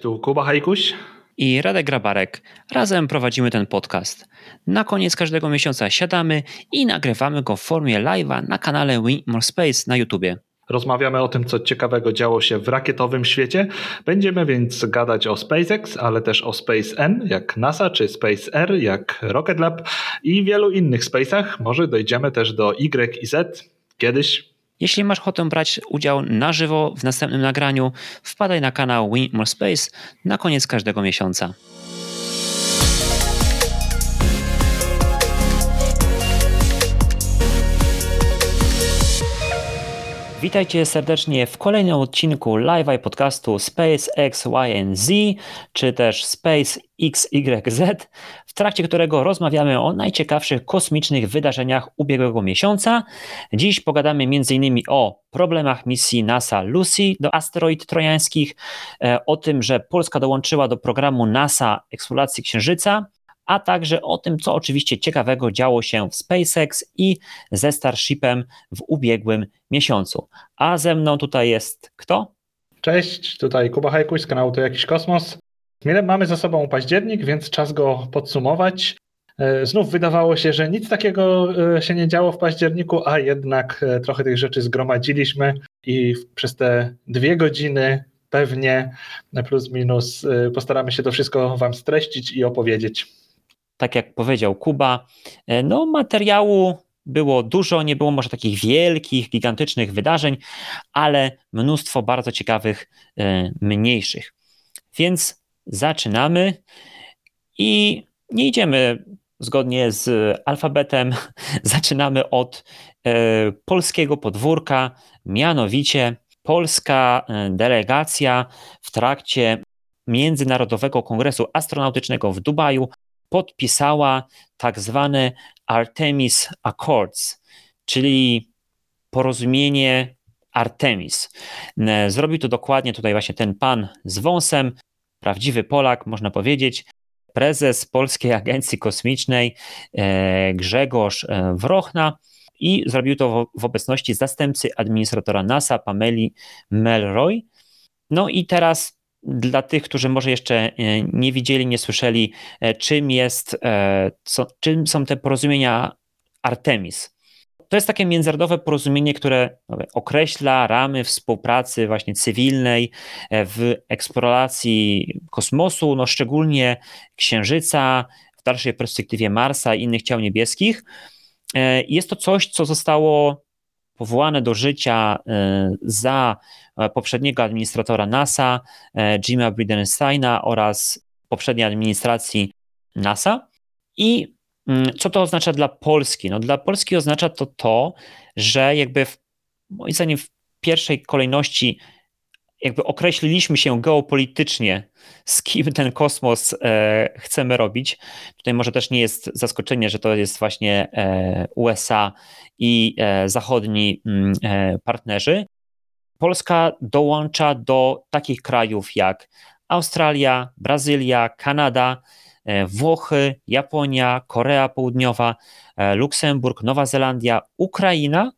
Tu Kuba Hajkuś i Radek Grabarek. Razem prowadzimy ten podcast. Na koniec każdego miesiąca siadamy i nagrywamy go w formie live'a na kanale Win More Space na YouTubie. Rozmawiamy o tym, co ciekawego działo się w rakietowym świecie. Będziemy więc gadać o SpaceX, ale też o Space N, jak NASA, czy Space R, jak Rocket Lab i wielu innych space'ach. Może dojdziemy też do Y i Z kiedyś. Jeśli masz ochotę brać udział na żywo w następnym nagraniu, wpadaj na kanał Win More Space na koniec każdego miesiąca. Witajcie serdecznie w kolejnym odcinku live podcastu Space X, Y Z, czy też Space XYZ, w trakcie którego rozmawiamy o najciekawszych kosmicznych wydarzeniach ubiegłego miesiąca. Dziś pogadamy m.in. o problemach misji NASA Lucy do asteroid trojańskich, e, o tym, że Polska dołączyła do programu NASA eksploracji Księżyca, a także o tym, co oczywiście ciekawego działo się w SpaceX i ze Starshipem w ubiegłym miesiącu. A ze mną tutaj jest kto? Cześć, tutaj Kuba Hajkuś z kanału To Jakiś Kosmos. Mamy za sobą październik, więc czas go podsumować. E, znów wydawało się, że nic takiego e, się nie działo w październiku, a jednak e, trochę tych rzeczy zgromadziliśmy i przez te dwie godziny pewnie plus minus postaramy się to wszystko Wam streścić i opowiedzieć tak jak powiedział Kuba, e, no materiału było dużo, nie było może takich wielkich, gigantycznych wydarzeń, ale mnóstwo bardzo ciekawych, e, mniejszych. Więc zaczynamy i nie idziemy zgodnie z alfabetem, zaczynamy od e, polskiego podwórka, mianowicie polska delegacja w trakcie Międzynarodowego Kongresu Astronautycznego w Dubaju podpisała tak zwane Artemis Accords, czyli porozumienie Artemis. E, zrobił to dokładnie tutaj właśnie ten pan z wąsem, prawdziwy Polak, można powiedzieć, prezes Polskiej Agencji Kosmicznej e, Grzegorz e, Wrochna i zrobił to w obecności zastępcy administratora NASA Pameli Melroy. No i teraz dla tych, którzy może jeszcze e, nie widzieli, nie słyszeli, e, czym jest, e, co, czym są te porozumienia Artemis. To jest takie międzynarodowe porozumienie, które określa ramy współpracy właśnie cywilnej w eksploracji kosmosu, no szczególnie Księżyca, w dalszej perspektywie Marsa i innych ciał niebieskich. Jest to coś, co zostało powołane do życia za E, poprzedniego administratora NASA, e, Jima Bridensteina oraz poprzedniej administracji NASA. I mm, co to oznacza dla Polski? No dla Polski oznacza to to, że jakby w, moim zdaniem w pierwszej kolejności jakby określiliśmy się geopolitycznie, z kim ten kosmos e, chcemy robić. Tutaj może też nie jest zaskoczenie, że to jest właśnie e, USA i e, zachodni mm, partnerzy. Polska dołącza do takich krajów jak Australia, Brazylia, Kanada, Włochy, Japonia, Korea Południowa, Luksemburg, Nowa Zelandia, Ukraina,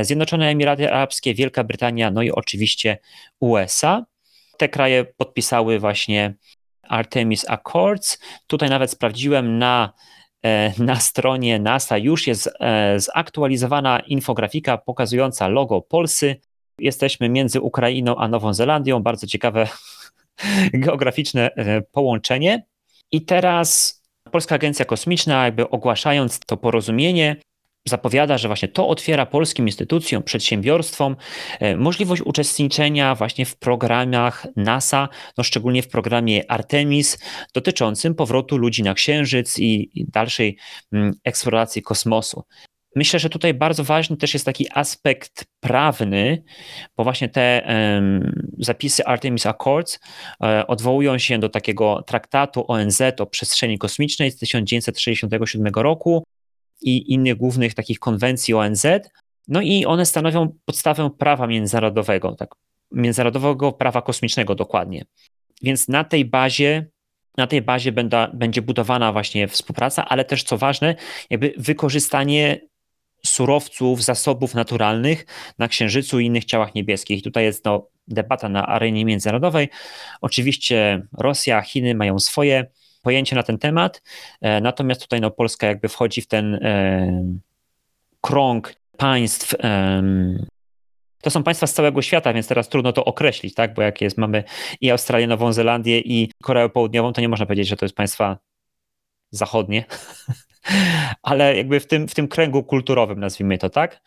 Zjednoczone Emiraty Arabskie, Wielka Brytania, no i oczywiście USA. Te kraje podpisały właśnie Artemis Accords. Tutaj nawet sprawdziłem na, na stronie NASA już jest zaktualizowana infografika pokazująca logo Polsy, Jesteśmy między Ukrainą a Nową Zelandią. Bardzo ciekawe geograficzne e, połączenie. I teraz Polska Agencja Kosmiczna, jakby ogłaszając to porozumienie, zapowiada, że właśnie to otwiera polskim instytucjom, przedsiębiorstwom e, możliwość uczestniczenia właśnie w programach NASA, no szczególnie w programie Artemis dotyczącym powrotu ludzi na Księżyc i, dalszej mm, eksploracji kosmosu. Myślę, że tutaj bardzo ważny też jest taki aspekt prawny, bo właśnie te um, zapisy Artemis Accords um, odwołują się do takiego traktatu ONZ o przestrzeni kosmicznej z 1967 roku i innych głównych takich konwencji ONZ. No i one stanowią podstawę prawa międzynarodowego, tak, międzynarodowego prawa kosmicznego dokładnie. Więc na tej bazie na tej bazie będa, będzie budowana właśnie współpraca, ale też co ważne, jakby wykorzystanie surowców, zasobów naturalnych na Księżycu i innych ciałach niebieskich. Tutaj jest no, debata na arenie międzynarodowej. Oczywiście Rosja, Chiny mają swoje pojęcie na ten temat, e, natomiast tutaj no, Polska jakby wchodzi w ten e, krąg państw. To są państwa z całego świata, więc teraz trudno to określić, tak? Bo jak jest, mamy i Australię, Nową Zelandię i Koreę Południową, to nie można powiedzieć, że to jest państwa zachodnie, ale jakby w tym, w tym kręgu kulturowym, nazwijmy to tak.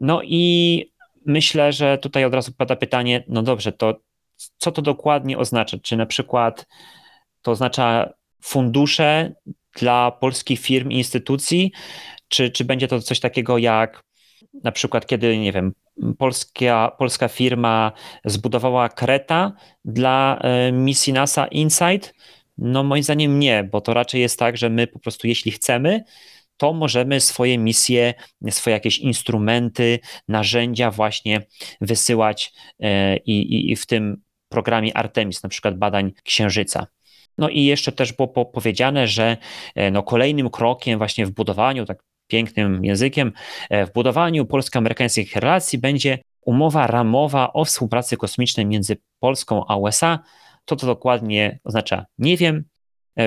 No i myślę, że tutaj od razu pada pytanie, no dobrze, to co to dokładnie oznacza? Czy na przykład to oznacza fundusze dla polskich firm i instytucji, czy, czy będzie to coś takiego jak na przykład, kiedy, nie wiem, polska, polska firma zbudowała kreta dla e, misji NASA Insight? No, moim zdaniem nie, bo to raczej jest tak, że my po prostu, jeśli chcemy, to możemy swoje misje, swoje jakieś instrumenty, narzędzia właśnie wysyłać e, i, i w tym programie Artemis, na przykład badań Księżyca. No i jeszcze też było powiedziane, że e, no kolejnym krokiem właśnie w budowaniu, tak pięknym językiem, e, w budowaniu polsko-amerykańskich relacji będzie umowa ramowa o współpracy kosmicznej między Polską a USA. To to dokładnie oznacza, nie wiem.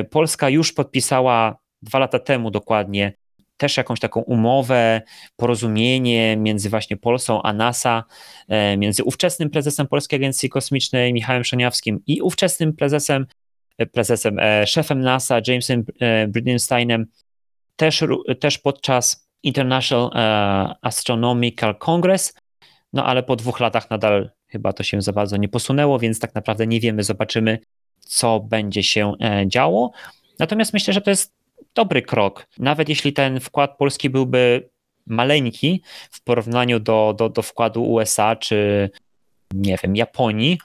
Polska już podpisała dwa lata temu dokładnie też jakąś taką umowę, porozumienie między właśnie Polską a NASA, e, między ówczesnym prezesem Polskiej Agencji Kosmicznej Michałem Szoniawskim i ówczesnym prezesem, e, prezesem, e, szefem NASA Jamesem Bridenstinem, też, też podczas International Astronomical Congress, no ale po dwóch latach nadal chyba to się za bardzo nie posunęło, więc tak naprawdę nie wiemy, zobaczymy, co będzie się działo. Natomiast myślę, że to jest dobry krok. Nawet jeśli ten wkład polski byłby maleńki w porównaniu do, do, do wkładu USA czy nie wiem, Japonii,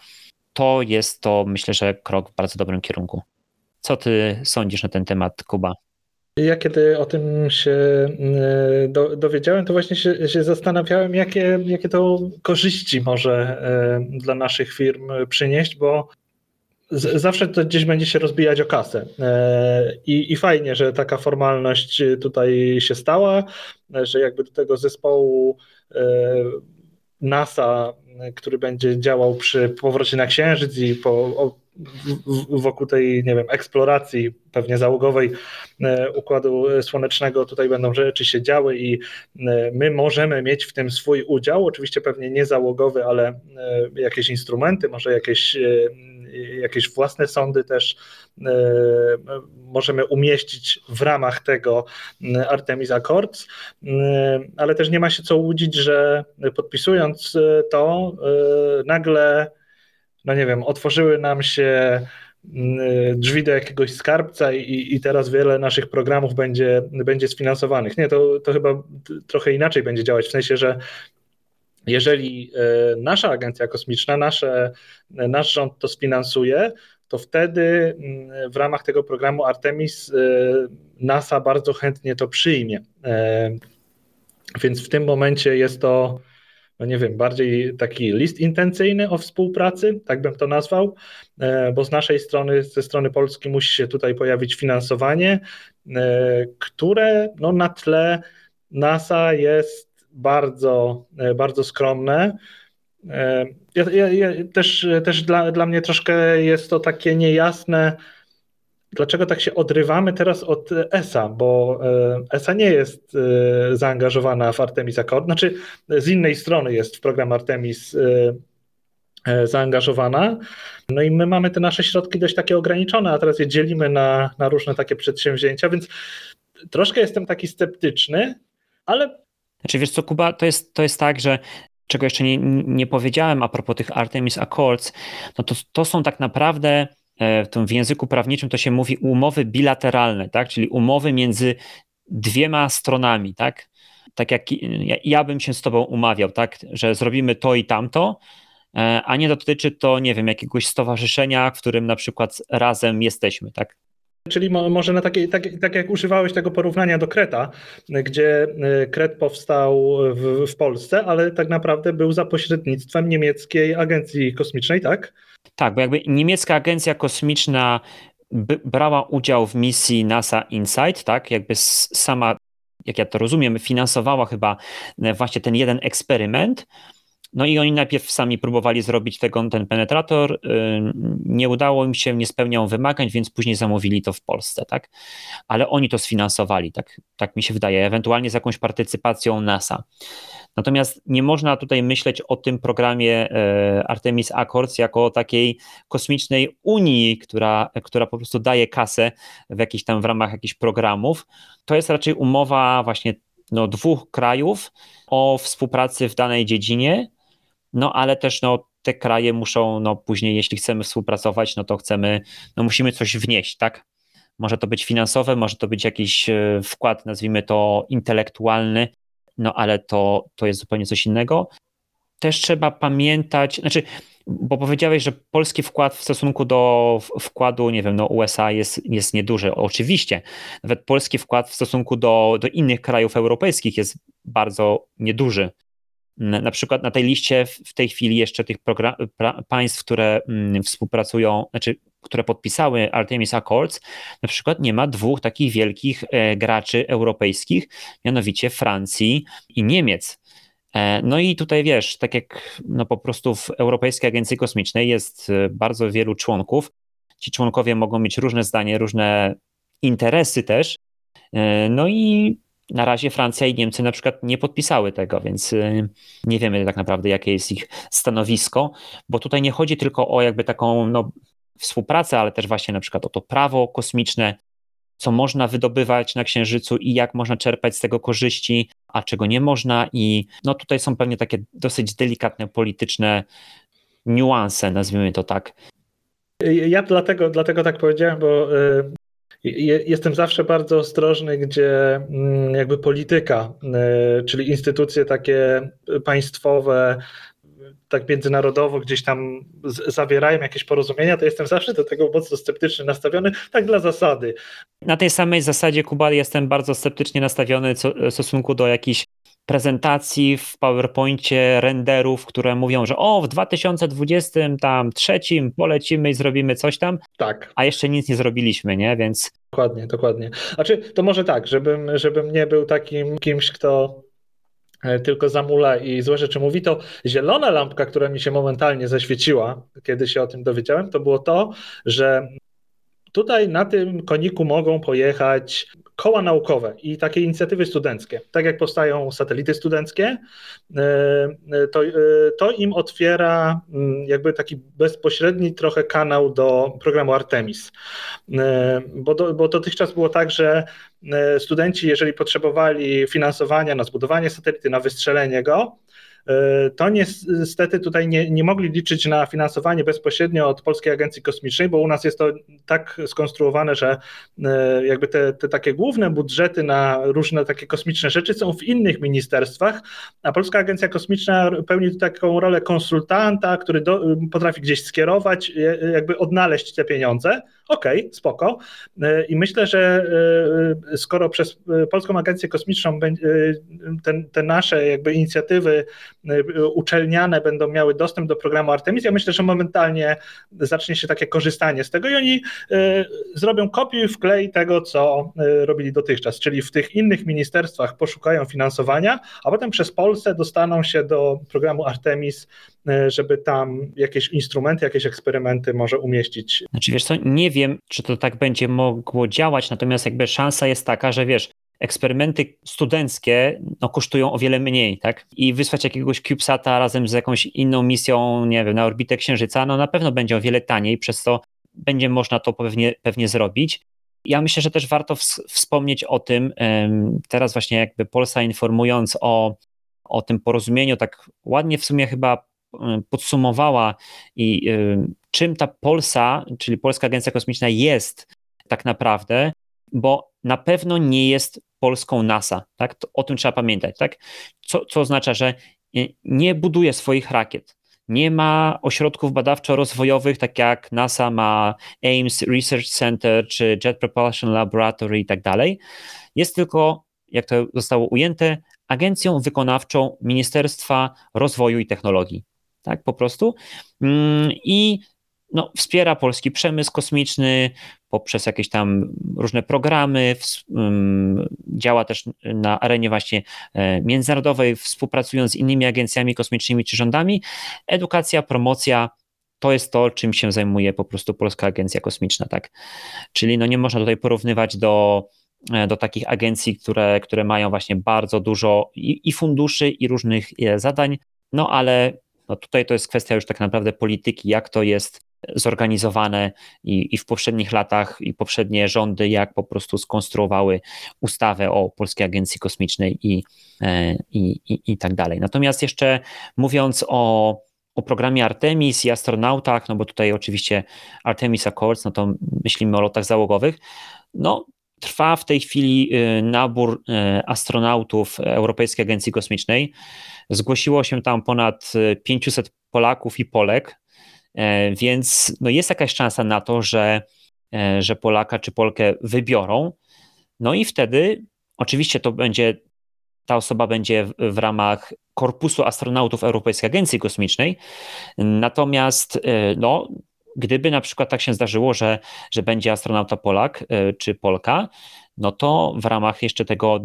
to jest to myślę, że krok w bardzo dobrym kierunku. Co ty sądzisz na ten temat, Kuba? Ja kiedy o tym się e, do, dowiedziałem, to właśnie się, się, zastanawiałem, jakie, jakie to korzyści może e, dla naszych firm przynieść, bo zawsze to gdzieś będzie się rozbijać o kasę. E, I, I fajnie, że taka formalność tutaj się stała, że jakby do tego zespołu NASA, który będzie działał przy powrocie na Księżyc i po, wokół tej, nie wiem, eksploracji pewnie załogowej e, Układu Słonecznego tutaj będą rzeczy się działy i my możemy mieć w tym swój udział, oczywiście pewnie nie załogowy, ale jakieś instrumenty, może jakieś jakieś własne sądy też e, możemy umieścić w ramach tego e, Artemis Accords, e, ale też nie ma się co łudzić, że podpisując to nagle, no nie wiem, otworzyły nam się drzwi do jakiegoś skarbca i, i teraz wiele naszych programów będzie, będzie sfinansowanych. Nie, to, to chyba trochę inaczej będzie działać, w sensie, że jeżeli e, nasza agencja kosmiczna, nasze, nasz rząd to sfinansuje, to wtedy mm, w ramach tego programu Artemis e, NASA bardzo chętnie to przyjmie. E, więc w tym momencie jest to, no nie wiem, bardziej taki list intencyjny o współpracy, tak bym to nazwał, bo z naszej strony, ze strony Polski musi się tutaj pojawić finansowanie, które no na tle NASA jest bardzo, e, bardzo skromne. E, ja, ja, ja, też też dla, dla mnie troszkę jest to takie niejasne, dlaczego tak się odrywamy teraz od ESA, bo e, ESA nie jest zaangażowana w Artemis Accord, znaczy z innej strony jest w program Artemis zaangażowana. No i my mamy te nasze środki dość takie ograniczone, a teraz je dzielimy na, na różne takie przedsięwzięcia, więc troszkę jestem taki sceptyczny, ale znaczy wiesz co, Kuba, to jest, to jest tak, że czego jeszcze nie, nie powiedziałem a propos tych Artemis Accords, no to, to są tak naprawdę e, w języku prawniczym to się mówi umowy bilateralne, tak? czyli umowy między dwiema stronami, tak? Tak jak ja, ja bym się z tobą umawiał, tak, że zrobimy to i tamto, e, a nie dotyczy to, nie wiem, jakiegoś stowarzyszenia, w którym na przykład razem jesteśmy, tak? Czyli może na takie, tak, tak jak używałeś tego porównania do Kreta, gdzie e, Kret powstał w, w Polsce, ale tak naprawdę był za pośrednictwem niemieckiej agencji kosmicznej, tak? Tak, bo jakby niemiecka agencja kosmiczna brała udział w misji NASA Insight, tak? Jakby sama, jak ja to rozumiem, finansowała chyba e, właśnie ten jeden eksperyment, no i oni najpierw sami próbowali zrobić tego, ten penetrator, y, nie udało im się, nie spełniał wymagań, więc później zamówili to w Polsce, tak? Ale oni to sfinansowali, tak, tak mi się wydaje, ewentualnie z jakąś partycypacją NASA. Natomiast nie można tutaj myśleć o tym programie e, Artemis Accords jako o takiej kosmicznej unii, która, która po prostu daje kasę w jakichś tam w ramach jakichś programów. To jest raczej umowa właśnie no, dwóch krajów o współpracy w danej dziedzinie, no ale też no, te kraje muszą, no później, jeśli chcemy współpracować, no to chcemy, no musimy coś wnieść, tak? Może to być finansowe, może to być jakiś e, wkład, nazwijmy to intelektualny, no ale to, to jest zupełnie coś innego. Też trzeba pamiętać, znaczy, bo powiedziałeś, że polski wkład w stosunku do wkładu, nie wiem, no USA jest, jest nieduży. Oczywiście, nawet polski wkład w stosunku do, do innych krajów europejskich jest bardzo nieduży. Na przykład na tej liście w tej chwili jeszcze tych państw, które mm, współpracują, znaczy, które podpisały Artemis Accords, na przykład nie ma dwóch takich wielkich e, graczy europejskich, mianowicie Francji i Niemiec. E, no i tutaj wiesz, tak jak no po prostu w Europejskiej Agencji Kosmicznej jest e, bardzo wielu członków. Ci członkowie mogą mieć różne zdanie, różne interesy też. No i na razie Francja i Niemcy na przykład nie podpisały tego, więc y, nie wiemy tak naprawdę, jakie jest ich stanowisko, bo tutaj nie chodzi tylko o jakby taką no, współpracę, ale też właśnie na przykład o to prawo kosmiczne, co można wydobywać na Księżycu i jak można czerpać z tego korzyści, a czego nie można. I no tutaj są pewnie takie dosyć delikatne polityczne niuanse, nazwijmy to tak. Ja dlatego, dlatego tak powiedziałem, bo y, Jestem zawsze bardzo ostrożny, gdzie mm, jakby polityka, e, czyli instytucje takie państwowe, tak międzynarodowo gdzieś tam zawierają jakieś porozumienia, to jestem zawsze do tego mocno sceptycznie nastawiony, tak dla zasady. Na tej samej zasadzie, Kuba, jestem bardzo sceptycznie nastawiony w stosunku do jakichś prezentacji w PowerPoincie, renderów, które mówią, że o, w 2023 polecimy i zrobimy coś tam, tak. a jeszcze nic nie zrobiliśmy, nie? Więc... Dokładnie, dokładnie. Znaczy, to może tak, żebym, żebym nie był takim kimś, kto e, tylko zamula i złe rzeczy mówi, to zielona lampka, która mi się momentalnie zaświeciła, kiedy się o tym dowiedziałem, to było to, że Tutaj na tym koniku mogą pojechać koła naukowe i takie inicjatywy studenckie. Tak jak powstają satelity studenckie, e, e, to, e, to im otwiera mm, jakby taki bezpośredni trochę kanał do programu Artemis. Bo, do, bo dotychczas było tak, że studenci, jeżeli potrzebowali finansowania na zbudowanie satelity, na wystrzelenie go, to niestety tutaj nie, nie mogli liczyć na finansowanie bezpośrednio od Polskiej Agencji Kosmicznej, bo u nas jest to tak skonstruowane, że e, jakby te, te takie główne budżety na różne takie kosmiczne rzeczy są w innych ministerstwach, a Polska Agencja Kosmiczna pełni taką rolę konsultanta, który do, potrafi gdzieś skierować, jakby odnaleźć te pieniądze. Okej, okay, spoko. E, I myślę, że skoro przez Polską Agencję Kosmiczną ten, te nasze jakby inicjatywy uczelniane będą miały dostęp do programu Artemis, ja myślę, że momentalnie zacznie się takie korzystanie z tego i oni zrobią kopiuj wklej tego, co robili dotychczas, czyli w tych innych ministerstwach poszukają finansowania, a potem przez Polskę dostaną się do programu Artemis, żeby tam jakieś instrumenty, jakieś eksperymenty może umieścić. Znaczy wiesz co, nie wiem, czy to tak będzie mogło działać, natomiast jakby szansa jest taka, że wiesz, eksperymenty studenckie no, kosztują o wiele mniej, tak? I wysłać jakiegoś CubeSata razem z jakąś inną misją, nie wiem, na orbitę Księżyca, no na pewno będzie o wiele taniej, przez to będzie można to pewnie, pewnie zrobić. Ja myślę, że też warto wspomnieć o tym, teraz właśnie jakby Polsa informując o, o tym porozumieniu, tak ładnie w sumie chyba podsumowała i czym ta Polsa, czyli Polska Agencja Kosmiczna jest tak naprawdę, bo na pewno nie jest polską NASA. Tak? To, o tym trzeba pamiętać. Tak? Co, co oznacza, że nie buduje swoich rakiet. Nie ma ośrodków badawczo-rozwojowych, tak jak NASA ma Ames Research Center czy Jet Propulsion Laboratory i tak dalej. Jest tylko, jak to zostało ujęte, agencją wykonawczą Ministerstwa Rozwoju i Technologii. Tak, po prostu. Mm, I no, wspiera polski przemysł kosmiczny poprzez jakieś tam różne programy, działa też na arenie właśnie e, międzynarodowej, współpracując z innymi agencjami kosmicznymi czy rządami. Edukacja, promocja to jest to, czym się zajmuje po prostu Polska Agencja Kosmiczna, tak? Czyli no nie można tutaj porównywać do, e, do takich agencji, które, które mają właśnie bardzo dużo i, i funduszy, i różnych e, zadań, no ale no tutaj to jest kwestia już tak naprawdę polityki, jak to jest zorganizowane i, i w poprzednich latach i poprzednie rządy, jak po prostu skonstruowały ustawę o Polskiej Agencji Kosmicznej i, e, i, i, i tak dalej. Natomiast jeszcze mówiąc o, o programie Artemis i astronautach, no bo tutaj oczywiście Artemis Accords, no to myślimy o lotach załogowych, no trwa w tej chwili y, nabór y, astronautów Europejskiej Agencji Kosmicznej. Zgłosiło się tam ponad 500 Polaków i Polek, więc no jest jakaś szansa na to, że, że Polaka czy Polkę wybiorą. No i wtedy oczywiście to będzie, ta osoba będzie w, ramach Korpusu Astronautów Europejskiej Agencji Kosmicznej. Natomiast no, gdyby na przykład tak się zdarzyło, że, że będzie astronauta Polak czy Polka, no to w ramach jeszcze tego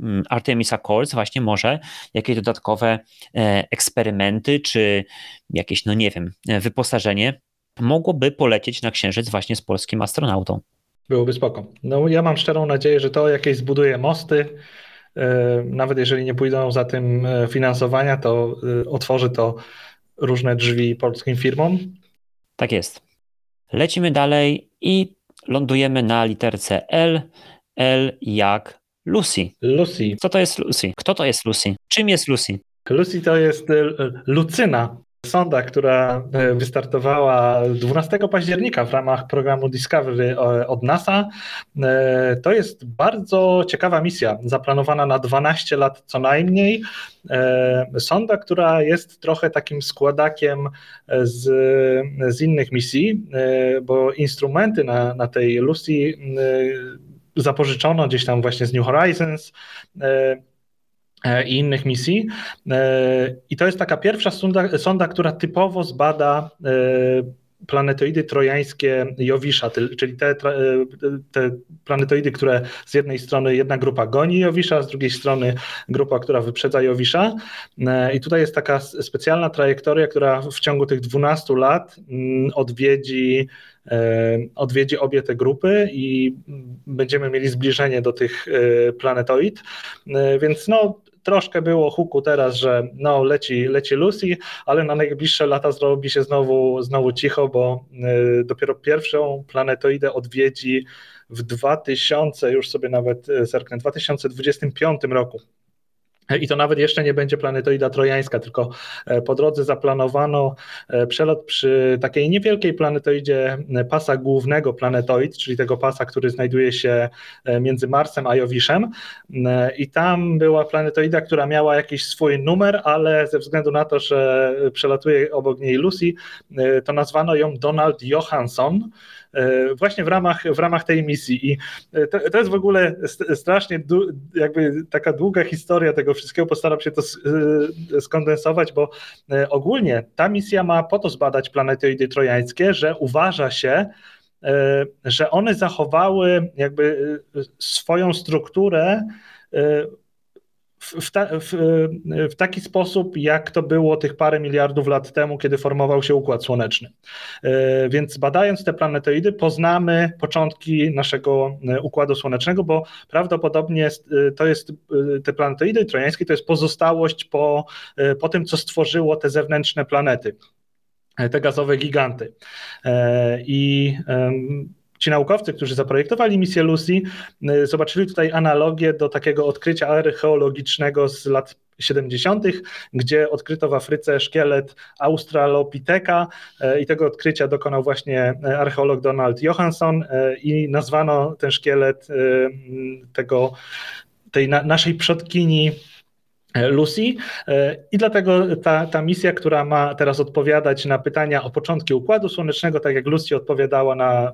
Mm, Artemis Accords właśnie może jakieś dodatkowe e, eksperymenty, czy jakieś, no nie wiem, e, wyposażenie mogłoby polecieć na Księżyc właśnie z polskim astronautą. Byłoby spoko. No ja mam szczerą nadzieję, że to jakieś zbuduje mosty, e, nawet jeżeli nie pójdą za tym finansowania, to otworzy to różne drzwi polskim firmom. Tak jest. Lecimy dalej i lądujemy na literce L. L jak Lucy. Lucy. Co to jest Lucy? Kto to jest Lucy? Czym jest Lucy? Lucy to jest e, Lucyna, sonda, która e, wystartowała 12 października w ramach programu Discovery e, od NASA. To jest bardzo ciekawa misja, zaplanowana na 12 lat co najmniej. Sonda, która jest trochę takim składakiem z, z innych misji, bo instrumenty na, na tej Lucy zapożyczono gdzieś tam właśnie z New Horizons e, e, i innych misji. E, I to jest taka pierwsza sonda, sonda która typowo zbada planetoidy trojańskie Jowisza, czyli te, te, planetoidy, które z jednej strony jedna grupa goni Jowisza, z drugiej strony grupa, która wyprzedza Jowisza. I tutaj jest taka specjalna trajektoria, która w ciągu tych 12 lat mm, odwiedzi E, odwiedzi obie te grupy i będziemy mieli zbliżenie do tych e, planetoid, e, więc no troszkę było huku teraz, że no leci, leci Lucy, ale na najbliższe lata zrobi się znowu, znowu cicho, bo dopiero pierwszą planetoidę odwiedzi w 2000, już sobie nawet zerknę, 2025 roku. I to nawet jeszcze nie będzie planetoida trojańska, tylko e, po drodze zaplanowano e, przelot przy takiej niewielkiej planetoidzie e, pasa głównego planetoid, czyli tego pasa, który znajduje się między Marsem a Jowiszem. I tam była planetoida, która miała jakiś swój numer, ale ze względu na to, że przelatuje obok niej Lucy, to nazwano ją Donald Johansson. E, właśnie w ramach, w ramach tej misji. I e, to, to jest w ogóle strasznie jakby taka długa historia tego wszystkiego. Postaram się to e, skondensować, bo ogólnie ta misja ma po to zbadać planetoidy trojańskie, że uważa się, że one zachowały jakby swoją strukturę w, ta, w, w, taki sposób, jak to było tych parę miliardów lat temu, kiedy formował się Układ Słoneczny. E, więc badając te planetoidy, poznamy początki naszego e, Układu Słonecznego, bo prawdopodobnie e, to jest te planetoidy trojańskie, to jest pozostałość po, po tym, co stworzyło te zewnętrzne planety te gazowe giganty. I ci naukowcy, którzy zaprojektowali misję Lucy, y, zobaczyli tutaj analogię do takiego odkrycia archeologicznego z lat 70., gdzie odkryto w Afryce szkielet Australopitheka y, i tego odkrycia dokonał właśnie archeolog Donald Johansson y, i nazwano ten szkielet tego, tej na, naszej przodkini Lucy. I dlatego ta, ta misja, która ma teraz odpowiadać na pytania o początki Układu Słonecznego, tak jak Lucy odpowiadała na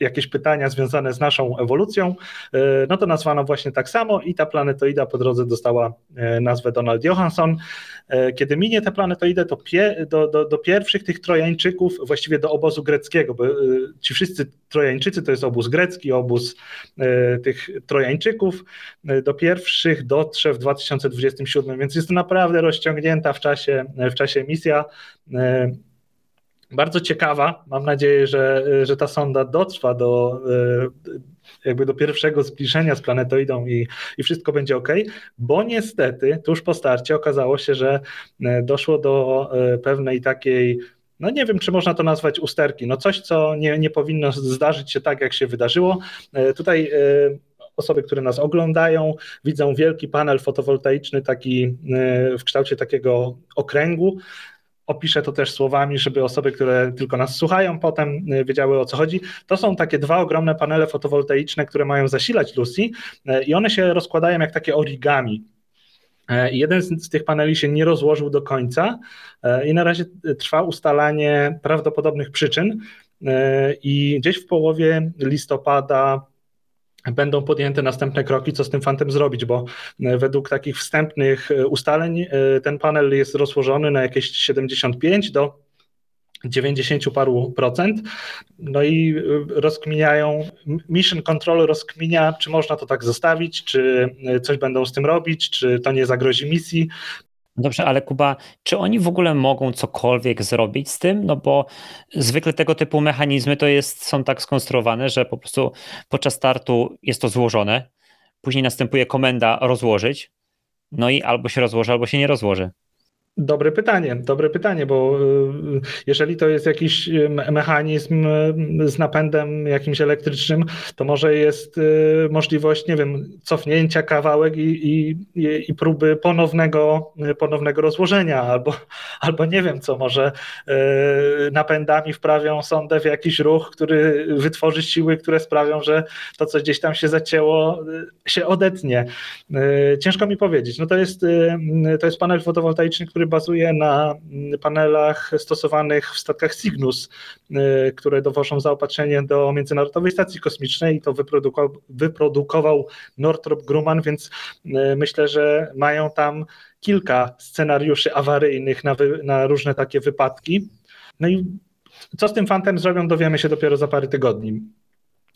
jakieś pytania związane z naszą ewolucją, no to nazwano właśnie tak samo i ta planetoida po drodze dostała nazwę Donald Johansson. Kiedy minie tę planetoidę, to pie, do, do, do pierwszych tych Trojańczyków, właściwie do obozu greckiego, bo ci wszyscy Trojańczycy to jest obóz grecki, obóz tych Trojańczyków, do pierwszych dotrze w 2027, więc jest to naprawdę rozciągnięta w czasie, w czasie misja. E, bardzo ciekawa. Mam nadzieję, że, że ta sonda dotrwa do, e, jakby do pierwszego zbliżenia z planetoidą i, i wszystko będzie ok, bo niestety tuż po starcie okazało się, że e, doszło do pewnej takiej no nie wiem, czy można to nazwać usterki, no coś, co nie, nie powinno zdarzyć się tak, jak się wydarzyło. Tutaj osoby, które nas oglądają, widzą wielki panel fotowoltaiczny, taki e, w kształcie takiego okręgu. Opiszę to też słowami, żeby osoby, które tylko nas słuchają, potem e, wiedziały o co chodzi. To są takie dwa ogromne panele fotowoltaiczne, które mają zasilać Lucy e, i one się rozkładają jak takie origami. Jeden z, tych paneli się nie rozłożył do końca i na razie trwa ustalanie prawdopodobnych przyczyn. I gdzieś w połowie listopada będą podjęte następne kroki, co z tym fantem zrobić, bo e, według takich wstępnych e, ustaleń e, ten panel jest rozłożony na jakieś 75 do 90 paru procent. No i rozkminiają, Mission Control rozkminia, czy można to tak zostawić, czy coś będą z tym robić, czy to nie zagrozi misji. Dobrze, ale Kuba, czy oni w ogóle mogą cokolwiek zrobić z tym? No bo zwykle tego typu mechanizmy to jest, są tak skonstruowane, że po prostu podczas startu jest to złożone, później następuje komenda rozłożyć, no i albo się rozłoży, albo się nie rozłoży. Dobre pytanie, dobre pytanie, bo y, jeżeli to jest jakiś y, mechanizm y, z napędem jakimś elektrycznym, to może jest możliwość, nie wiem, cofnięcia kawałek i, i, i próby ponownego, ponownego rozłożenia, albo, albo nie wiem co, może napędami wprawią sondę w jakiś ruch, który wytworzy siły, które sprawią, że to, co gdzieś tam się zacięło, się odetnie. Ciężko mi powiedzieć. No to jest, to jest panel fotowoltaiczny, który który bazuje na mm, panelach stosowanych w statkach Cygnus, y, które dowożą zaopatrzenie do Międzynarodowej Stacji Kosmicznej i to wyprodukował, wyprodukował Northrop Grumman, więc y, myślę, że mają tam kilka scenariuszy awaryjnych na, wy, na różne takie wypadki. No i co z tym fantem zrobią, dowiemy się dopiero za parę tygodni.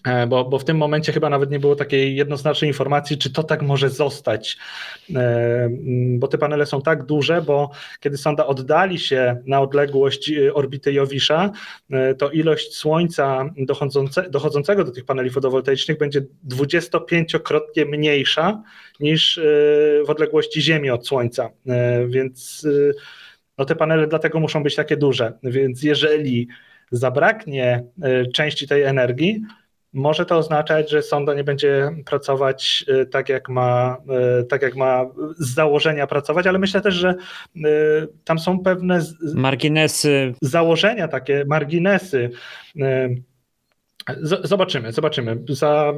E, bo, bo w tym momencie chyba nawet nie było takiej jednoznacznej informacji, czy to tak może zostać, e, mm, bo te panele są tak duże, bo kiedy sonda oddali się na odległość e, orbity Jowisza, to ilość słońca dochodzące, dochodzącego do tych paneli fotowoltaicznych będzie 25-krotnie mniejsza niż w odległości Ziemi od Słońca, więc no te panele dlatego muszą być takie duże, więc jeżeli zabraknie części tej energii, może to oznaczać, że sonda nie będzie pracować e, tak jak ma, e, tak jak ma z założenia pracować, ale myślę też, że e, tam są pewne marginesy, założenia, takie marginesy. Zobaczymy, zobaczymy. Za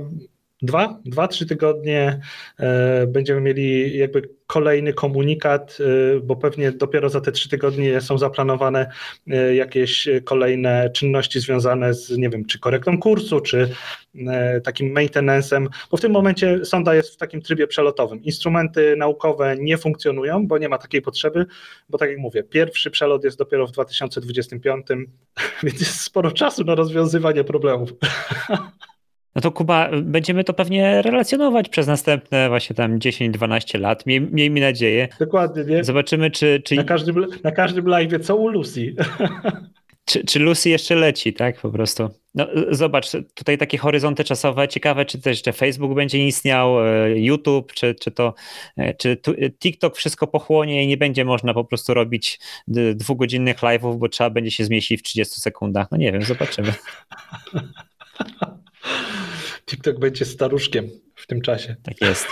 dwa, dwa, trzy tygodnie e, będziemy mieli jakby kolejny komunikat, e, bo pewnie dopiero za te trzy tygodnie są zaplanowane e, jakieś kolejne czynności związane z, nie wiem, czy korektą kursu, czy takim maintenance'em, bo w tym momencie sonda jest w takim trybie przelotowym. Instrumenty naukowe nie funkcjonują, bo nie ma takiej potrzeby, bo tak jak mówię, pierwszy przelot jest dopiero w 2025, więc jest sporo czasu na rozwiązywanie problemów. No to Kuba, będziemy to pewnie relacjonować przez następne właśnie tam 10-12 lat. Miej, miejmy nadzieję. Dokładnie, nie? Zobaczymy, czy. czy... Na, każdym, na każdym live, co u Lucy. Czy, czy Lucy jeszcze leci, tak? Po prostu. No, zobacz, tutaj takie horyzonty czasowe. Ciekawe, czy też jeszcze Facebook będzie istniał, e, YouTube, czy, czy to e, czy TikTok wszystko pochłonie i nie będzie można po prostu robić dwugodzinnych live'ów, bo trzeba będzie się zmieścić w 30 sekundach. No nie wiem, zobaczymy. TikTok będzie staruszkiem w tym czasie. Tak jest.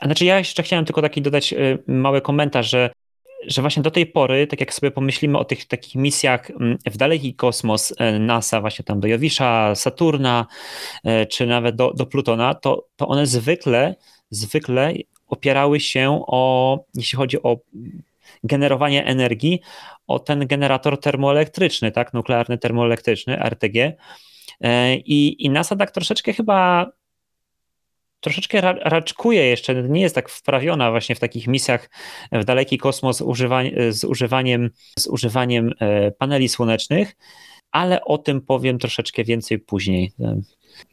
A znaczy ja jeszcze chciałem tylko taki dodać y, mały komentarz, że, że właśnie do tej pory, tak jak sobie pomyślimy o tych takich misjach mm, w daleki kosmos y, NASA, właśnie tam do Jowisza, Saturna, y, czy nawet do, do Plutona, to, to one zwykle, zwykle opierały się o, jeśli chodzi o generowanie energii, o ten generator termoelektryczny, tak, nuklearny termoelektryczny, RTG, I, i NASA tak troszeczkę chyba troszeczkę raczkuje jeszcze, nie jest tak wprawiona właśnie w takich misjach w daleki kosmos z używaniem, z używaniem paneli słonecznych, ale o tym powiem troszeczkę więcej później.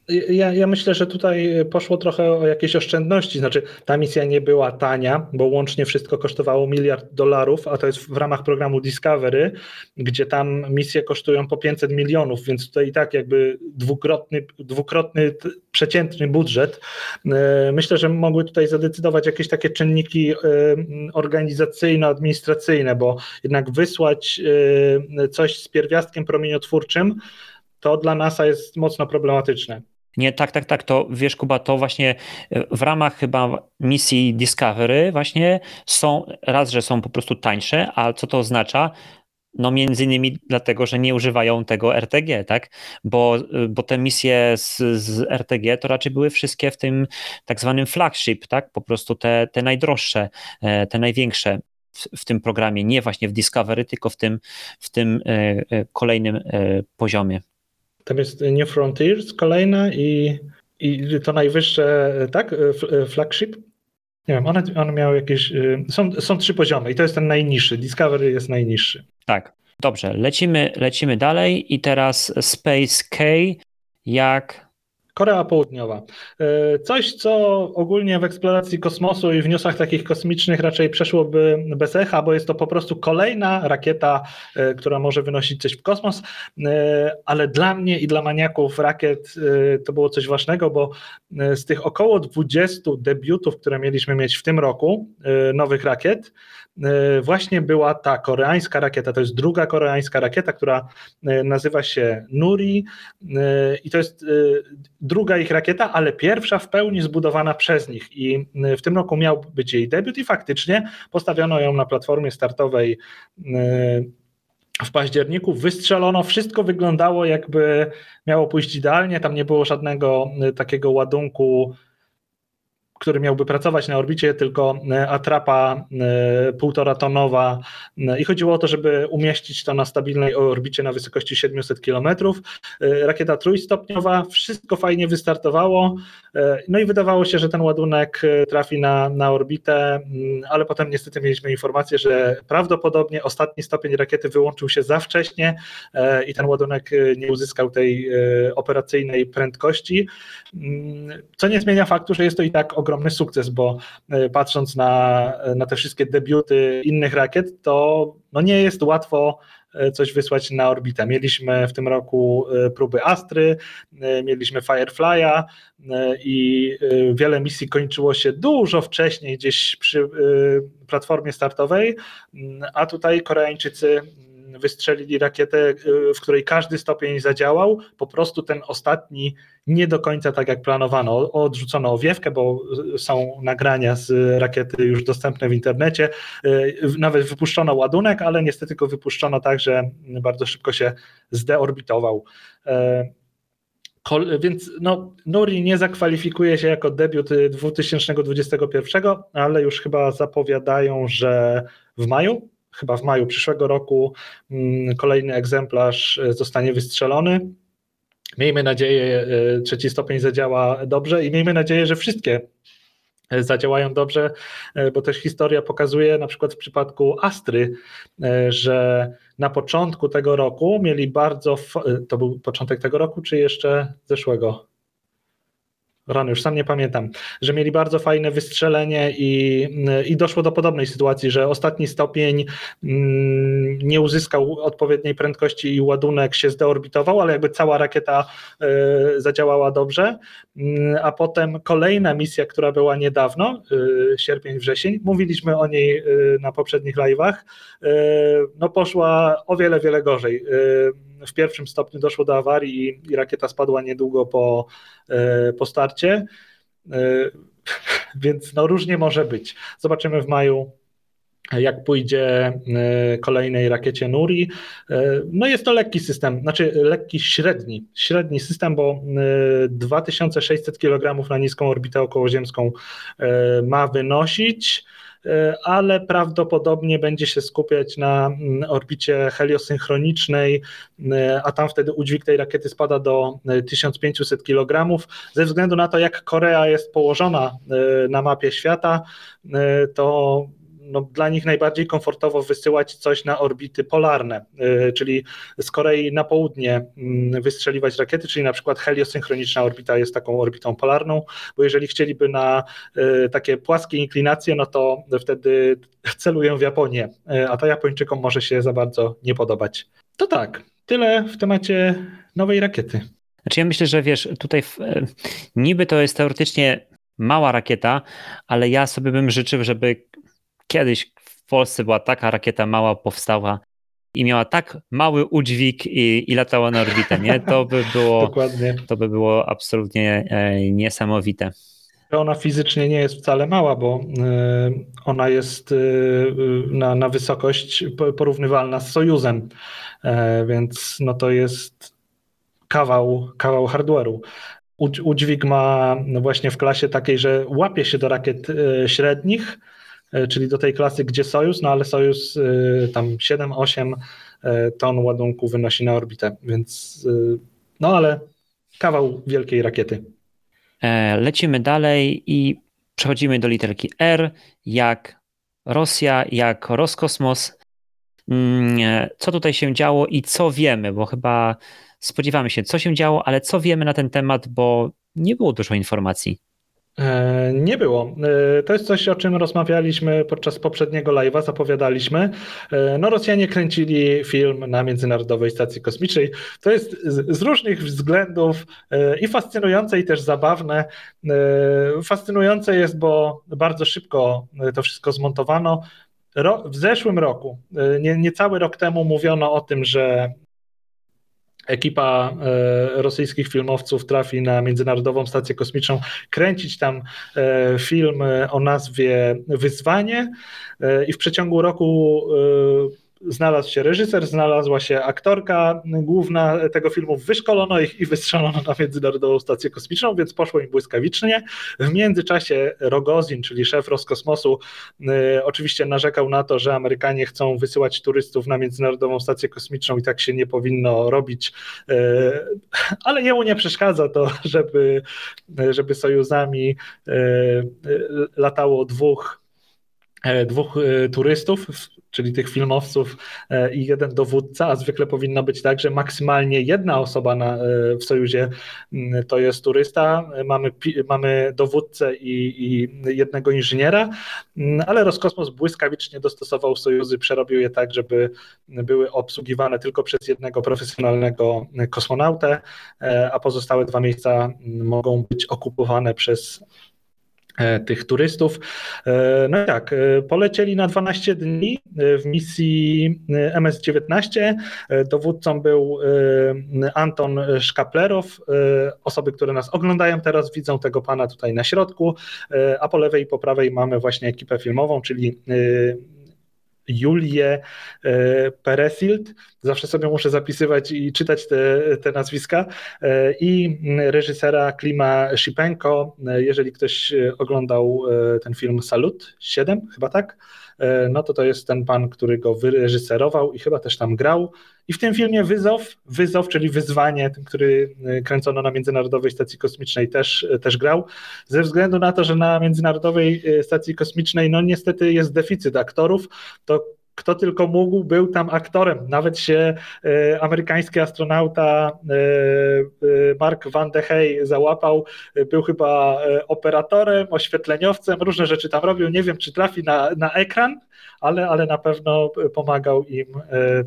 Ja, ja, myślę, że tutaj poszło trochę o jakieś oszczędności. Znaczy, ta misja nie była tania, bo łącznie wszystko kosztowało miliard dolarów, a to jest w ramach programu Discovery, gdzie tam misje kosztują po 500 milionów, więc tutaj i tak jakby dwukrotny, dwukrotny przeciętny budżet. E, myślę, że mogły tutaj zadecydować jakieś takie czynniki e, organizacyjno-administracyjne, bo jednak wysłać e, coś z pierwiastkiem promieniotwórczym, to dla NASA jest mocno problematyczne. Nie, tak, tak, tak, to wiesz Kuba, to właśnie w ramach chyba misji Discovery właśnie są, raz, że są po prostu tańsze, a co to oznacza? No między innymi dlatego, że nie używają tego RTG, tak? Bo, bo te misje z, z RTG to raczej były wszystkie w tym tak zwanym flagship, tak? Po prostu te, te najdroższe, e, te największe w, w tym programie, nie właśnie w Discovery, tylko w tym, w tym e, e, kolejnym poziomie. Tam jest New Frontiers kolejna i, i to najwyższe, tak? Flagship? Nie wiem, one, one miały jakieś. Y, są, są trzy poziomy i to jest ten najniższy. Discovery jest najniższy. Tak. Dobrze, lecimy, lecimy dalej i teraz Space K jak Korea Południowa. E, coś, co ogólnie w eksploracji kosmosu i w takich kosmicznych raczej przeszłoby bez echa, bo jest to po prostu kolejna rakieta, e, która może wynosić coś w kosmos, e, ale dla mnie i dla maniaków rakiet to było coś ważnego, bo z tych około 20 debiutów, które mieliśmy mieć w tym roku, nowych rakiet, właśnie była ta koreańska rakieta. To jest druga koreańska rakieta, która nazywa się Nuri i to jest druga ich rakieta, ale pierwsza w pełni zbudowana przez nich. I w tym roku miał być jej debiut, i faktycznie postawiono ją na platformie startowej w październiku. Wystrzelono, wszystko wyglądało jakby miało pójść idealnie. Tam nie było żadnego takiego ładunku który miałby pracować na orbicie, tylko e, atrapa e, półtora tonowa e, i chodziło o to, żeby umieścić to na stabilnej orbicie na wysokości 700 km. Rakieta trójstopniowa, wszystko fajnie wystartowało, no i wydawało się, że ten ładunek trafi na, na orbitę, mm, ale potem niestety mieliśmy informację, że prawdopodobnie ostatni stopień rakiety wyłączył się za wcześnie i ten ładunek nie uzyskał tej operacyjnej prędkości, mm, co nie zmienia faktu, że jest to i tak ogromny sukces, bo e, patrząc na, na te wszystkie debiuty innych rakiet, to no nie jest łatwo e, coś wysłać na orbitę. Mieliśmy w tym roku e, próby Astry, mieliśmy Firefly'a i wiele misji kończyło się dużo wcześniej, gdzieś przy platformie startowej, a tutaj Koreańczycy wystrzelili rakietę, y, w której każdy stopień zadziałał, po prostu ten ostatni nie do końca tak jak planowano. Odrzucono owiewkę, bo są nagrania z rakiety już dostępne w internecie. Y, nawet wypuszczono ładunek, ale niestety go wypuszczono tak, że bardzo szybko się zdeorbitował. Y, więc no, Nuri nie zakwalifikuje się jako debiut 2021, ale już chyba zapowiadają, że w maju chyba w maju przyszłego roku mm, kolejny egzemplarz e, zostanie wystrzelony. Miejmy nadzieję, e, trzeci stopień zadziała dobrze i miejmy nadzieję, że wszystkie e, zadziałają dobrze, bo też historia pokazuje, na przykład w przypadku Astry, że na początku tego roku mieli bardzo. To był początek tego roku, czy jeszcze zeszłego? Rany, już sam nie pamiętam, że mieli bardzo fajne wystrzelenie i, i doszło do podobnej sytuacji, że ostatni stopień mm, nie uzyskał odpowiedniej prędkości i ładunek się zdeorbitował, ale jakby cała rakieta e, zadziałała dobrze, mm, a potem kolejna misja, która była niedawno, e, sierpień, wrzesień, mówiliśmy o niej e, na poprzednich live'ach, no poszła o wiele, wiele gorzej w pierwszym stopniu doszło do awarii i, i rakieta spadła niedługo po, e, po starcie. E, więc no różnie może być. Zobaczymy w maju, jak pójdzie kolejnej rakiecie Nuri. No jest to lekki system, znaczy lekki średni, średni system, bo 2600 kg na niską orbitę okołoziemską ma wynosić. E, ale prawdopodobnie będzie się skupiać na mm, orbicie heliosynchronicznej, e, a tam wtedy udźwig tej rakiety spada do 1500 e, kg. Ze względu na to, jak Korea jest położona na mapie świata, to no, dla nich najbardziej komfortowo wysyłać coś na orbity polarne, y, czyli z Korei na południe mm, wystrzeliwać rakiety, czyli na przykład heliosynchroniczna orbita jest taką orbitą polarną, bo jeżeli chcieliby na y, takie płaskie inklinacje, no to wtedy celują w Japonię, y, a to Japończykom może się za bardzo nie podobać. To tak, tyle w temacie nowej rakiety. Znaczy ja myślę, że wiesz, tutaj w, niby to jest teoretycznie mała rakieta, ale ja sobie bym życzył, żeby kiedyś w Polsce była taka rakieta mała powstała i miała tak mały udźwig i, i latała na orbitę, nie? To by było, Dokładnie. To by było absolutnie e, niesamowite. Ona fizycznie nie jest wcale mała, bo e, ona jest e, na, na wysokość porównywalna z Sojuzem, więc no to jest kawał, kawał hardware'u. Udźwig ma no właśnie w klasie takiej, że łapie się do rakiet średnich, E, czyli do tej klasy, gdzie Sojus, no ale Sojus e, tam 7-8 e, ton ładunku wynosi na orbitę, więc no ale kawał wielkiej rakiety. Lecimy dalej i przechodzimy do literki R, jak Rosja, jak Roskosmos. Mm, co tutaj się działo i co wiemy, bo chyba spodziewamy się, co się działo, ale co wiemy na ten temat, bo nie było dużo informacji. E, nie było. E, to jest coś, o czym rozmawialiśmy podczas poprzedniego live'a, zapowiadaliśmy. E, no, Rosjanie kręcili film na Międzynarodowej Stacji Kosmicznej. To jest z różnych względów i fascynujące, i też zabawne. Fascynujące jest, bo bardzo szybko to wszystko zmontowano. w zeszłym roku, nie, niecały rok temu, mówiono o tym, że ekipa e, rosyjskich filmowców trafi na Międzynarodową Stację Kosmiczną kręcić tam e, film o nazwie Wyzwanie e, i w przeciągu roku znalazł się reżyser, znalazła się aktorka główna tego filmu, wyszkolono ich i wystrzelono na Międzynarodową Stację Kosmiczną, więc poszło im błyskawicznie. W międzyczasie Rogozin, czyli szef Roskosmosu, y, oczywiście narzekał na to, że Amerykanie chcą wysyłać turystów na Międzynarodową Stację Kosmiczną i tak się nie powinno robić, y, ale jemu nie przeszkadza to, żeby, żeby sojuzami y, latało dwóch dwóch turystów czyli tych filmowców e, i jeden dowódca, a zwykle powinno być tak, że maksymalnie jedna osoba na, e, w Sojuzie to jest turysta, mamy, mamy dowódcę i, i jednego inżyniera, ale Roskosmos błyskawicznie dostosował Sojuzy, przerobił je tak, żeby były obsługiwane tylko przez jednego profesjonalnego kosmonautę, e, a pozostałe dwa miejsca mogą być okupowane przez E, tych turystów. E, no tak, e, polecieli na 12 dni w misji MS-19. Dowódcą był Anton Szkaplerow. Osoby, które nas oglądają teraz, widzą tego pana tutaj na środku, a po lewej i po prawej mamy właśnie ekipę filmową, czyli Julię e, Peresild. Zawsze sobie muszę zapisywać i czytać te, te nazwiska. E, I reżysera Klima Shipenko. E, jeżeli ktoś oglądał ten film Salut 7, chyba tak, no to to jest ten pan, który go wyreżyserował i chyba też tam grał. I w tym filmie Wyzow, Wyzow, czyli wyzwanie, ten, który e, kręcono na Międzynarodowej Stacji Kosmicznej, też, e, też grał. Ze względu na to, że na Międzynarodowej e, Stacji Kosmicznej, no niestety jest deficyt aktorów, to kto tylko mógł, był tam aktorem. Nawet się e, amerykański astronauta e, e, Mark Van de Hey załapał, był chyba operatorem, oświetleniowcem, różne rzeczy tam robił. Nie wiem, czy trafi na, na ekran, ale, ale na pewno pomagał im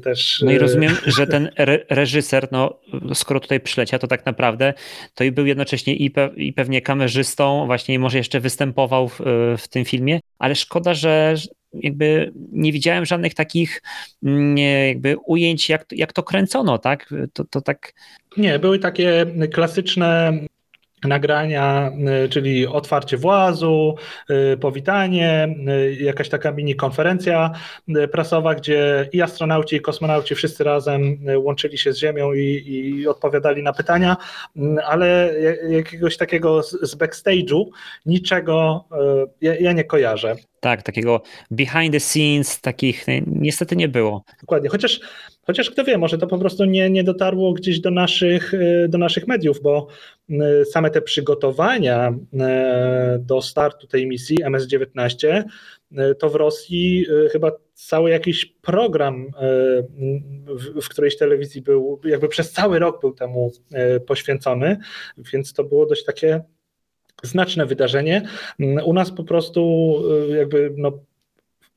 też. No i rozumiem, że ten re reżyser, no, skoro tutaj przyleciał, to tak naprawdę to i był jednocześnie i, pe i pewnie kamerzystą, właśnie może jeszcze występował w, w tym filmie, ale szkoda, że jakby nie widziałem żadnych takich mm, jakby ujęć, jak, jak to kręcono, tak? To, to tak. Nie, były takie klasyczne nagrania, czyli otwarcie włazu, powitanie, jakaś taka mini konferencja prasowa, gdzie i astronauci, i kosmonauci wszyscy razem łączyli się z Ziemią i, i odpowiadali na pytania, ale jakiegoś takiego z backstage'u niczego ja, ja nie kojarzę. Tak, takiego behind the scenes, takich niestety nie było. Dokładnie, chociaż Chociaż kto wie, może to po prostu nie, nie dotarło gdzieś do naszych, e, do naszych mediów, bo e, same te przygotowania e, do startu tej misji MS-19 to w Rosji chyba cały jakiś program w, w którejś telewizji był, jakby przez cały rok był temu poświęcony, więc to było dość takie znaczne wydarzenie. U nas po prostu jakby no,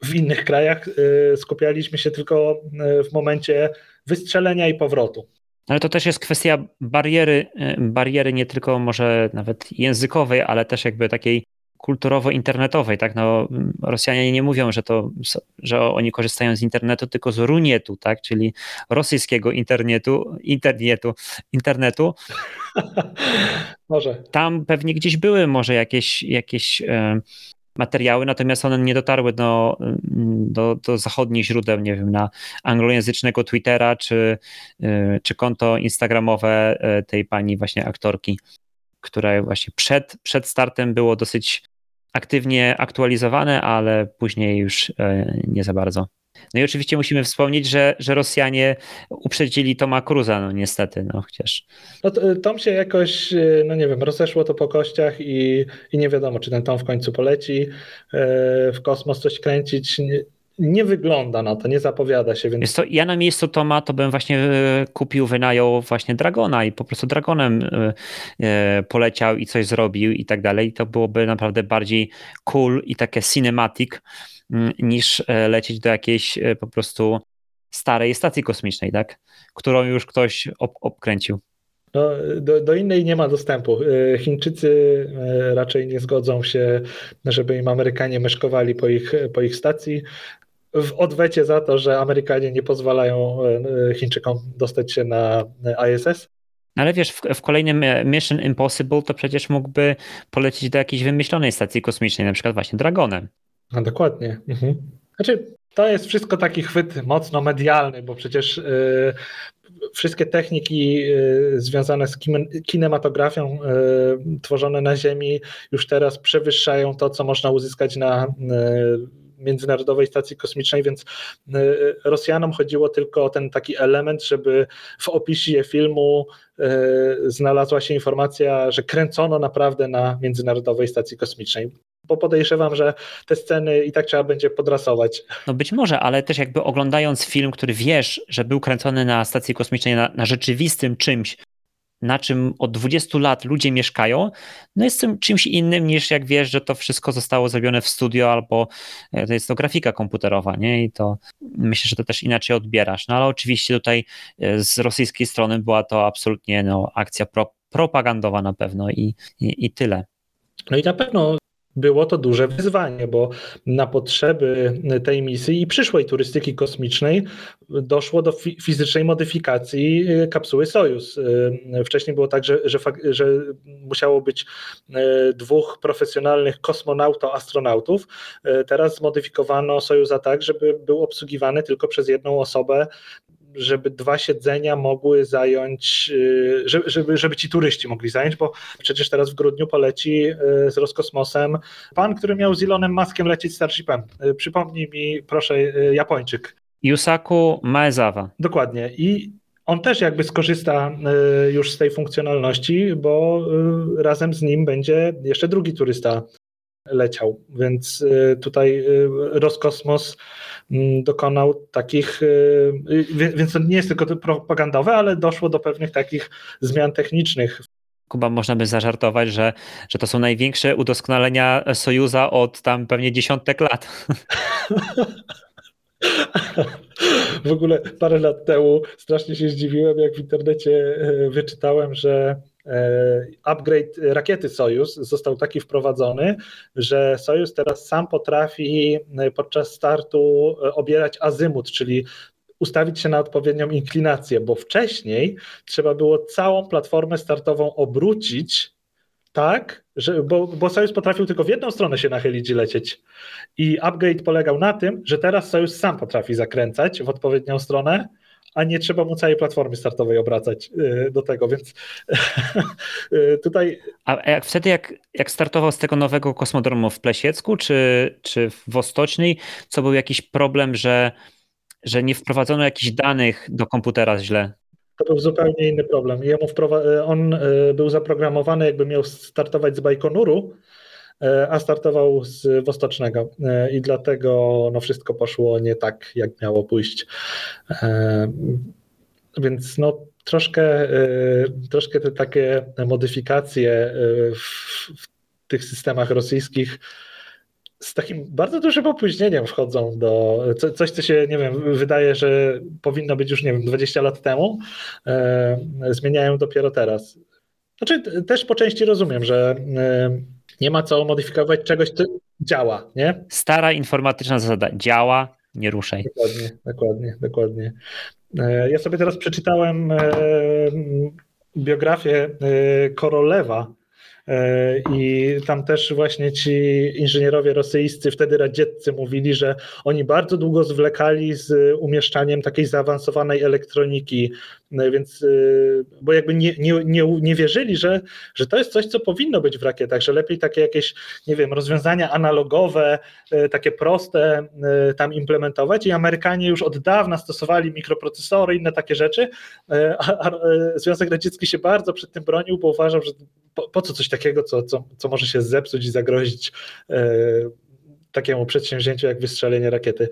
w innych krajach y, skupialiśmy się tylko y, w momencie wystrzelenia i powrotu. Ale to też jest kwestia bariery, y, bariery nie tylko może nawet językowej, ale też jakby takiej kulturowo-internetowej, tak? No, Rosjanie nie mówią, że to, że oni korzystają z internetu, tylko z runietu, tak? Czyli rosyjskiego internetu, internetu, internetu. może. Tam pewnie gdzieś były może jakieś, jakieś materiały, natomiast one nie dotarły do, do, do zachodnich źródeł, nie wiem, na anglojęzycznego Twittera czy, y, czy konto instagramowe y, tej pani właśnie aktorki, która właśnie przed, przed startem było dosyć aktywnie aktualizowane, ale później już y, nie za bardzo. No i oczywiście musimy wspomnieć, że, że Rosjanie uprzedzili Toma Cruza, no niestety, no chociaż. No to, Tom się jakoś, e, no nie wiem, rozeszło to po kościach i, i nie wiadomo, czy ten Tom w końcu poleci e, w kosmos coś kręcić. Nie, wygląda na to, nie zapowiada się. Więc... Ja na miejscu Toma to bym właśnie e, kupił, wynajął właśnie Dragona i po prostu Dragonem poleciał i coś zrobił i tak dalej. To byłoby naprawdę bardziej cool i takie cinematic Mm, niż e, lecieć do jakiejś e, po prostu starej stacji kosmicznej, tak? którą już ktoś ob obkręcił. No, do, do, innej nie ma dostępu. E, Chińczycy raczej nie zgodzą się, żeby im Amerykanie myszkowali po ich, po ich stacji. W odwecie za to, że Amerykanie nie pozwalają Chińczykom dostać się na ISS. Ale wiesz, w, w, kolejnym Mission Impossible to przecież mógłby polecieć do jakiejś wymyślonej stacji kosmicznej, na przykład właśnie Dragonem. No dokładnie. Mhm. Znaczy, to jest wszystko taki chwyt mocno medialny, bo przecież y, wszystkie techniki y, związane z kinematografią y, tworzone na Ziemi już teraz przewyższają to, co można uzyskać na Międzynarodowej Stacji Kosmicznej, więc Rosjanom chodziło tylko o ten taki element, żeby w opisie filmu znalazła się informacja, że kręcono naprawdę na Międzynarodowej Stacji Kosmicznej bo podejrzewam, że te sceny i tak trzeba będzie podrasować. No być może, ale też jakby oglądając film, który wiesz, że był kręcony na stacji kosmicznej na, na rzeczywistym czymś, na czym od 20 lat ludzie mieszkają, no jest czymś innym niż jak wiesz, że to wszystko zostało zrobione w studio albo e, to jest to grafika komputerowa, nie? I to myślę, że to też inaczej odbierasz. No ale oczywiście tutaj e, z rosyjskiej strony była to absolutnie no, akcja pro, propagandowa na pewno i, i, i tyle. No i na pewno było to duże wyzwanie, bo na potrzeby tej misji i przyszłej turystyki kosmicznej doszło do fizycznej modyfikacji y, kapsuły Sojus. Y, wcześniej było tak, że, że, że musiało być y, dwóch profesjonalnych kosmonauto-astronautów. Teraz zmodyfikowano Sojuza tak, żeby był obsługiwany tylko przez jedną osobę żeby dwa siedzenia mogły zająć, y, żeby, żeby ci turyści mogli zająć, bo przecież teraz w grudniu poleci y, z Roskosmosem pan, który miał z Elonem Maskiem lecieć Starshipem. Y, przypomnij mi, proszę, Japończyk. Yusaku Maezawa. Dokładnie. I on też jakby skorzysta już z tej funkcjonalności, bo razem z nim będzie jeszcze drugi turysta leciał. Więc tutaj Roskosmos Mm, dokonał takich, y, y, więc to nie jest tylko propagandowe, ale doszło do pewnych takich zmian technicznych. Kuba, można by zażartować, że, że to są największe udoskonalenia Sojuza od tam pewnie dziesiątek lat. W ogóle parę lat temu strasznie się zdziwiłem, jak w internecie y, wyczytałem, że E, upgrade rakiety Sojus został taki wprowadzony, że Sojus teraz sam potrafi e, podczas startu e, obierać azymut, czyli ustawić się na odpowiednią inklinację, bo wcześniej trzeba było całą platformę startową obrócić tak, że, bo, bo potrafił tylko w jedną stronę się nachylić i lecieć. I upgrade polegał na tym, że teraz Sojus sam potrafi zakręcać w odpowiednią stronę, a nie trzeba mu całej platformy startowej obracać y, do tego, więc y, tutaj... A jak wtedy, jak, jak startował z tego nowego kosmodromu w Plesiecku, czy, czy w Wostocznej, co był jakiś problem, że, że nie wprowadzono jakichś danych do komputera źle? To był zupełnie inny problem. Jemu on y, był zaprogramowany, jakby miał startować z Bajkonuru, a startował z Wostocznego i dlatego no, wszystko poszło nie tak, jak miało pójść. Więc no, troszkę, troszkę te takie modyfikacje w, w tych systemach rosyjskich z takim bardzo dużym opóźnieniem wchodzą do coś, co się, nie wiem, wydaje, że powinno być już, nie wiem, 20 lat temu, zmieniają dopiero teraz. Znaczy, też po części rozumiem, że nie ma co modyfikować czegoś, co działa, nie? Stara informatyczna zasada działa, nie ruszaj. Dokładnie, dokładnie, dokładnie. E, ja sobie teraz przeczytałem e, biografię e, Korolewa, I tam też właśnie ci inżynierowie rosyjscy, wtedy radzieccy, mówili, że oni bardzo długo zwlekali z umieszczaniem takiej zaawansowanej elektroniki, więc, e, bo jakby nie, nie, nie, nie wierzyli, że, że to jest coś, co powinno być w rakietach, że lepiej takie jakieś, nie wiem, rozwiązania analogowe, e, takie proste tam implementować. I Amerykanie już od dawna stosowali mikroprocesory, inne takie rzeczy, a, Związek Radziecki się bardzo przed tym bronił, bo uważał, że po, po co coś takiego, co, co, co może się zepsuć i zagrozić takiemu przedsięwzięciu jak wystrzelenie rakiety.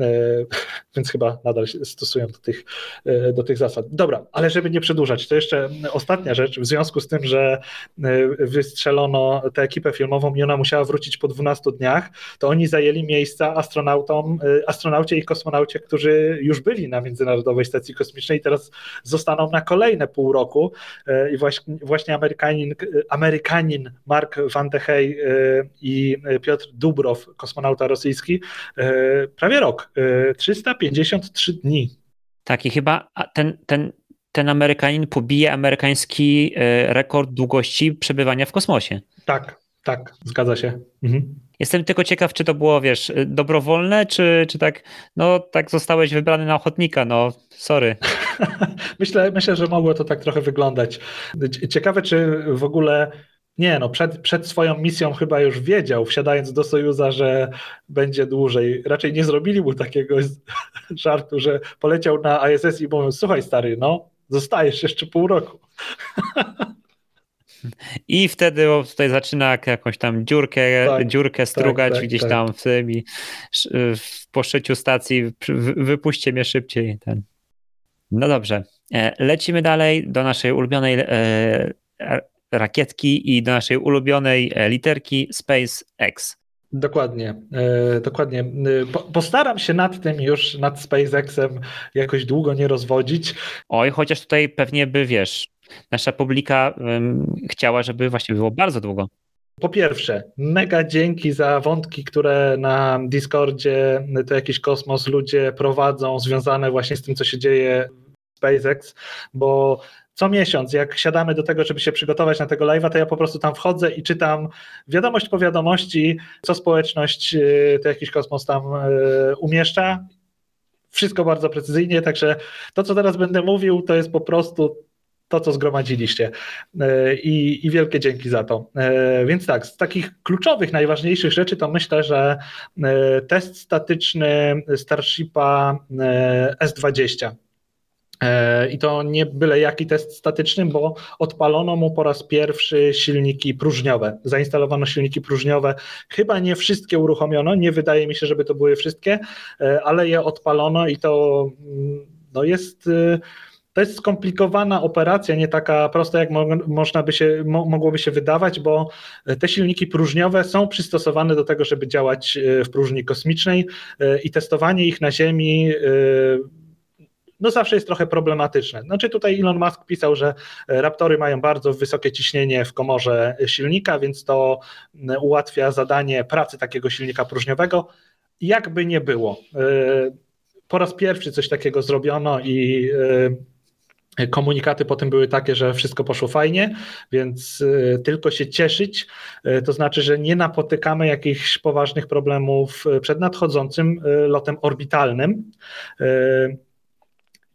E, więc chyba nadal stosują do tych, e, do tych zasad. Dobra, ale żeby nie przedłużać, to jeszcze ostatnia rzecz. W związku z tym, że e, wystrzelono tę ekipę filmową i ona musiała wrócić po 12 dniach, to oni zajęli miejsca astronautom, astronaucie i kosmonaucie, którzy już byli na Międzynarodowej Stacji Kosmicznej i teraz zostaną na kolejne pół roku. I właśnie, właśnie Amerykanin, Amerykanin Mark Van de Hey i Piotr Dubrow kosmonauta rosyjski, e, prawie rok, 353 e, dni. Tak, i chyba ten, ten, ten Amerykanin pobije amerykański e, rekord długości przebywania w kosmosie. Tak, tak, zgadza się. Mhm. Jestem tylko ciekaw, czy to było, wiesz, dobrowolne, czy, czy tak, no tak zostałeś wybrany na ochotnika, no sorry. myślę, myślę, że mogło to tak trochę wyglądać. Ciekawe, czy w ogóle nie, no przed, przed swoją misją chyba już wiedział, wsiadając do Sojuza, że będzie dłużej. Raczej nie zrobili mu takiego żartu, że poleciał na ISS i mówią, słuchaj stary, no zostajesz jeszcze pół roku. I wtedy tutaj zaczyna jakąś tam dziurkę, tak, dziurkę tak, strugać tak, gdzieś tak. tam w tym i w poszyciu stacji wypuśćcie mnie szybciej. Ten. No dobrze, e, lecimy dalej do naszej ulubionej e, rakietki i do naszej ulubionej e, literki SpaceX. Dokładnie, e, dokładnie. E, po, postaram się nad tym już, nad SpaceXem jakoś długo nie rozwodzić. Oj, chociaż tutaj pewnie by, wiesz, nasza publika chciała, żeby właśnie było bardzo długo. Po pierwsze, mega dzięki za wątki, które na Discordzie to jakiś kosmos ludzie prowadzą, związane właśnie z tym, co się dzieje w SpaceX, bo co miesiąc, jak siadamy do tego, żeby się przygotować na tego live'a, to ja po prostu tam wchodzę i czytam wiadomość po wiadomości, co społeczność, y, to jakiś kosmos tam y, umieszcza. Wszystko bardzo precyzyjnie, także to, co teraz będę mówił, to jest po prostu to, co zgromadziliście. Y, I, I, wielkie dzięki za to. Więc tak, z takich kluczowych, najważniejszych rzeczy, to myślę, że test statyczny Starshipa S20 E, I to nie byle jaki test statyczny, bo odpalono mu po raz pierwszy silniki próżniowe. Zainstalowano silniki próżniowe. Chyba nie wszystkie uruchomiono, nie wydaje mi się, żeby to były wszystkie, e, ale je odpalono i to mm, no jest. E, to jest skomplikowana operacja, nie taka prosta, jak mo można by się, mo mogłoby się wydawać, bo te silniki próżniowe są przystosowane do tego, żeby działać w próżni kosmicznej i testowanie ich na Ziemi no zawsze jest trochę problematyczne. Znaczy tutaj Elon Musk pisał, że e, Raptory mają bardzo wysokie ciśnienie w komorze silnika, więc to ułatwia zadanie pracy takiego silnika próżniowego. Jakby nie było. E, po raz pierwszy coś takiego zrobiono i Komunikaty potem były takie, że wszystko poszło fajnie, więc tylko się cieszyć. To znaczy, że nie napotykamy jakichś poważnych problemów przed nadchodzącym lotem orbitalnym.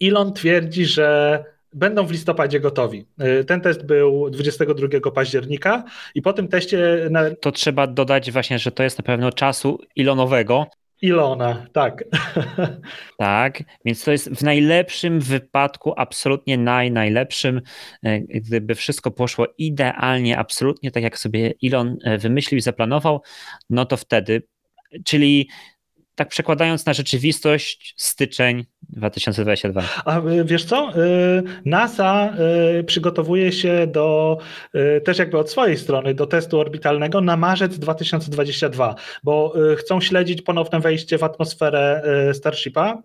Elon twierdzi, że będą w listopadzie gotowi. Ten test był 22 października i po tym teście. Na... To trzeba dodać właśnie, że to jest na pewno czasu Ilonowego. Ilona, tak. Tak, więc to jest w najlepszym wypadku, absolutnie naj, najlepszym, e, gdyby wszystko poszło idealnie, absolutnie tak jak sobie Ilon e, wymyślił i zaplanował, no to wtedy, czyli tak przekładając na rzeczywistość, styczeń 2022. A y, wiesz co? Y, NASA y, przygotowuje się do, też jakby od swojej strony, do testu orbitalnego na marzec 2022, bo chcą śledzić ponowne wejście w atmosferę Starshipa,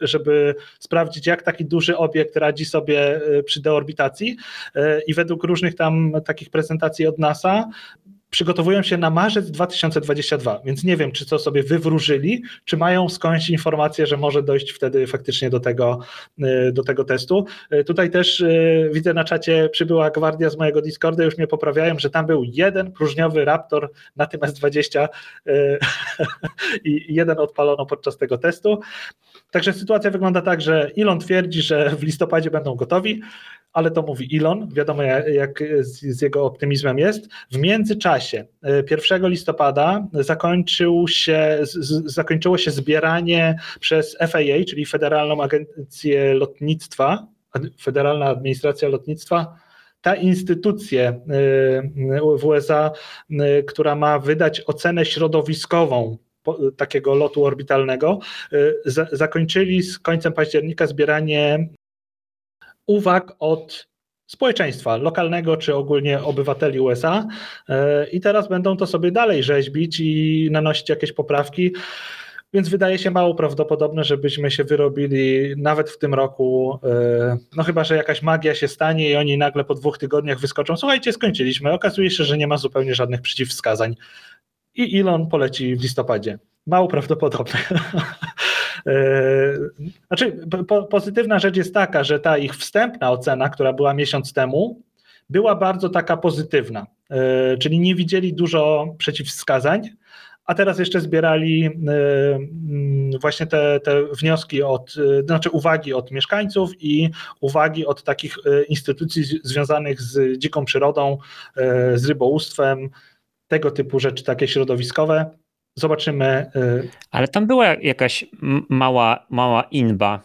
żeby sprawdzić, jak taki duży obiekt radzi sobie przy deorbitacji. I według różnych tam takich prezentacji od NASA, przygotowują się na marzec 2022, więc nie wiem, czy to sobie wywróżyli, czy mają skądś informację, że może dojść wtedy faktycznie do tego, y, do tego testu. Y, tutaj też y, widzę na czacie przybyła gwardia z mojego Discorda, już mnie poprawiają, że tam był jeden próżniowy Raptor na tym S20 i jeden odpalono podczas tego testu. Także sytuacja wygląda tak, że Elon twierdzi, że w listopadzie będą gotowi ale to mówi Elon, wiadomo jak z, z jego optymizmem jest. W międzyczasie 1 e, listopada zakończył się, z, zakończyło się zbieranie przez FAA, czyli Federalną Agencję Lotnictwa, Federalna Administracja Lotnictwa, ta instytucja e, w USA, e, która ma wydać ocenę środowiskową takiego lotu orbitalnego, zakończyli z końcem października zbieranie uwag od społeczeństwa lokalnego czy ogólnie obywateli USA e, i teraz będą to sobie dalej rzeźbić i nanosić jakieś poprawki. Więc wydaje się mało prawdopodobne, żebyśmy się wyrobili nawet w tym roku. E, no chyba, że jakaś magia się stanie i oni nagle po dwóch tygodniach wyskoczą. Słuchajcie, skończyliśmy. Okazuje się, że nie ma zupełnie żadnych przeciwwskazań. I Elon poleci w listopadzie. Mało prawdopodobne. E, znaczy, po, pozytywna rzecz jest taka, że ta ich wstępna ocena, która była miesiąc temu, była bardzo taka pozytywna, e, czyli nie widzieli dużo przeciwwskazań, a teraz jeszcze zbierali e, mm, właśnie te, te wnioski od, znaczy uwagi od mieszkańców i uwagi od takich instytucji związanych z dziką przyrodą, z rybołówstwem, tego typu rzeczy takie środowiskowe. Zobaczymy. Y, Ale tam była jakaś mała, mała inba.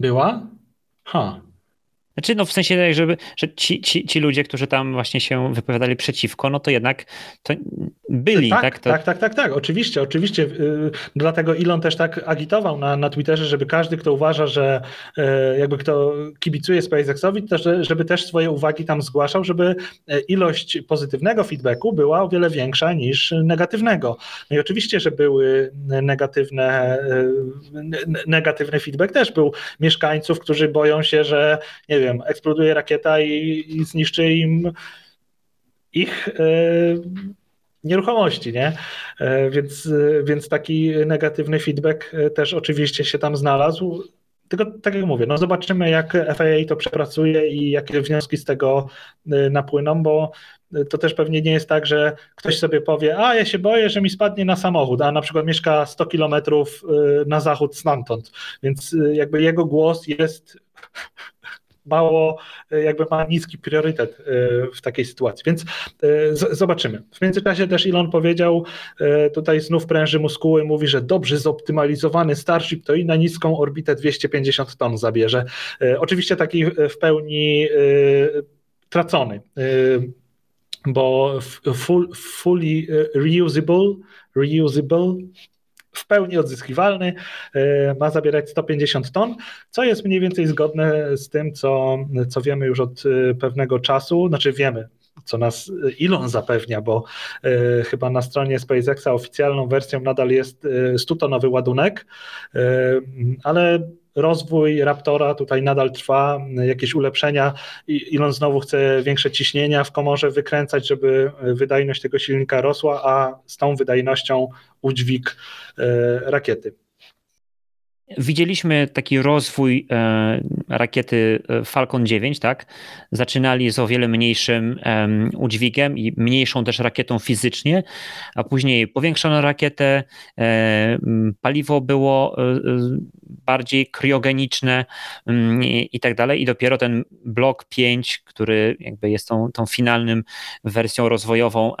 Była? Ha. Znaczy, no w sensie, żeby, że ci, ci, ci ludzie, którzy tam właśnie się wypowiadali przeciwko, no to jednak to byli, tak? Tak, to... tak, tak, tak, tak, oczywiście, oczywiście. Y, dlatego Elon też tak agitował na, na Twitterze, żeby każdy, kto uważa, że y, jakby kto kibicuje SpaceXowi, to żeby też swoje uwagi tam zgłaszał, żeby y, ilość pozytywnego feedbacku była o wiele większa niż negatywnego. No i oczywiście, że były negatywne, negatywny feedback też był mieszkańców, którzy boją się, że nie wiem, wiem, eksploduje rakieta i, i zniszczy im ich e, nieruchomości, nie? E, więc, więc taki negatywny feedback e, też oczywiście się tam znalazł. Tylko tak jak mówię, no zobaczymy, jak FAA to przepracuje i jakie wnioski z tego napłyną, bo to też pewnie nie jest tak, że ktoś sobie powie, a ja się boję, że mi spadnie na samochód, a na przykład mieszka 100 kilometrów na zachód stamtąd, więc jakby jego głos jest mało, e, jakby ma niski priorytet e, w takiej sytuacji. Więc e, zobaczymy. W międzyczasie też Elon powiedział, tutaj znów pręży muskuły, mówi, że dobrze zoptymalizowany Starship to i na niską orbitę 250 ton zabierze. Oczywiście taki w pełni tracony bo full, fully reusable, reusable w pełni odzyskiwalny, e, ma zabierać 150 ton, co jest mniej więcej zgodne z tym, co, co wiemy już od e, pewnego czasu, znaczy wiemy, co nas Elon zapewnia, bo y, chyba na stronie SpaceXa oficjalną wersją nadal jest 100-tonowy ładunek, y, ale rozwój Raptora tutaj nadal trwa, jakieś ulepszenia. Elon znowu chce większe ciśnienia w komorze wykręcać, żeby wydajność tego silnika rosła, a z tą wydajnością udźwig e, rakiety. Widzieliśmy taki rozwój e, rakiety e, Falcon 9, tak? Zaczynali z o wiele mniejszym udźwigiem i mniejszą też rakietą fizycznie, a później powiększono rakietę, e, paliwo było bardziej kriogeniczne i tak dalej i dopiero ten blok 5, który jakby jest tą, tą finalnym wersją rozwojową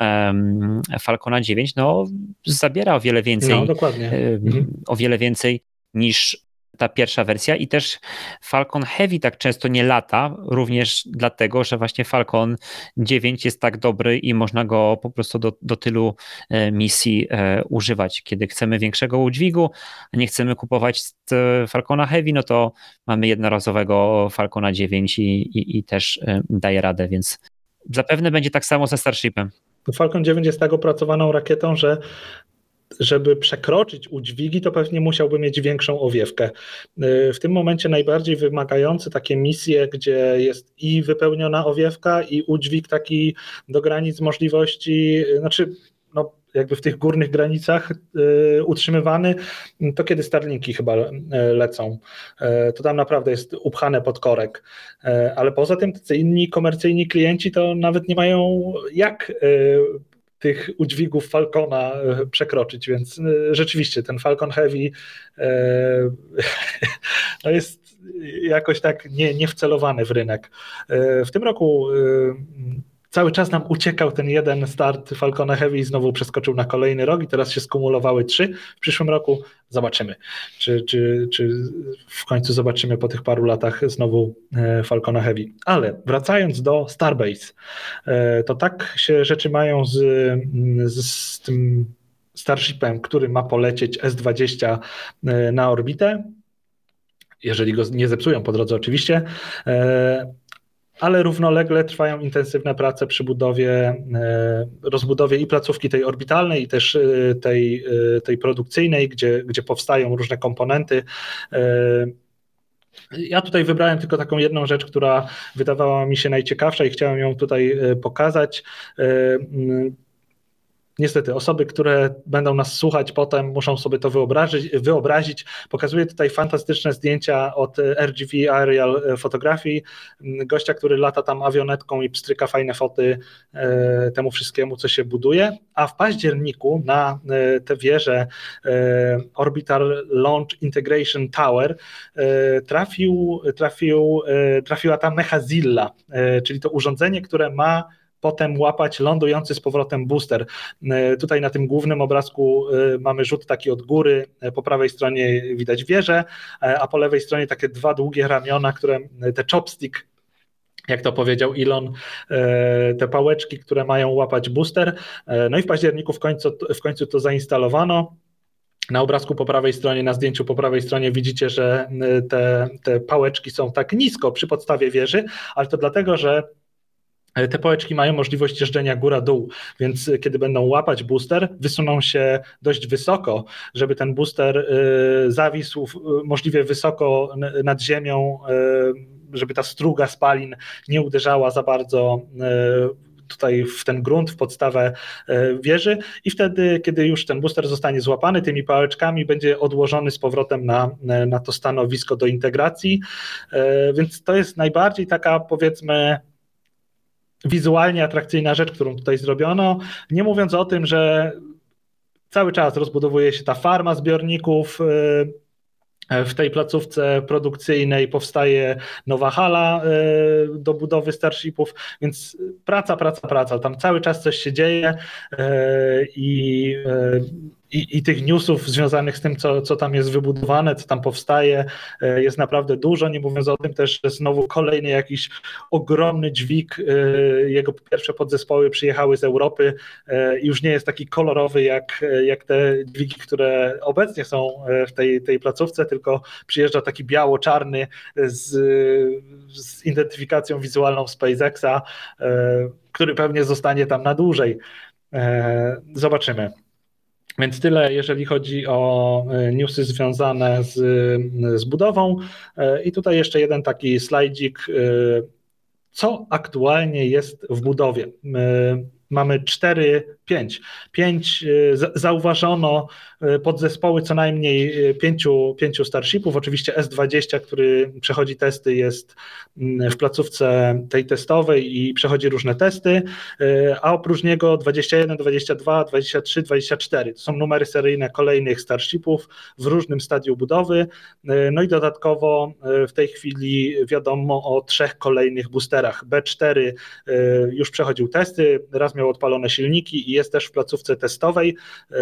Falcona 9, no zabiera o wiele więcej. No, dokładnie. Mhm. O wiele więcej niż ta pierwsza wersja i też Falcon Heavy tak często nie lata, również dlatego, że właśnie Falcon 9 jest tak dobry i można go po prostu do, do tylu e, misji e, używać. Kiedy chcemy większego udźwigu, a nie chcemy kupować Falcona Heavy, no to mamy jednorazowego Falcona 9 i, i, i też e, daje radę, więc zapewne będzie tak samo ze Starshipem. Falcon 9 jest tak opracowaną rakietą, że żeby przekroczyć udźwigi, to pewnie musiałby mieć większą owiewkę. Y, w tym momencie najbardziej wymagające takie misje, gdzie jest i wypełniona owiewka, i udźwig taki do granic możliwości, y, znaczy no, jakby w tych górnych granicach y, utrzymywany, to kiedy Starlinki chyba lecą. to tam naprawdę jest upchane pod korek. ale poza tym tacy inni komercyjni klienci to nawet nie mają jak tych udźwigów Falcona e, przekroczyć, więc e, rzeczywiście ten Falcon Heavy e, no jest jakoś tak nie, nie wcelowany w rynek. W tym roku cały czas nam uciekał ten jeden start Falcona Heavy i znowu przeskoczył na kolejny rok i teraz się skumulowały trzy. W przyszłym roku zobaczymy, czy, czy, czy w końcu zobaczymy po tych paru latach znowu e, Falcona Heavy. Ale wracając do Starbase, e, to tak się rzeczy mają z, z, tym Starshipem, który ma polecieć S-20 e, na orbitę, jeżeli go nie zepsują po drodze oczywiście, ale równolegle trwają intensywne prace przy budowie, e, rozbudowie i placówki tej orbitalnej, i też e, tej, e, tej produkcyjnej, gdzie, gdzie powstają różne komponenty. Ja tutaj wybrałem tylko taką jedną rzecz, która wydawała mi się najciekawsza i chciałem ją tutaj pokazać. Niestety, osoby, które będą nas słuchać potem, muszą sobie to wyobrazić. wyobrazić. Pokazuję tutaj fantastyczne zdjęcia od RGV Aerial Photography, gościa, który lata tam awionetką i pstryka fajne foty e, temu wszystkiemu, co się buduje. A w październiku na e, tę wieżę e, Orbital Launch Integration Tower trafił, trafił, trafiła ta Mechazilla, czyli to urządzenie, które ma potem łapać lądujący z powrotem booster. E, tutaj na tym głównym obrazku e, mamy rzut taki od góry, e, po prawej stronie widać wieżę, a po lewej stronie takie dwa długie ramiona, które te chopstick jak to powiedział Elon, te pałeczki, które mają łapać booster. No i w październiku w końcu, w końcu to zainstalowano. Na obrazku po prawej stronie, na zdjęciu po prawej stronie widzicie, że te, te pałeczki są tak nisko przy podstawie wieży, ale to dlatego, że te pałeczki mają możliwość jeżdżenia góra-dół, więc kiedy będą łapać booster, wysuną się dość wysoko, żeby ten booster y, zawisł możliwie wysoko nad ziemią, y, żeby ta struga spalin nie uderzała za bardzo y, tutaj w ten grunt, w podstawę wieży. I wtedy, kiedy już ten booster zostanie złapany tymi pałeczkami, będzie odłożony z powrotem na, na to stanowisko do integracji, więc to jest najbardziej taka powiedzmy wizualnie atrakcyjna rzecz, którą tutaj zrobiono. Nie mówiąc o tym, że cały czas rozbudowuje się ta farma zbiorników. Y, w tej placówce produkcyjnej powstaje nowa hala y, do budowy Starshipów, więc praca, praca, praca. Tam cały czas coś się dzieje y, i i, i, tych newsów związanych z tym, co, co tam jest wybudowane, co tam powstaje, e, jest naprawdę dużo. Nie mówiąc o tym też, że znowu kolejny jakiś ogromny dźwig. E, jego pierwsze podzespoły przyjechały z Europy e, i już nie jest taki kolorowy jak, jak te dźwigi, które obecnie są w tej, tej placówce, tylko przyjeżdża taki biało-czarny z, z identyfikacją wizualną SpaceXa, który pewnie zostanie tam na dłużej. Zobaczymy. Więc tyle, jeżeli chodzi o e, newsy związane z, z budową. E, I tutaj jeszcze jeden taki slajdzik, e, co aktualnie jest w budowie. Mamy 4, 5. 5 zauważono podzespoły co najmniej pięciu, pięciu Starshipów. Oczywiście S20, który przechodzi testy, jest mm, w placówce tej testowej i przechodzi różne testy, a oprócz niego 21, 22, 23, 24. To są numery seryjne kolejnych Starshipów w różnym stadium budowy. No i dodatkowo w tej chwili wiadomo o trzech kolejnych boosterach. B4 już przechodził testy, raz miał odpalone silniki i jest też w placówce testowej e,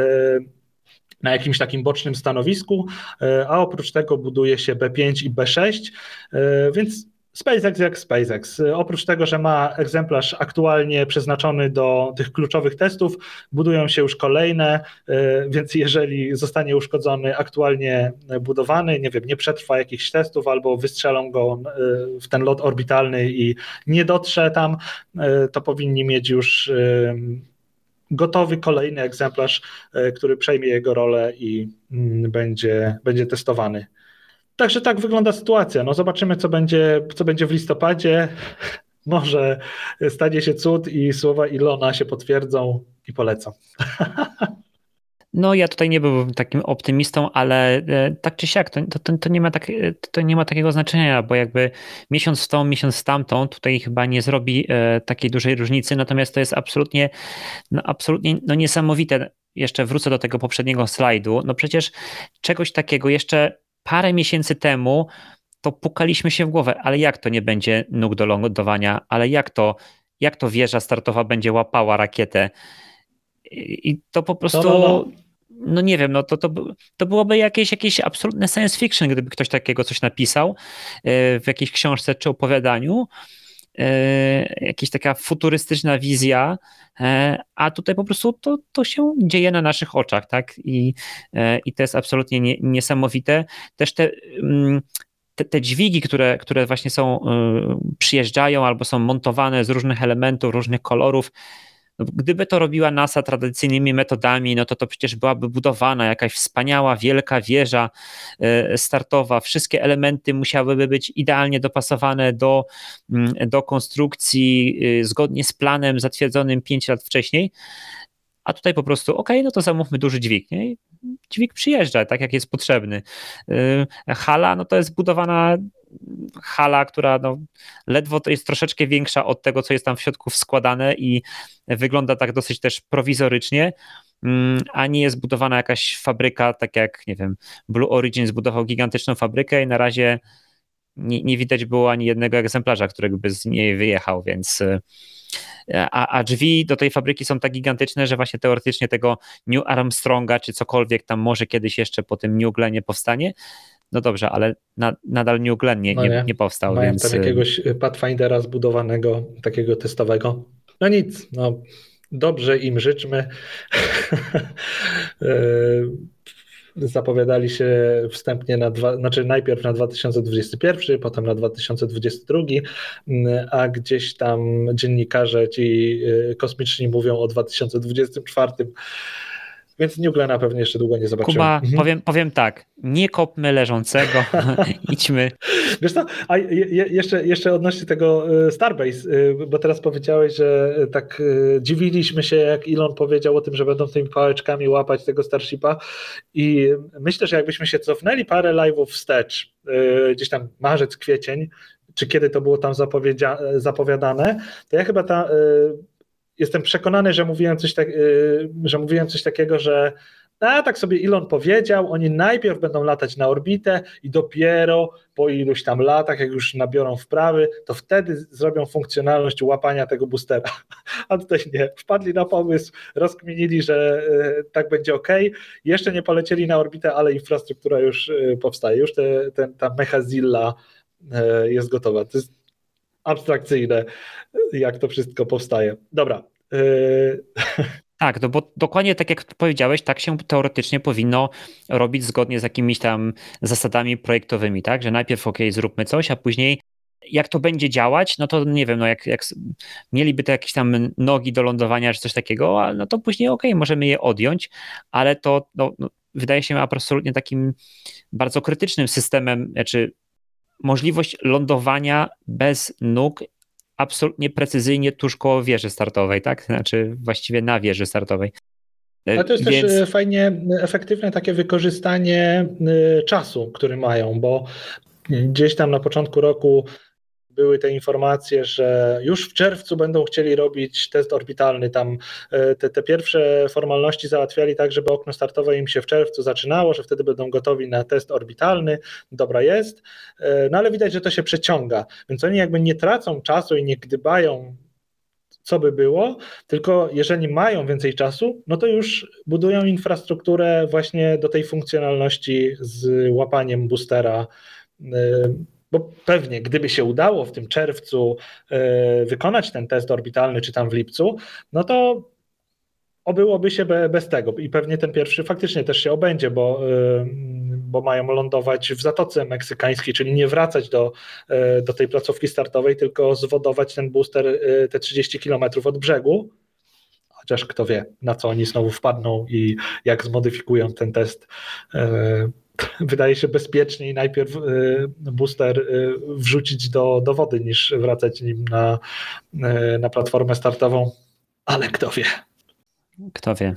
na jakimś takim bocznym stanowisku, e, a oprócz tego buduje się B5 i B6, e, więc SpaceX jak SpaceX. Oprócz tego, że ma egzemplarz aktualnie przeznaczony do tych kluczowych testów, budują się już kolejne, więc jeżeli zostanie uszkodzony aktualnie budowany, nie wiem, nie przetrwa jakichś testów albo wystrzelą go w ten lot orbitalny i nie dotrze tam, to powinni mieć już gotowy kolejny egzemplarz, który przejmie jego rolę i mm, będzie, będzie testowany. Także tak wygląda sytuacja. No zobaczymy, co będzie, co będzie w listopadzie. Może stanie się cud i słowa Ilona się potwierdzą i polecam. No ja tutaj nie byłbym takim optymistą, ale e, tak czy siak, to, to, to, nie, ma tak, to nie ma takiego znaczenia, bo jakby miesiąc w tą, miesiąc w tamtą, tutaj chyba nie zrobi e, takiej dużej różnicy, natomiast to jest absolutnie, no absolutnie no niesamowite. Jeszcze wrócę do tego poprzedniego slajdu. No przecież czegoś takiego jeszcze parę miesięcy temu to pukaliśmy się w głowę, ale jak to nie będzie nóg do lądowania, ale jak to, jak to wieża startowa będzie łapała rakietę? I to po prostu, no, no, no. no nie wiem, no to, to, to byłoby jakieś, jakieś absolutne science fiction, gdyby ktoś takiego coś napisał e, w jakiejś książce czy opowiadaniu. E, jakaś taka futurystyczna wizja, e, a tutaj po prostu to, to się dzieje na naszych oczach, tak? I, i to jest absolutnie nie, niesamowite. Też te, mm, te, te, dźwigi, które, które właśnie są, przyjeżdżają albo są montowane z różnych elementów, różnych kolorów, gdyby to robiła NASA tradycyjnymi metodami, no to to przecież byłaby budowana jakaś wspaniała, wielka wieża e, startowa. Wszystkie elementy musiałyby być idealnie dopasowane do, mm, do konstrukcji y, zgodnie z planem zatwierdzonym 5 lat wcześniej. A tutaj po prostu, ok, no to zamówmy duży dźwig. Nie? Dźwig przyjeżdża tak, jak jest potrzebny. Y, hala, no to jest budowana hala, która no, ledwo jest troszeczkę większa od tego, co jest tam w środku składane i wygląda tak dosyć też prowizorycznie, mm, a nie jest budowana jakaś fabryka, tak jak, nie wiem, Blue Origin zbudował gigantyczną fabrykę i na razie nie, nie widać było ani jednego egzemplarza, którego by z niej wyjechał, więc a, a, drzwi do tej fabryki są tak gigantyczne, że właśnie teoretycznie tego New Armstronga, czy cokolwiek tam może kiedyś jeszcze po tym New Glenie powstanie, no dobrze, ale na, nadal New Glenn nie, no nie, nie powstał. Mają więc... tam y, jakiegoś Pathfindera zbudowanego, takiego testowego. No nic, no dobrze im życzmy. Zapowiadali się wstępnie na dwa, znaczy najpierw na 2021, potem na 2022, a gdzieś tam dziennikarze ci y, kosmiczni mówią o 2024. Więc New Glena pewnie jeszcze długo nie zobaczymy. Kuba, mhm. powiem, powiem tak, nie kopmy leżącego, idźmy. Wiesz co, a je, jeszcze, jeszcze odnośnie tego e, Starbase, e, bo teraz powiedziałeś, że e, tak dziwiliśmy się, jak Elon powiedział o tym, że będą tymi pałeczkami łapać tego Starshipa i myślę, że jakbyśmy się cofnęli parę live'ów wstecz, gdzieś tam marzec, kwiecień, czy kiedy to było tam zapowiadane, to ja chyba ta jestem przekonany, że mówiłem coś, tak, y, że mówiłem coś takiego, że a tak sobie Elon powiedział, oni najpierw będą latać na orbitę i dopiero po iluś tam latach, jak już nabiorą wprawy, to wtedy zrobią funkcjonalność łapania tego boostera. A tutaj nie, wpadli na pomysł, rozkminili, że y, tak będzie ok. Jeszcze nie polecieli na orbitę, ale infrastruktura już y, powstaje, już te, te, ta Mechazilla jest gotowa. To jest abstrakcyjne, jak to wszystko powstaje. Dobra. Yy... Tak, no bo dokładnie tak jak powiedziałeś, tak się teoretycznie powinno robić zgodnie z jakimiś tam zasadami projektowymi, tak? Że najpierw ok, zróbmy coś, a później jak to będzie działać, no to nie wiem, no jak, jak mieliby to jakieś tam nogi do lądowania czy coś takiego, no to później ok, możemy je odjąć, ale to no, no, wydaje się absolutnie takim bardzo krytycznym systemem, znaczy możliwość lądowania bez nóg absolutnie precyzyjnie tuż koło wieży startowej, tak? Znaczy właściwie na wieży startowej. Ale to jest Więc... też fajnie efektywne takie wykorzystanie czasu, który mają, bo gdzieś tam na początku roku były te informacje, że już w czerwcu będą chcieli robić test orbitalny. Tam e, te, te pierwsze formalności załatwiali tak, żeby okno startowe im się w czerwcu zaczynało, że wtedy będą gotowi na test orbitalny. Dobra jest, e, no ale widać, że to się przeciąga. Więc oni jakby nie tracą czasu i nie gdybają co by było, tylko jeżeli mają więcej czasu, no to już budują infrastrukturę właśnie do tej funkcjonalności z łapaniem boostera e, bo pewnie gdyby się udało w tym czerwcu e, wykonać ten test orbitalny, czy tam w lipcu, no to obyłoby się bez tego. I pewnie ten pierwszy faktycznie też się obędzie, bo, e, bo mają lądować w Zatoce Meksykańskiej, czyli nie wracać do, e, do tej placówki startowej, tylko zwodować ten booster te 30 km od brzegu, chociaż kto wie, na co oni znowu wpadną i jak zmodyfikują ten test wydaje się bezpieczniej najpierw y, booster y, wrzucić do, do wody, niż wracać nim na, y, na platformę startową, ale kto wie. Kto wie.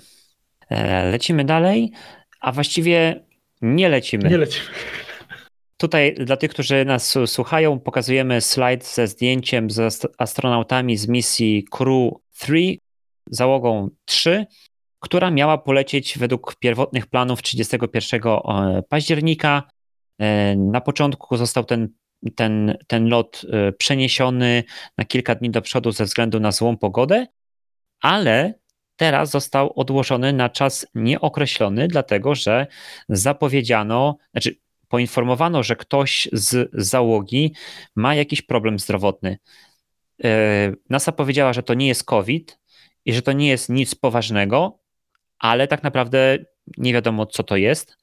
E, lecimy dalej, a właściwie nie lecimy. Nie lecimy. Tutaj dla tych, którzy nas słuchają, pokazujemy slajd ze zdjęciem z astronautami z misji Crew 3, załogą 3 która miała polecieć według pierwotnych planów 31 e, października. E, na początku został ten, ten, ten lot e, przeniesiony na kilka dni do przodu ze względu na złą pogodę, ale teraz został odłożony na czas nieokreślony, dlatego że zapowiedziano, znaczy poinformowano, że ktoś z załogi ma jakiś problem zdrowotny. NASA powiedziała, że to nie jest COVID i że to nie jest nic poważnego, ale tak naprawdę nie wiadomo, co to jest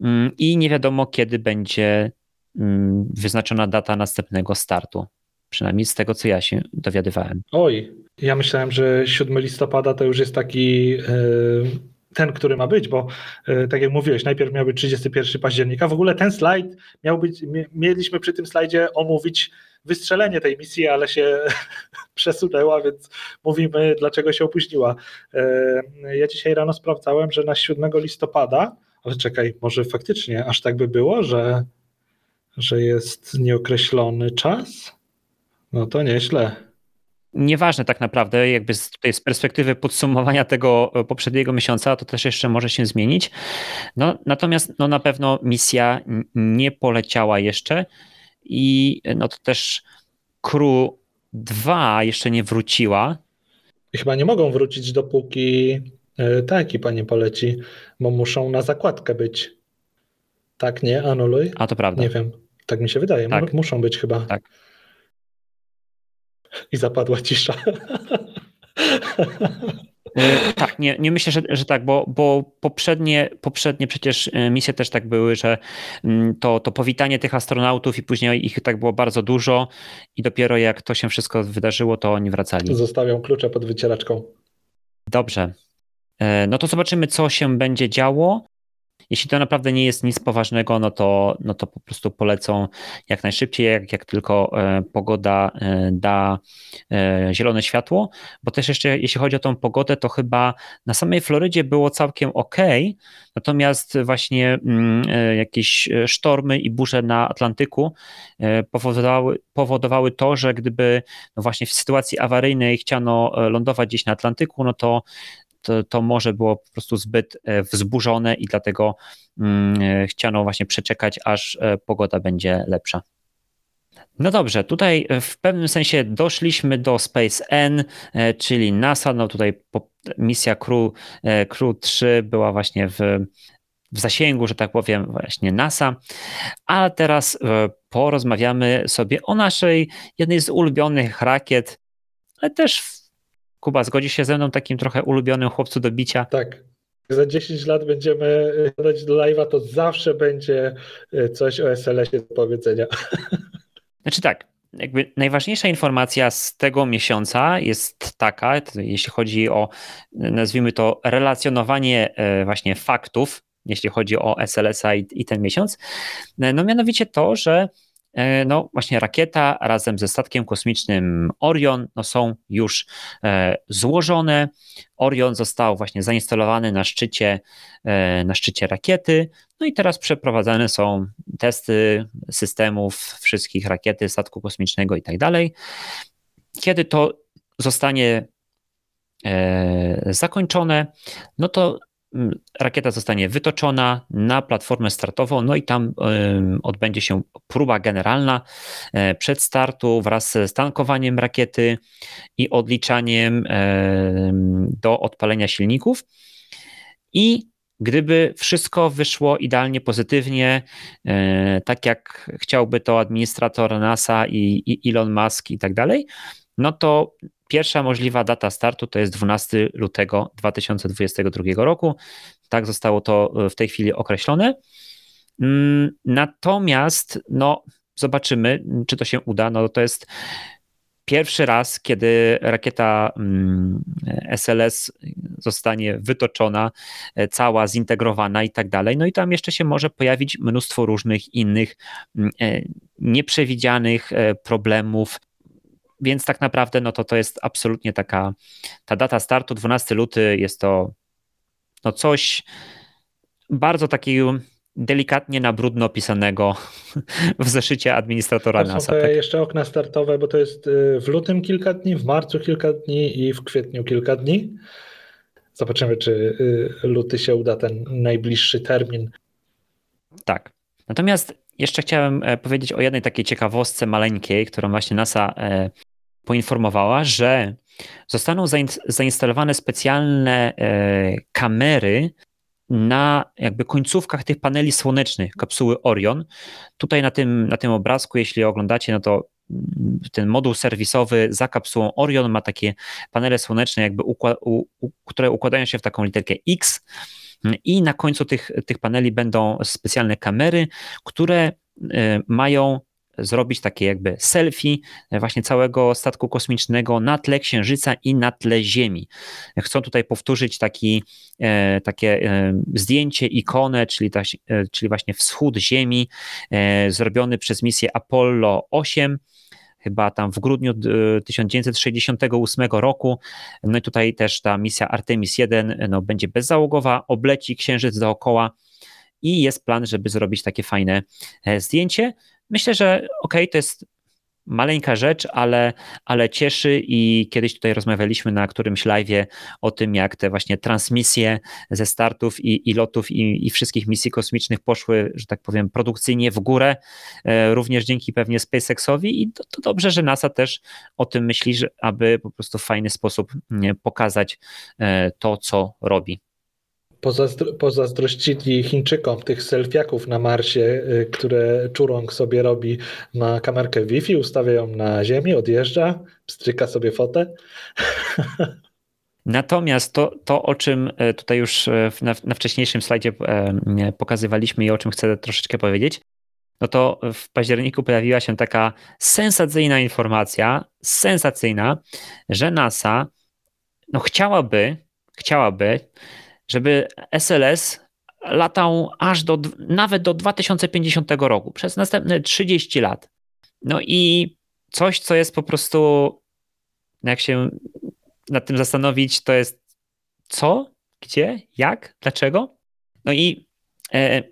mm, i nie wiadomo, kiedy będzie mm, wyznaczona data następnego startu. Przynajmniej z tego, co ja się dowiadywałem. Oj, ja myślałem, że 7 listopada to już jest taki e, ten, który ma być, bo e, tak jak mówiłeś, najpierw miał być 31 października. W ogóle ten slajd miał być, mieliśmy przy tym slajdzie omówić wystrzelenie tej misji, ale się przesunęła, więc mówimy, dlaczego się opóźniła. E, ja dzisiaj rano sprawdzałem, że na 7 listopada, ale czekaj, może faktycznie aż tak by było, że, że jest nieokreślony czas? No to nieźle nieważne tak naprawdę, jakby z, tutaj z perspektywy podsumowania tego e, poprzedniego miesiąca, to też jeszcze może się zmienić. No, natomiast no, na pewno misja nie poleciała jeszcze i no to też Crew 2 jeszcze nie wróciła. Chyba nie mogą wrócić dopóki e, ta ekipa nie poleci, bo muszą na zakładkę być. Tak, nie? Anuluj? A to prawda. Nie wiem. Tak mi się wydaje. Tak. Muszą być chyba. Tak. I zapadła cisza. E, tak, nie, nie myślę, że, że tak, bo, bo poprzednie, poprzednie przecież e, misje też tak były, że mm, to, to powitanie tych astronautów i później ich tak było bardzo dużo i dopiero jak to się wszystko wydarzyło, to oni wracali. Zostawią klucze pod wycieraczką. Dobrze. E, no to zobaczymy, co się będzie działo. Jeśli to naprawdę nie jest nic poważnego, no to, no to po prostu polecą jak najszybciej, jak, jak tylko e, pogoda e, da e, zielone światło, bo też jeszcze jeśli chodzi o tą pogodę, to chyba na samej Florydzie było całkiem ok, natomiast właśnie mm, jakieś sztormy i burze na Atlantyku powodowały, powodowały to, że gdyby no właśnie w sytuacji awaryjnej chciano lądować gdzieś na Atlantyku, no to to, to morze było po prostu zbyt e, wzburzone i dlatego mm, e, chciano właśnie przeczekać, aż e, pogoda będzie lepsza. No dobrze, tutaj w pewnym sensie doszliśmy do Space N, czyli NASA. No tutaj misja Crew, Crew 3 była właśnie w, w zasięgu, że tak powiem, właśnie NASA. A teraz porozmawiamy sobie o naszej jednej z ulubionych rakiet, ale też Kuba, zgodzi się ze mną takim trochę ulubionym chłopcu do bicia? Tak. Za 10 lat będziemy dać do live'a, to zawsze będzie e, coś o SLS-ie do powiedzenia. Znaczy tak, jakby najważniejsza informacja z tego miesiąca jest taka, jeśli chodzi o, nazwijmy to, relacjonowanie e, właśnie faktów, jeśli chodzi o SLS-a i, i ten miesiąc, no mianowicie to, że e, no właśnie rakieta razem ze statkiem kosmicznym Orion no są już e, złożone. Orion został właśnie zainstalowany na szczycie, na szczycie rakiety, no i teraz przeprowadzane są testy systemów wszystkich rakiety, statku kosmicznego i tak dalej. Kiedy to zostanie zakończone, no to rakieta zostanie wytoczona na platformę startową, no i tam odbędzie się próba generalna e, przed startu wraz z tankowaniem rakiety i odliczaniem do odpalenia silników. I gdyby wszystko wyszło idealnie pozytywnie, e, tak jak chciałby to administrator NASA i, i Elon Musk i tak dalej, no to Pierwsza możliwa data startu to jest 12 lutego 2022 roku. Tak zostało to e, w tej chwili określone. Mm, natomiast, no, zobaczymy, czy to się uda. No, to jest pierwszy raz, kiedy rakieta SLS mm, zostanie wytoczona, e, cała zintegrowana i tak dalej. No i tam jeszcze się może pojawić mnóstwo różnych innych mm, e, nieprzewidzianych problemów, więc tak naprawdę no to to jest absolutnie taka, ta data startu 12 luty jest to no coś bardzo takiego delikatnie na brudno opisanego w zeszycie administratora to NASA. Są tak? jeszcze okna startowe, bo to jest y, w lutym kilka dni, w marcu kilka dni i w kwietniu kilka dni. Zobaczymy, czy y, luty się uda ten najbliższy termin. Tak. Natomiast jeszcze chciałem e, powiedzieć o jednej takiej ciekawostce maleńkiej, którą właśnie NASA e, poinformowała, że zostaną zainstalowane specjalne e, kamery na jakby końcówkach tych paneli słonecznych kapsuły Orion. Tutaj na tym, na tym obrazku, jeśli oglądacie, no to mm, ten moduł serwisowy za kapsułą Orion ma takie panele słoneczne, jakby układ, u, u, które układają się w taką literkę X. I na końcu tych, tych paneli będą specjalne kamery, które e, mają zrobić takie jakby selfie właśnie całego statku kosmicznego na tle Księżyca i na tle Ziemi. Chcą tutaj powtórzyć taki, e, takie e, zdjęcie, ikonę, czyli, ta, e, czyli właśnie wschód Ziemi, zrobiony przez misję Apollo 8 chyba tam w grudniu 1968 roku. No i tutaj też ta misja Artemis 1 no, będzie bezzałogowa, obleci księżyc dookoła i jest plan, żeby zrobić takie fajne zdjęcie. Myślę, że ok, to jest maleńka rzecz, ale, ale cieszy i kiedyś tutaj rozmawialiśmy na którymś live'ie o tym, jak te właśnie transmisje ze startów i, i lotów i, i wszystkich misji kosmicznych poszły, że tak powiem, produkcyjnie w górę, e, również dzięki pewnie SpaceXowi i to, to dobrze, że NASA też o tym myśli, że, aby po prostu w fajny sposób pokazać e, to, co robi pozazdro pozazdrościli Chińczykom tych selfiaków na Marsie, y, które Czurong sobie robi na kamerkę Wi-Fi, ustawia ją na ziemi, odjeżdża, stryka sobie fotę. Natomiast to, to, o czym e, tutaj już e, na, na wcześniejszym slajdzie e, pokazywaliśmy i o czym chcę troszeczkę powiedzieć, no to w październiku pojawiła się taka sensacyjna informacja, sensacyjna, że NASA no chciałaby, chciałaby żeby SLS latał aż do, nawet do 2050 roku, przez następne 30 lat. No i coś, co jest po prostu, jak się nad tym zastanowić, to jest co, gdzie, jak, dlaczego? No i e,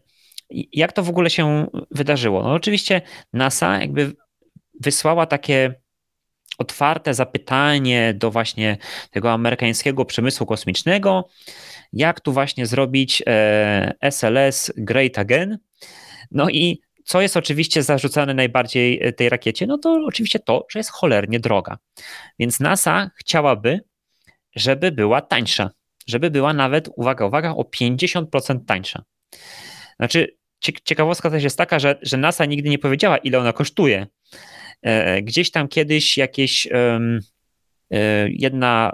jak to w ogóle się wydarzyło? No oczywiście NASA jakby wysłała takie otwarte zapytanie do właśnie tego amerykańskiego przemysłu kosmicznego, jak tu właśnie zrobić SLS e, Great Again. No i co jest oczywiście zarzucane najbardziej e, tej rakiecie? No to oczywiście to, że jest cholernie droga. Więc NASA chciałaby, żeby była tańsza, żeby była nawet, uwaga, uwaga, o 50% tańsza. Znaczy, ciekawostka też jest taka, że, że NASA nigdy nie powiedziała, ile ona kosztuje. E, gdzieś tam kiedyś jakieś jedna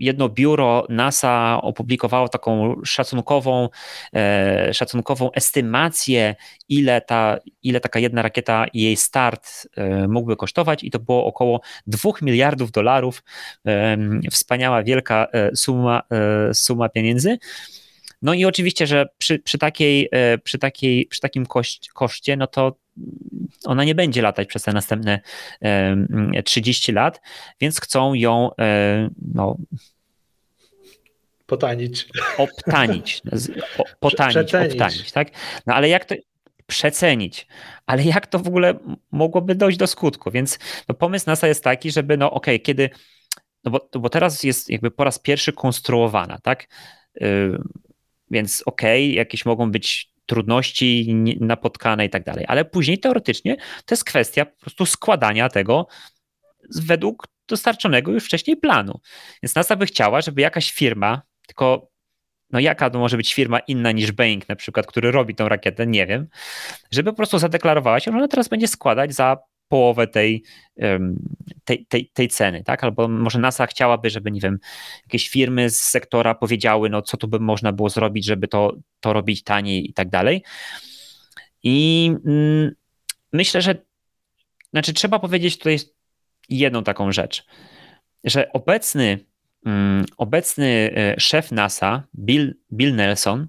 jedno biuro NASA opublikowało taką szacunkową, e, szacunkową estymację, ile, ta, ile taka jedna rakieta i jej start e, mógłby kosztować, i to było około 2 miliardów dolarów. E, wspaniała, wielka suma, suma pieniędzy. No i oczywiście, że przy, przy, takiej, przy, takiej, przy takim koszcie, no to ona nie będzie latać przez te następne 30 lat, więc chcą ją no, potanić. Obtanić. Potanić, obtanić, tak? No ale jak to przecenić. Ale jak to w ogóle mogłoby dojść do skutku? Więc no, pomysł NASA jest taki, żeby no okej, okay, kiedy no bo, bo teraz jest jakby po raz pierwszy konstruowana, tak? Yy, więc okej, okay, jakieś mogą być trudności napotkane i tak dalej, ale później teoretycznie to jest kwestia po prostu składania tego według dostarczonego już wcześniej planu. Więc NASA by chciała, żeby jakaś firma, tylko no jaka to może być firma inna niż Boeing na przykład, który robi tą rakietę, nie wiem, żeby po prostu zadeklarowała się, że ona teraz będzie składać za połowę tej, tej, tej, tej, ceny, tak? Albo może NASA chciałaby, żeby, nie wiem, jakieś firmy z sektora powiedziały, no co tu by można było zrobić, żeby to, to robić taniej i tak dalej. I mm, myślę, że znaczy trzeba powiedzieć tutaj jedną taką rzecz, że obecny, mm, obecny e, szef NASA, Bill, Bill Nelson,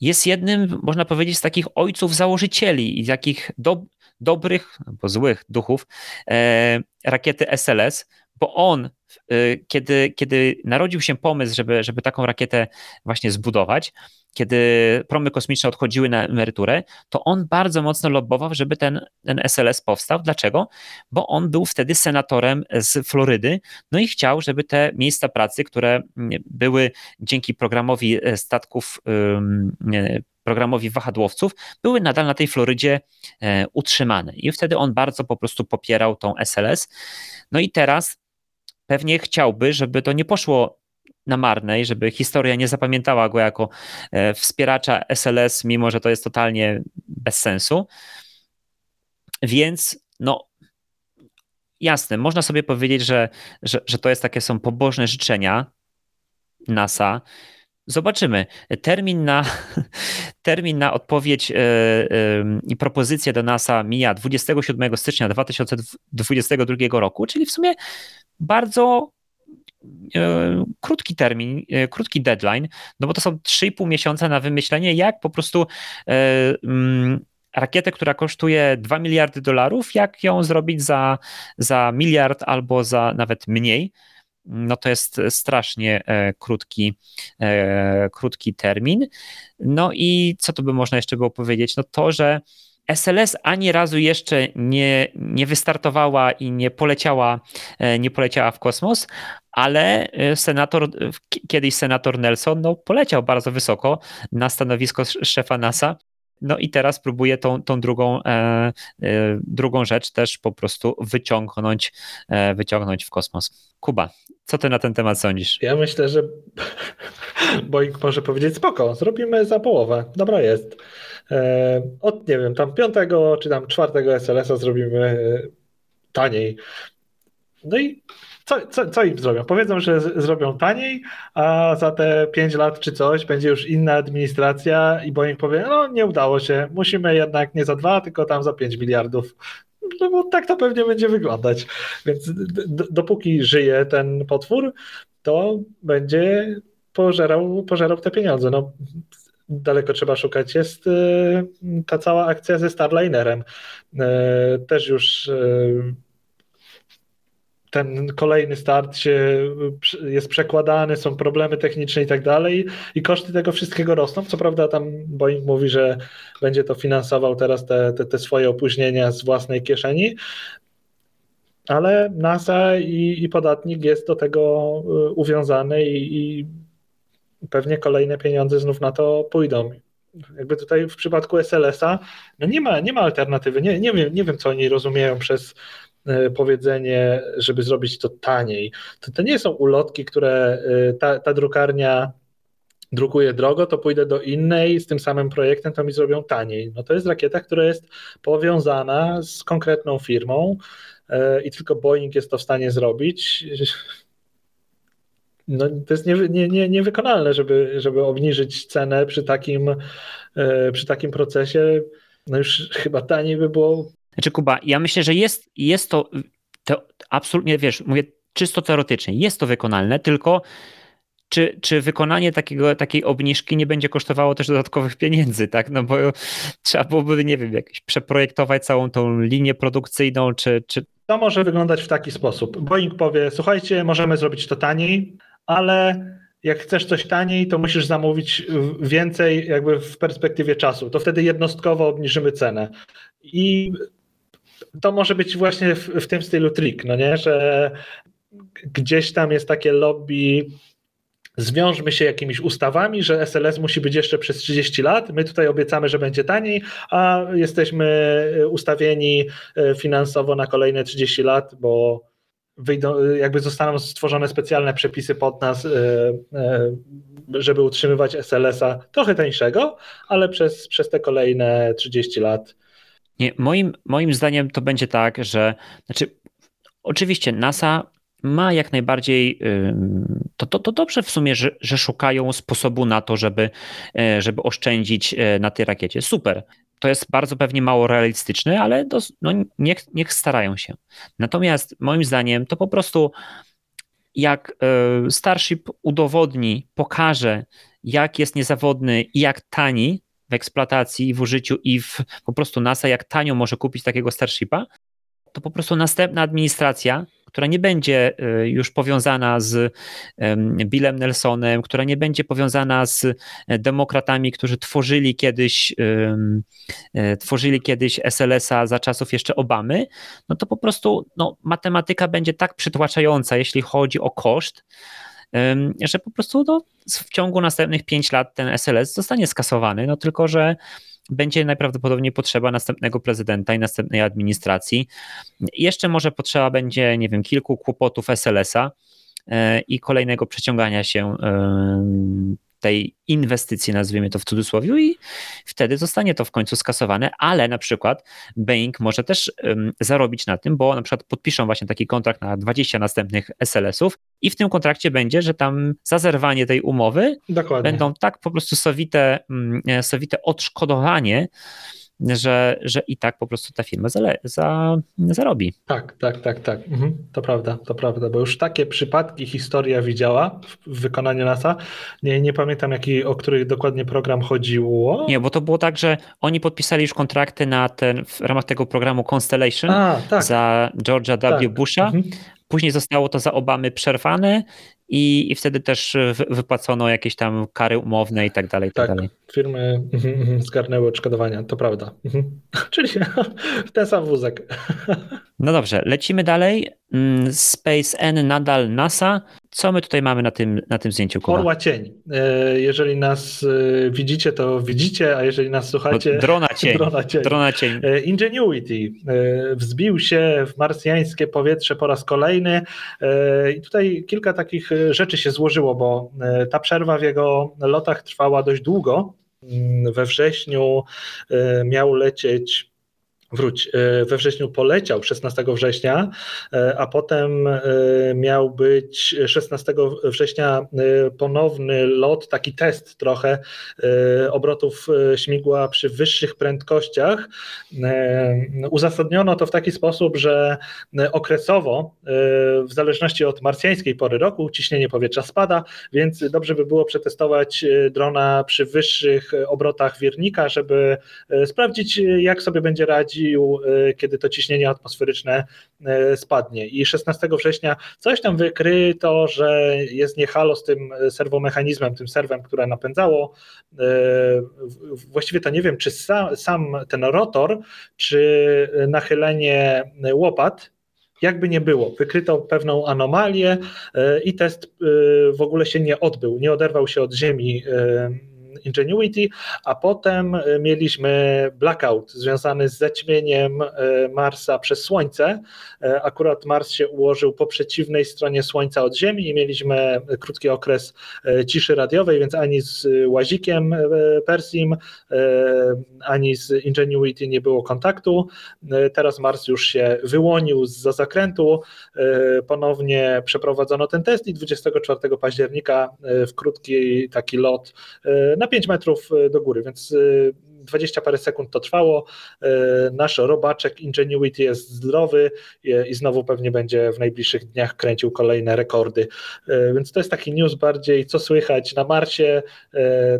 jest jednym, można powiedzieć, z takich ojców założycieli i takich do, dobrych, albo złych duchów e, rakiety SLS, bo on, e, kiedy, kiedy narodził się pomysł, żeby, żeby taką rakietę właśnie zbudować, kiedy promy kosmiczne odchodziły na emeryturę, to on bardzo mocno lobbował, żeby ten, ten SLS powstał. Dlaczego? Bo on był wtedy senatorem z Florydy, no i chciał, żeby te miejsca pracy, które były dzięki programowi e, statków programowi wahadłowców, były nadal na tej Florydzie e, utrzymane. I wtedy on bardzo po prostu popierał tą SLS. No i teraz pewnie chciałby, żeby to nie poszło na marne i żeby historia nie zapamiętała go jako e, wspieracza SLS, mimo że to jest totalnie bez sensu. Więc no, jasne, można sobie powiedzieć, że, że, że to jest takie są pobożne życzenia NASA, Zobaczymy. Termin na, termin na odpowiedź e, e, i propozycję do NASA mija 27 stycznia 2022 roku, czyli w sumie bardzo e, krótki termin, krótki deadline, no bo to są 3,5 miesiąca na wymyślenie, jak po prostu mm, rakietę, która kosztuje 2 miliardy dolarów, jak ją zrobić za, za miliard albo za nawet mniej no to jest strasznie e, krótki, e, krótki termin. No i co tu by można jeszcze było powiedzieć? No to, że SLS ani razu jeszcze nie, nie wystartowała i nie poleciała, e, nie poleciała w kosmos, ale senator, kiedyś senator Nelson no, poleciał bardzo wysoko na stanowisko szefa NASA. No i teraz próbuję tą, tą drugą, e, e, drugą rzecz też po prostu wyciągnąć, e, wyciągnąć w kosmos. Kuba, co ty na ten temat sądzisz? Ja myślę, że Boeing może powiedzieć spoko, zrobimy za połowę, dobra jest. E, od, nie wiem, tam piątego czy tam czwartego SLS-a zrobimy e, taniej. No i co, co, co im zrobią? Powiedzą, że z, zrobią taniej, a za te 5 lat czy coś będzie już inna administracja i Boeing powie, no nie udało się, musimy jednak nie za 2, tylko tam za 5 miliardów. No bo tak to pewnie będzie wyglądać. Więc dopóki żyje ten potwór, to będzie pożerał, pożerał te pieniądze. No, daleko trzeba szukać, jest y, ta cała akcja ze Starlinerem. Y, też już y, ten kolejny start się jest przekładany, są problemy techniczne i tak dalej i koszty tego wszystkiego rosną. Co prawda tam Boeing mówi, że będzie to finansował teraz te, te, te swoje opóźnienia z własnej kieszeni, ale NASA i, i podatnik jest do tego y, uwiązany i, i pewnie kolejne pieniądze znów na to pójdą. Jakby tutaj w przypadku SLS-a no nie, ma, nie ma alternatywy. Nie, nie, wiem, nie wiem, co oni rozumieją przez powiedzenie, żeby zrobić to taniej. To, to nie są ulotki, które e, ta, ta drukarnia drukuje drogo, to pójdę do innej z tym samym projektem, to mi zrobią taniej. No to jest rakieta, która jest powiązana z konkretną firmą e, i tylko Boeing jest to w stanie zrobić. No, to jest nie, nie, nie, niewykonalne, żeby, żeby obniżyć cenę przy takim, przy takim procesie. No już chyba taniej by było znaczy, Kuba, ja myślę, że jest, jest to, to absolutnie, wiesz, mówię czysto teoretycznie, jest to wykonalne, tylko czy, czy wykonanie takiego, takiej obniżki nie będzie kosztowało też dodatkowych pieniędzy, tak? No bo trzeba byłoby, nie wiem, jakś przeprojektować całą tą linię produkcyjną, czy, czy... To może wyglądać w taki sposób. Boeing powie, słuchajcie, możemy zrobić to taniej, ale jak chcesz coś taniej, to musisz zamówić więcej jakby w perspektywie czasu. To wtedy jednostkowo obniżymy cenę. I to może być właśnie w, w tym stylu trik, no nie, że gdzieś tam jest takie lobby zwiążmy się jakimiś ustawami, że SLS musi być jeszcze przez 30 lat. My tutaj obiecamy, że będzie taniej, a jesteśmy ustawieni e, finansowo na kolejne 30 lat, bo wyjdą, jakby zostaną stworzone specjalne przepisy pod nas, e, e, żeby utrzymywać SLS-a trochę tańszego, ale przez, przez te kolejne 30 lat. Nie, moim, moim zdaniem to będzie tak, że znaczy, oczywiście NASA ma jak najbardziej, to, to, to dobrze w sumie, że, że szukają sposobu na to, żeby, e, żeby oszczędzić e, na tej rakiecie. Super. To jest bardzo pewnie mało realistyczne, ale no, niech, niech starają się. Natomiast moim zdaniem to po prostu jak e, Starship udowodni, pokaże, jak jest niezawodny i jak tani eksploatacji, i w użyciu i w po prostu NASA, jak tanio może kupić takiego Starshipa, to po prostu następna administracja która nie będzie y, już powiązana z Billem Nelsonem, która nie będzie powiązana z e, demokratami, którzy tworzyli kiedyś, e, tworzyli kiedyś SLS-a za czasów jeszcze Obamy, no to po prostu no, matematyka będzie tak przytłaczająca, jeśli chodzi o koszt, że po prostu no, w ciągu następnych 5 lat ten SLS zostanie skasowany, no tylko, że będzie najprawdopodobniej potrzeba następnego prezydenta i następnej administracji. Jeszcze może potrzeba będzie, nie wiem, kilku kłopotów SLS-a e, i kolejnego przeciągania się tej inwestycji, nazwijmy to w cudzysłowie, i wtedy zostanie to w końcu skasowane, ale na przykład Boeing może też um, zarobić na tym, bo na przykład podpiszą właśnie taki kontrakt na 20 następnych SLS-ów i w tym kontrakcie będzie, że tam za zerwanie tej umowy Dokładnie. będą tak po prostu sowite, um, sowite odszkodowanie, że, że i tak po prostu ta firma zale, za, zarobi. Tak, tak, tak, tak. Mhm. To prawda, to prawda, bo już takie przypadki historia widziała w wykonaniu NASA. Nie, nie pamiętam, jaki, o których dokładnie program chodziło. Nie, bo to było tak, że oni podpisali już kontrakty na ten, w ramach tego programu Constellation A, tak. za George'a W. Tak. Busha. Mhm. Później zostało to za Obamy przerwane i, i wtedy też wypłacono jakieś tam kary umowne i tak dalej. I tak, tak dalej. firmy mhm, mhm, zgarnęły odszkodowania, to prawda. Mhm. Czyli w ten sam wózek. No dobrze, lecimy dalej. Mm, Space N nadal NASA. Co my tutaj mamy na tym, na tym zdjęciu? Kuba? Orła cień. E, jeżeli nas e, widzicie, to widzicie, a jeżeli nas słuchacie... Drona cień. Drona cień. Drona cień. E, Ingenuity wzbił się w marsjańskie powietrze po raz kolejny i tutaj kilka takich rzeczy się złożyło, bo ta przerwa w jego lotach trwała dość długo. Mm, we wrześniu miał lecieć wróć, e, we wrześniu poleciał 16 września, e, a potem e, miał być 16 września ponowny lot, taki test trochę obrotów śmigła przy wyższych prędkościach. Uzasadniono to w taki sposób, że okresowo, w zależności od marsjańskiej pory roku, ciśnienie powietrza spada, więc dobrze by było przetestować drona przy wyższych obrotach wiernika, żeby sprawdzić, jak sobie będzie radzić E, kiedy to ciśnienie atmosferyczne e, spadnie. I 16 września coś tam wykryto, że jest niehalo z tym serwomechanizmem, tym serwem, które napędzało. E, właściwie to nie wiem, czy sam, sam ten rotor, czy nachylenie łopat, jakby nie było, wykryto pewną anomalię i test w ogóle się nie odbył, nie oderwał się od Ziemi Ingenuity, a potem e, mieliśmy blackout związany z zaćmieniem e, Marsa przez Słońce. E, akurat Mars się ułożył po przeciwnej stronie Słońca od Ziemi i mieliśmy krótki okres ciszy radiowej, więc ani z łazikiem Persim, ani z Ingenuity nie było kontaktu. Teraz Mars już się wyłonił za zakrętu. Ponownie przeprowadzono ten test i 24 października w krótki taki lot na 5 metrów e, do góry, więc e, 20 parę sekund to trwało. Nasz robaczek Ingenuity jest zdrowy i znowu pewnie będzie w najbliższych dniach kręcił kolejne rekordy. Więc to jest taki news bardziej, co słychać na Marsie.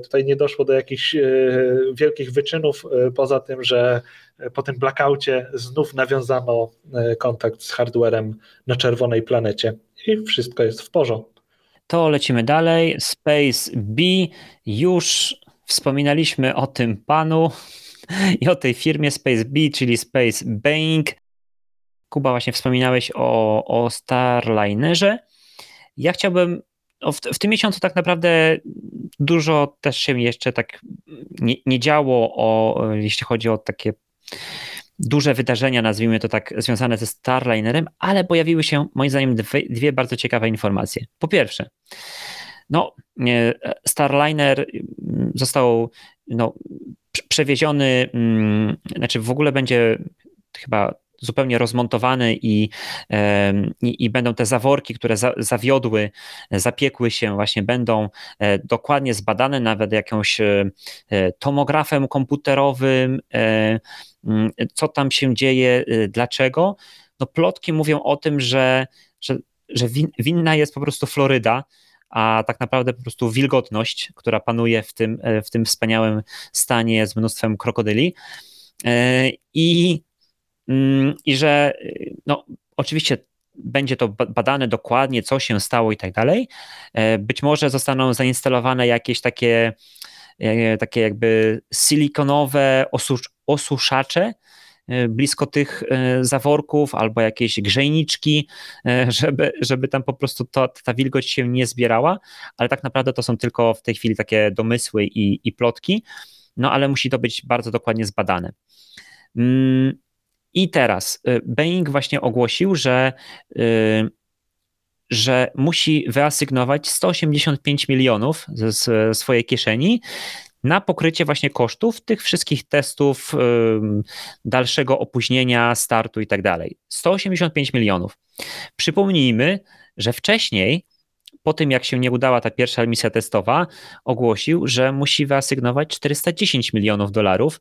Tutaj nie doszło do jakichś wielkich wyczynów, poza tym, że po tym blackoutie znów nawiązano kontakt z hardwarem na czerwonej planecie i wszystko jest w porządku. To lecimy dalej. Space B. Już wspominaliśmy o tym panu i o tej firmie Space B, czyli Space Boeing. Kuba, właśnie wspominałeś o, o Starlinerze. Ja chciałbym. W, w tym miesiącu tak naprawdę dużo też się jeszcze tak nie, nie działo, o, jeśli chodzi o takie duże wydarzenia, nazwijmy to tak, związane ze Starlinerem, ale pojawiły się moim zdaniem dwie, dwie bardzo ciekawe informacje. Po pierwsze, no, Starliner mm, został no, przewieziony, mm, znaczy w ogóle będzie chyba zupełnie rozmontowany i, i, i, będą te zaworki, które za, zawiodły, zapiekły się, właśnie będą e, dokładnie zbadane, nawet jakąś e, tomografem komputerowym, e, co tam się dzieje, dlaczego. No plotki mówią o tym, że, że, że winna jest po prostu Floryda, a tak naprawdę po prostu wilgotność, która panuje w tym, w tym wspaniałym stanie z mnóstwem krokodyli. I Mm, i że no, oczywiście będzie to badane dokładnie, co się stało i tak dalej. E, być może zostaną zainstalowane jakieś takie, e, takie jakby silikonowe osusz, osuszacze e, blisko tych zaworków albo jakieś grzejniczki, żeby, żeby tam po prostu to, ta wilgoć się nie zbierała, ale tak naprawdę to są tylko w tej chwili takie domysły i, i plotki, no ale musi to być bardzo dokładnie zbadane. Mm, i teraz Boeing właśnie ogłosił, że, że musi wyasygnować 185 milionów ze swojej kieszeni na pokrycie właśnie kosztów tych wszystkich testów, dalszego opóźnienia, startu i tak dalej. 185 milionów. Przypomnijmy, że wcześniej, po tym jak się nie udała ta pierwsza misja testowa, ogłosił, że musi wyasygnować 410 milionów dolarów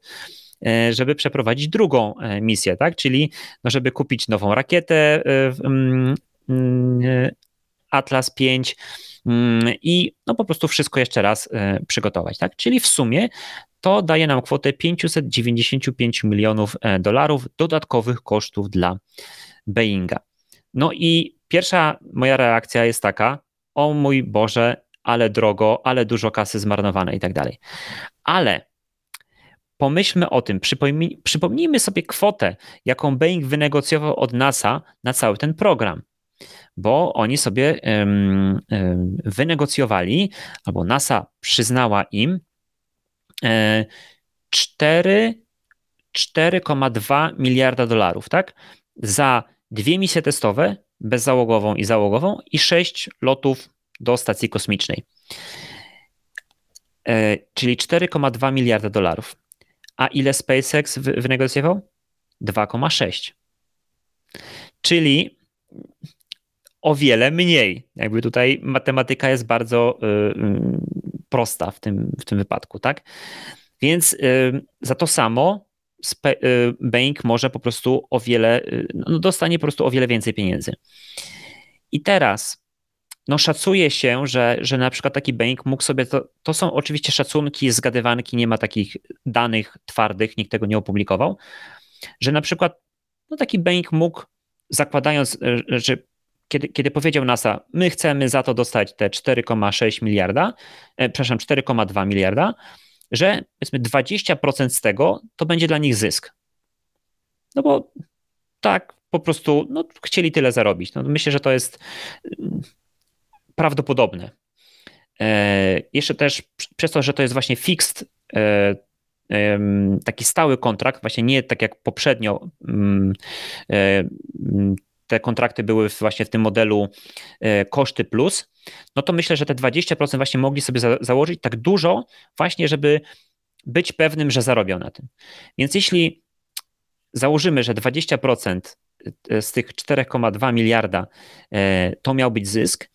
E, żeby przeprowadzić drugą e, misję, tak? Czyli no, żeby kupić nową rakietę e, mm, Atlas 5 mm, i no po prostu wszystko jeszcze raz przygotować, tak? Czyli w sumie to daje nam kwotę 595 milionów dolarów dodatkowych kosztów dla Boeinga. No i pierwsza moja reakcja jest taka: o mój Boże, ale drogo, ale dużo kasy zmarnowane i tak dalej. Ale pomyślmy o tym, przypomnij, przypomnijmy sobie kwotę, jaką Boeing wynegocjował od NASA na cały ten program. Bo oni sobie wynegocjowali, albo NASA przyznała im e, 4,2 miliarda dolarów, tak? Za dwie misje testowe, bezzałogową i załogową, i sześć lotów do stacji kosmicznej. E, czyli 4,2 miliarda dolarów. A ile SpaceX wynegocjował? 2,6. Czyli o wiele mniej. Jakby tutaj matematyka jest bardzo y, y, prosta w tym, w tym wypadku, tak? Więc y, za to samo bank może po prostu o wiele, no dostanie po prostu o wiele więcej pieniędzy. I teraz no szacuje się, że, że na przykład taki bank mógł sobie, to, to są oczywiście szacunki, zgadywanki, nie ma takich danych twardych, nikt tego nie opublikował, że na przykład no taki bank mógł, zakładając, że kiedy, kiedy powiedział NASA, my chcemy za to dostać te 4,6 miliarda, e, przepraszam, 4,2 miliarda, że powiedzmy 20% z tego to będzie dla nich zysk. No bo tak po prostu no, chcieli tyle zarobić. No, myślę, że to jest prawdopodobne. E, jeszcze też przez to, że to jest właśnie fixed, e, taki stały kontrakt, właśnie nie tak jak poprzednio mm, e, te kontrakty były właśnie w tym modelu koszty plus, no to myślę, że te 20% właśnie mogli sobie za założyć tak dużo właśnie, żeby być pewnym, że zarobią na tym. Więc jeśli założymy, że 20% z tych 4,2 miliarda to miał być zysk,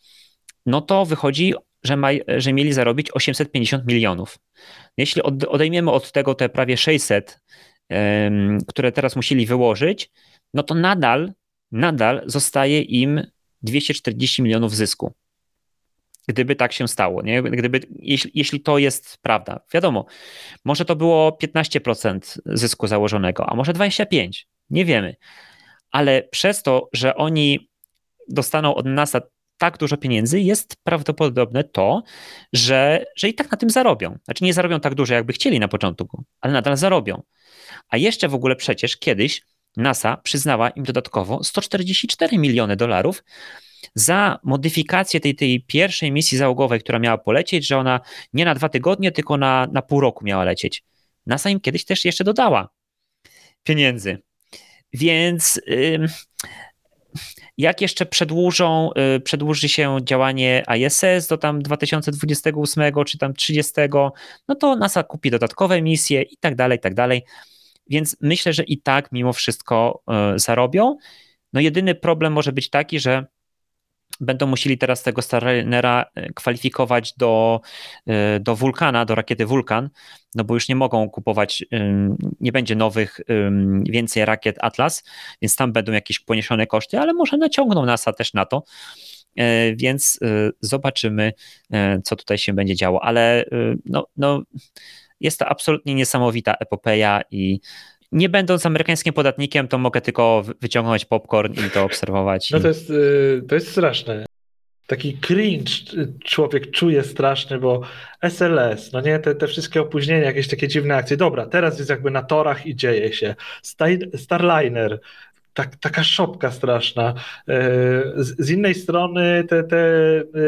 no to wychodzi że, ma, że mieli zarobić 850 milionów. Jeśli odejmiemy od tego te prawie 600, które teraz musieli wyłożyć, no to nadal, nadal zostaje im 240 milionów zysku. Gdyby tak się stało, nie? Gdyby, jeśli, jeśli to jest prawda. Wiadomo, może to było 15% zysku założonego, a może 25%, nie wiemy. Ale przez to, że oni dostaną od NASA tak dużo pieniędzy, jest prawdopodobne to, że, że i tak na tym zarobią. Znaczy nie zarobią tak dużo, jakby chcieli na początku, ale nadal zarobią. A jeszcze w ogóle przecież kiedyś NASA przyznała im dodatkowo 144 miliony dolarów za modyfikację tej, tej pierwszej misji załogowej, która miała polecieć, że ona nie na dwa tygodnie, tylko na, na pół roku miała lecieć. NASA im kiedyś też jeszcze dodała pieniędzy. Więc jak jeszcze przedłużą, y, przedłuży się działanie ISS do tam 2028 czy tam 30, no to NASA kupi dodatkowe misje i tak dalej, i tak dalej. Więc myślę, że i tak mimo wszystko y, zarobią. No jedyny problem może być taki, że będą musieli teraz tego Starlinera e, kwalifikować do, e, do Wulkana, do rakiety Wulkan, no bo już nie mogą kupować, nie będzie nowych, więcej rakiet Atlas, więc tam będą jakieś poniesione koszty, ale może naciągną NASA też na to. E, więc zobaczymy, co tutaj się będzie działo. Ale no, no, jest to absolutnie niesamowita epopeja i nie będąc amerykańskim podatnikiem, to mogę tylko wyciągnąć popcorn i to obserwować. No to jest, y, to jest straszne. Taki cringe człowiek czuje straszny, bo SLS, no nie, te, te wszystkie opóźnienia, jakieś takie dziwne akcje. Dobra, teraz jest jakby na torach i dzieje się. Starliner, tak, taka szopka straszna. Y, z, z, innej strony te, te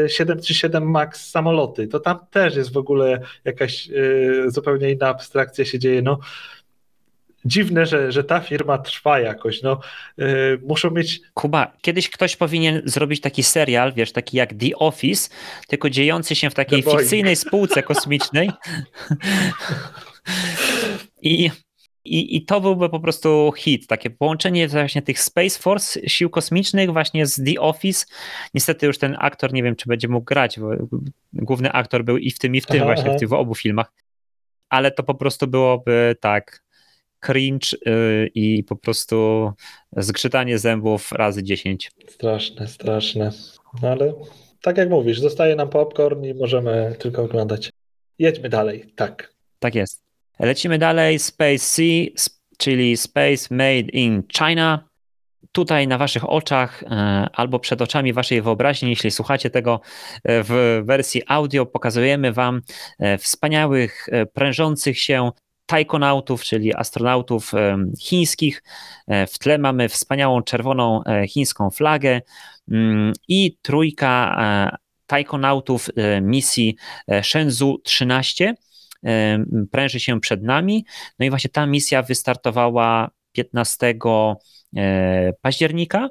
737 y, MAX samoloty, to tam też jest w ogóle jakaś zupełnie inna abstrakcja się dzieje. No, dziwne, że, że ta firma trwa jakoś. No, yy, muszą mieć. Kuba, kiedyś ktoś powinien zrobić taki serial, wiesz, taki jak The Office, tylko dziejący się w takiej fikcyjnej spółce kosmicznej. I, i, I to byłby po prostu hit, takie połączenie właśnie tych Space Force, sił kosmicznych właśnie z The Office. Niestety już ten aktor, nie wiem czy będzie mógł grać, bo główny aktor był i w tym i w tym aha, właśnie, aha. w tych w obu filmach. Ale to po prostu byłoby tak cringe y, i po prostu zgrzytanie zębów razy 10. Straszne, straszne. No ale tak jak mówisz, zostaje nam popcorn i możemy tylko oglądać. Jedźmy dalej, tak. Tak jest. Lecimy dalej. Space C, czyli Space Made in China. Tutaj na waszych oczach e, albo przed oczami waszej wyobraźni, jeśli słuchacie tego e, w wersji audio, pokazujemy wam e, wspaniałych, prężących się taikonautów, czyli astronautów chińskich. W tle mamy wspaniałą czerwoną chińską flagę mm, i trójka taikonautów misji Shenzhou 13 pręży się przed nami. No i właśnie ta misja wystartowała 15 października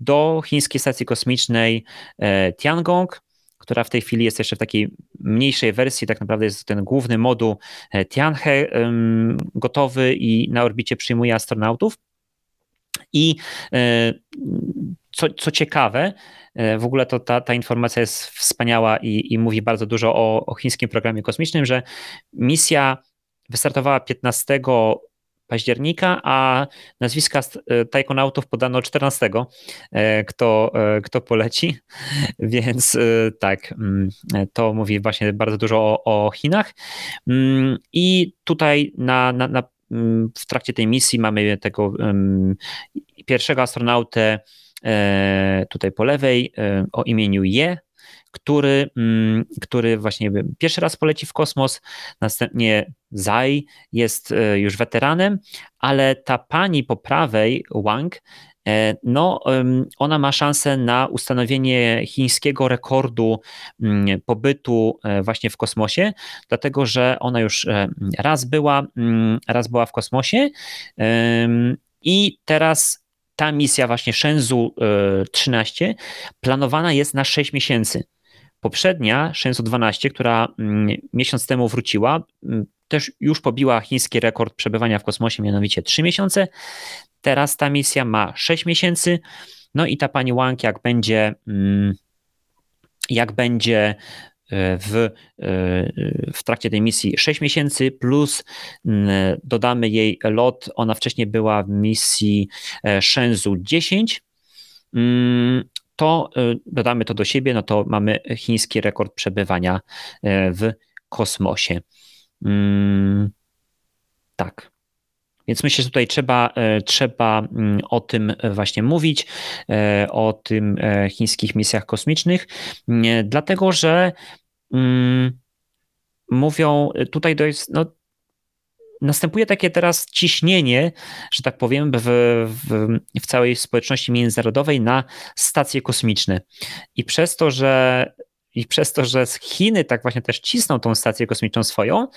do chińskiej stacji kosmicznej Tiangong która w tej chwili jest jeszcze w takiej mniejszej wersji, tak naprawdę jest ten główny moduł e, Tianhe gotowy i na orbicie przyjmuje astronautów. I e, co, co ciekawe, e, w ogóle to ta, ta informacja jest wspaniała i, i mówi bardzo dużo o, o chińskim programie kosmicznym, że misja wystartowała 15 października, a nazwiska e, tajkonautów podano 14, e, kto, e, kto poleci, więc tak, mm, to mówi właśnie bardzo dużo o, o Chinach. Mm, I tutaj na, na, na, mm, w trakcie tej misji mamy tego pierwszego astronautę tutaj po lewej o imieniu Je, który, mm, który właśnie pierwszy raz poleci w kosmos, następnie Zai jest e, już weteranem, ale ta pani po prawej, Wang, e, no, ona ma szansę na ustanowienie chińskiego rekordu mm, pobytu e, właśnie w kosmosie, dlatego że ona już raz była, mm, raz była w kosmosie i teraz ta misja właśnie Shenzhou 13 planowana jest na 6 miesięcy. Poprzednia, Shenzhou 12, która mm, miesiąc temu wróciła, mm, też już pobiła chiński rekord przebywania w kosmosie, mianowicie 3 miesiące. Teraz ta misja ma 6 miesięcy. No i ta pani Wang, jak będzie, mm, jak będzie w, w trakcie tej misji 6 miesięcy, plus dodamy jej lot. Ona wcześniej była w misji Shenzhou 10. To dodamy to do siebie, no to mamy chiński rekord przebywania w kosmosie. Tak. Więc myślę, że tutaj trzeba, trzeba o tym właśnie mówić, o tym chińskich misjach kosmicznych, dlatego że mm, mówią, tutaj to jest, no, następuje takie teraz ciśnienie, że tak powiem, w, w, w całej społeczności międzynarodowej na stacje kosmiczne. I przez to, że i przez to, że Chiny tak właśnie też cisną tą stację kosmiczną swoją,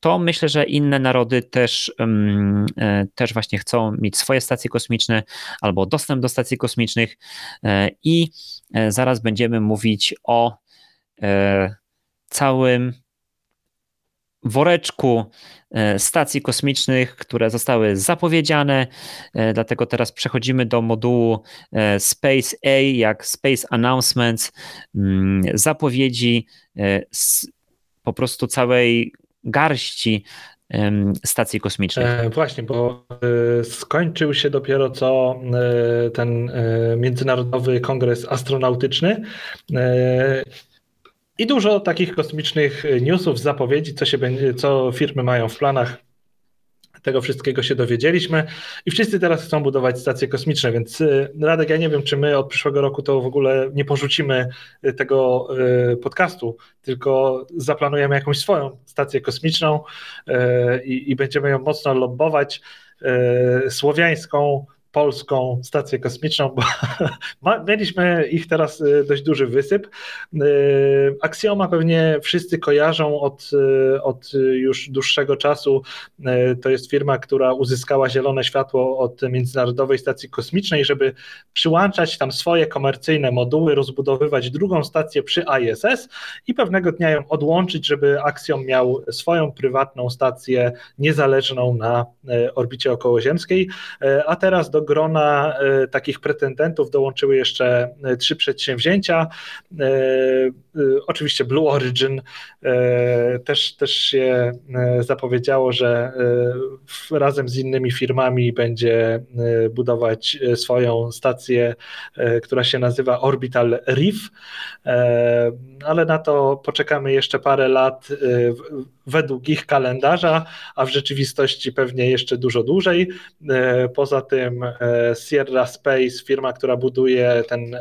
to myślę, że inne narody też, um, też właśnie chcą mieć swoje stacje kosmiczne albo dostęp do stacji kosmicznych e, i e, zaraz będziemy mówić o E, całym woreczku e, stacji kosmicznych, które zostały zapowiedziane. E, dlatego teraz przechodzimy do modułu Space A, jak Space Announcements, mm, zapowiedzi po prostu całej garści stacji kosmicznej. E, właśnie, bo e, skończył się dopiero co e, ten Międzynarodowy Kongres Astronautyczny i dużo takich kosmicznych newsów, zapowiedzi, co, się co firmy mają w planach. Tego wszystkiego się dowiedzieliśmy i wszyscy teraz chcą budować stacje kosmiczne, więc y, Radek, ja nie wiem, czy my od przyszłego roku to w ogóle nie porzucimy y, tego podcastu, tylko zaplanujemy jakąś swoją stację kosmiczną i, i będziemy ją mocno lobbować. Słowiańską, polską stację kosmiczną, bo mieliśmy ich teraz y, dość duży wysyp. Y, Axioma pewnie wszyscy kojarzą od, y, od już dłuższego czasu. To jest firma, która uzyskała zielone światło od Międzynarodowej Stacji Kosmicznej, żeby przyłączać tam swoje komercyjne moduły, rozbudowywać drugą stację przy ISS i pewnego dnia ją odłączyć, żeby Axiom miał swoją prywatną stację niezależną na orbicie okołoziemskiej. A teraz do grona e, takich pretendentów dołączyły jeszcze e, trzy przedsięwzięcia. E, oczywiście Blue Origin też, też się zapowiedziało, że razem z innymi firmami będzie budować swoją stację, która się nazywa Orbital Reef, ale na to poczekamy jeszcze parę lat według ich kalendarza, a w rzeczywistości pewnie jeszcze dużo dłużej. Poza tym Sierra Space, firma, która buduje ten